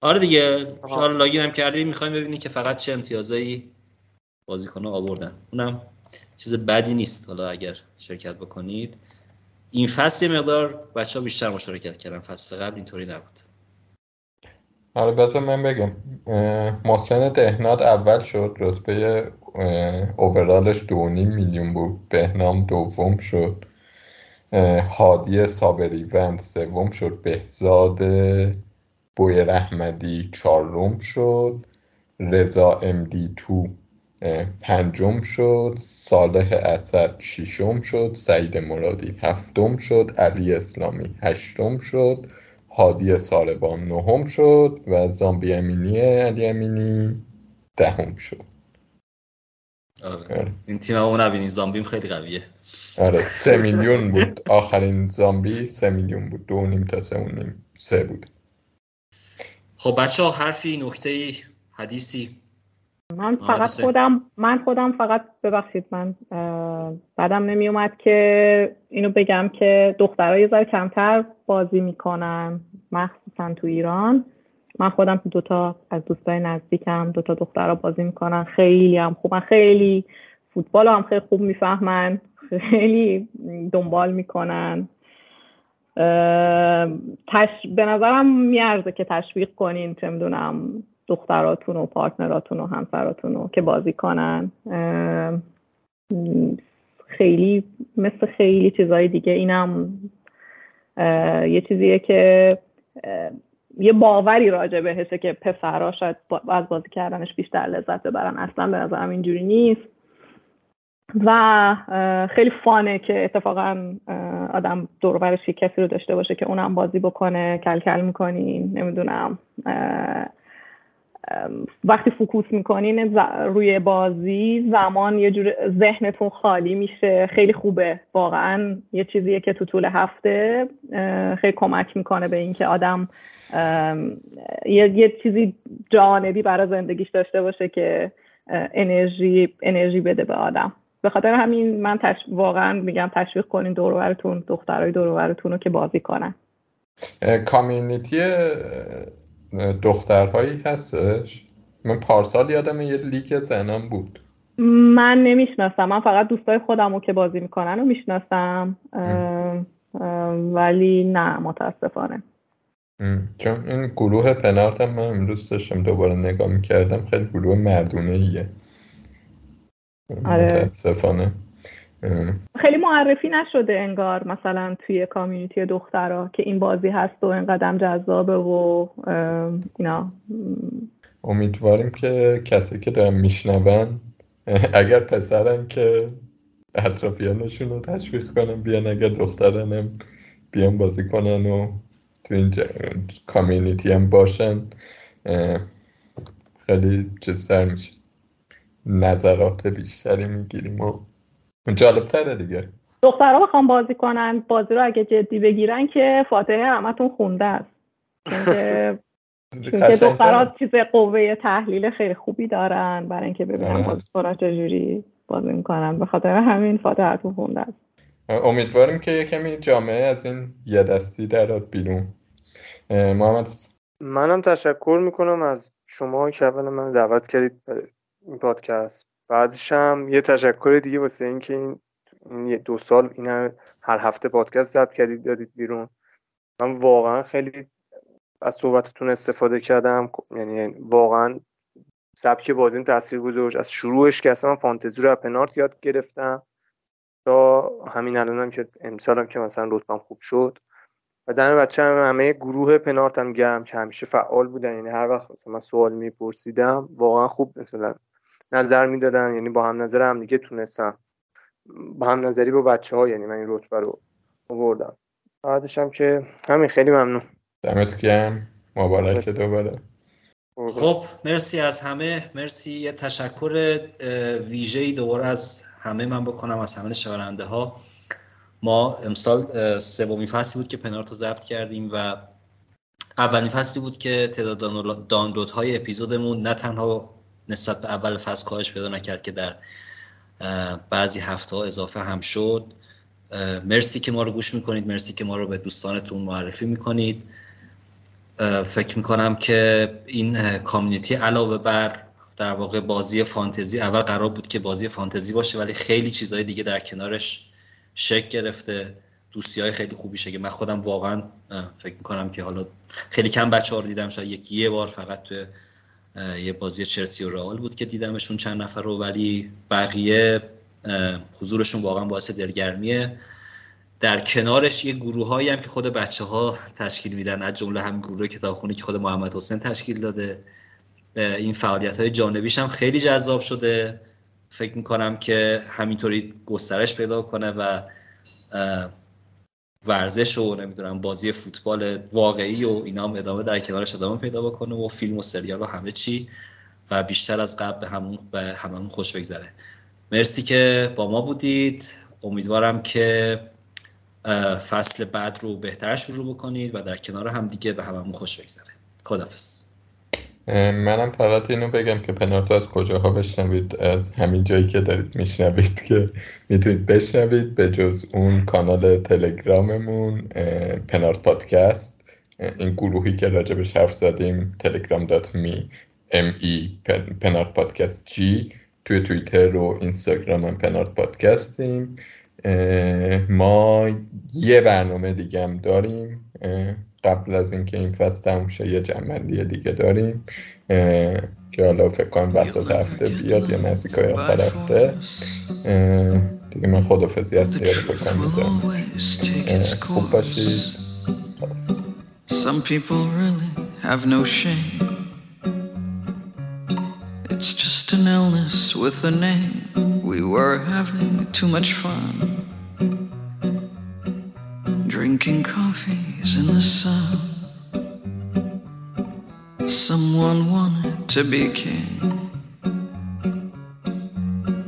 A: آره دیگه شما لاگین هم کردی می‌خوایم ببینی که فقط چه امتیازایی بازیکن آوردن. اونم چیز بدی نیست. حالا اگر شرکت بکنید. این فصل یه مقدار بچه ها بیشتر مشارکت کردن. فصل قبل اینطوری نبود.
B: آره بذار من بگم. محسن دهناد اول شد. رتبه اوورالش دو میلیون بود. بهنام دوم شد. هادی صابری وند سوم شد. بهزاد بوی رحمدی چهارم شد رضا امدی تو پنجم شد صالح اسد ششم شد سعید مرادی هفتم شد علی اسلامی هشتم شد هادی ساربان نهم شد و زامبی امینی علی امینی دهم شد.
A: آره. آره. این تیم اون نبینین زامبیم خیلی قویه.
B: آره سه میلیون بود. آخرین زامبی سه میلیون بود. دو نیم تا سه نیم. سه بود.
A: خب بچه ها حرفی نکته ای حدیثی؟
C: من فقط خودم من خودم فقط ببخشید من بعدم نمی اومد که اینو بگم که دخترها یه ذره کمتر بازی می‌کنن مخصوصا تو ایران. من خودم تو دوتا از دوستای نزدیکم دوتا دخترها بازی می‌کنن. خیلی هم خوبن خیلی فوتبال هم خیلی خوب می‌فهمن خیلی دنبال می‌کنن. تش... به نظرم میارزه که تشویق کنین چه می‌دونم دختراتون و پارتنراتون و همسراتون رو که بازی کنن. خیلی مثل خیلی چیزهای دیگه اینم یه چیزیه که یه باوری راجع بهشه که پسرها شاید از بازی کردنش بیشتر لذت ببرن. اصلا به نظرم اینجوری نیست. و خیلی فانه که اتفاقا آدم دوربرش یه کسی رو داشته باشه که اونم بازی بکنه کل کل می‌کنین نمی‌دونم وقتی فکوس می‌کنین روی بازی زمان یه جور ذهنتون خالی میشه. خیلی خوبه. واقعا یه چیزیه که تو طول هفته خیلی کمک می‌کنه به اینکه آدم یه, یه چیزی جانبی برای زندگیش داشته باشه که انرژی انرژی بده به آدم. به خاطر همین من تش... واقعا میگم تشویق کنین دورورتون دخترای دورورتون رو که بازی کنن.
B: کامیونیتی دخترهایی هستش؟ من پارسال یادم یه لیگ زنان بود.
C: من نمی‌شناسم. من فقط دوستای خودم رو که بازی می‌کنن رو می‌شناسم. ولی نه متاسفانه.
B: چون این گروه پنارت هم من امروز داشتم دوباره نگاه می‌کردم. خیلی گروه مردونه ایه
C: آره.
B: متاسفانه.
C: خیلی معرفی نشده انگار مثلا توی کامیونیتی دخترها که این بازی هست و اینقدر جذابه و اینا.
B: امیدواریم که کسی که دارن میشنون (laughs) اگر پسرن که اطرافیانشون رو تشویق کنن بیان اگر دخترن بیان بازی کنن و تو این کامیونیتی هم باشن خیلی جزتر میشه. نظرات بیشتری می‌گیریم و جالب تره دیگه.
C: دخترها بخوام بازی کنن بازی رو اگه جدی بگیرن که فاتحه همتون خونده است. که (laughs) دخترها چیز قوه تحلیل خیلی خوبی دارن برای اینکه ببینن. بازیکن‌ها چجوری بازی می‌کنن. به خاطر همین فاتحتون خونده است.
B: امیدواریم که یه کمی جامعه از این یه دستی درات بیرون. محمد
D: منم تشکر می‌کنم از شما که اول من دعوت کردید. پادکست بعدش هم یه تشکر دیگه واسه اینکه این دو سال این هر هفته پادکست ضبط کردید دادید بیرون. من واقعا خیلی از صحبتتون استفاده کردم. یعنی واقعا سبک بازیم تاثیر گذاشت. از شروعش که اصلا فانتزی رو پنارت یاد گرفتم تا همین الانم که امسالم که مثلا رتبم خوب شد. و دم بچه هم همه گروه پنارت هم گرم که همیشه فعال بودن. یعنی هر وقت مثلا من سوال میپرسیدم واقعا خوب مثلا نظر می‌دادن یعنی با هم نظر هم دیگه تونستم. با هم نظری با بچه ها یعنی من این رتبه رو آوردم. بعدش هم که همین خیلی ممنون.
B: دمت گرم. مبارک دوباره.
A: خب مرسی از همه. مرسی. یه تشکر ویژه‌ای دوباره از همه من بکنم از همه شورنده ها ما امسال سومین فصلی بود که پنارتو ضبط کردیم و اولین فصلی بود که تعداد دانلود های اپیزودمون نه تنها نسبت به اول فصل کاهش پیدا نکرد که در بعضی هفته ها اضافه هم شد. مرسی که ما رو گوش می‌کنید. مرسی که ما رو به دوستانتون معرفی می‌کنید. فکر می‌کنم که این کامیونیتی علاوه بر در واقع بازی فانتزی اول قرار بود که بازی فانتزی باشه ولی خیلی چیزهای دیگه در کنارش شک گرفته. دوستی های خیلی خوبی که من خودم واقعا فکر می‌کنم که حالا خیلی کم بچه ها رو دیدم شاید یکی یه بار فقط توی یه بازی چلسی و رئال بود که دیدمشون چند نفر رو ولی بقیه حضورشون واقعا باعث دلگرمیه. در کنارش یه گروه هایی هم که خود بچه ها تشکیل میدن از جمله هم گروه کتابخونه که خود محمد حسین تشکیل داده. این فعالیت های جانبیش هم خیلی جذاب شده. فکر می‌کنم که همینطوری گسترش پیدا کنه و ورزش و نمی‌دونم بازی فوتبال واقعی و اینا هم ادامه در کنارش ادامه پیدا بکنه و فیلم و سریال و همه چی و بیشتر از قبل به همون به همون خوش بگذره. مرسی که با ما بودید. امیدوارم که فصل بعد رو بهتر شروع بکنید و در کنار هم دیگه به هممون خوش بگذره. خدافز
E: منم فقط اینو بگم که پنارتو از کجاها بشنوید؟ از همین جایی که دارید میشنوید که می‌تونید بشنوید به جز اون کانال تلگراممون پنارت پادکست. این گروهی که راجبش حرف زدیم تلگرام دات می ام ای پنارت پادکست جی. توی توییتر و اینستاگرام هم پنارت پادکستیم. ما یه برنامه دیگه هم داریم. قبل از اینکه این فصل تموم شه یه جنبندی دیگه داریم که حالا فکر کنم وسط هفته بیاد یا نزدیک های آخر هفته دیگه من خدافزی از دیگه فکر کنم خوب باشید. Some people really have no shame. It's just an illness with a name. We were having too much fun. Drinking coffees in the sun. Someone wanted to be king.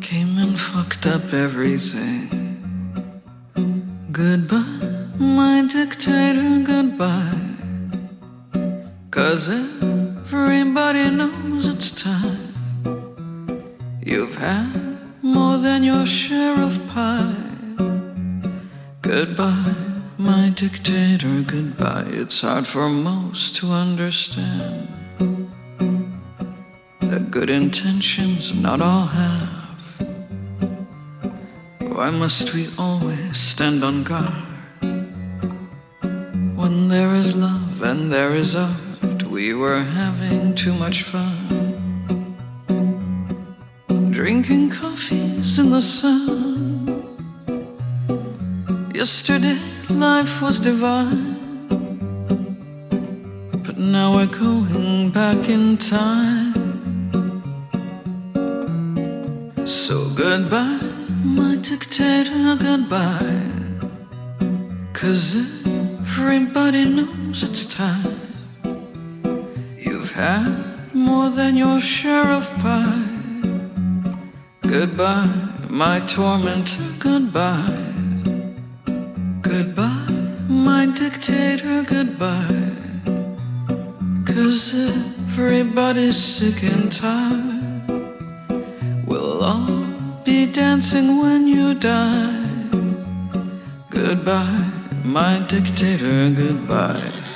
E: Came and fucked up everything. Goodbye, my dictator, goodbye. Cause everybody knows it's time. You've had more than your share of pie. Goodbye my dictator, goodbye. It's hard for most to understand that good intentions not all have. Why must we always stand on guard when there is love and there is art? We were having too much fun. Drinking coffees in the sun. Yesterday life was divine. But now we're going back in time. So goodbye, my dictator, goodbye. Cause everybody knows it's time. You've had more than your share of pie. Goodbye, my tormentor, goodbye. Dictator, goodbye. Cause everybody's sick and tired. We'll all be dancing when you die. Goodbye, my dictator, goodbye.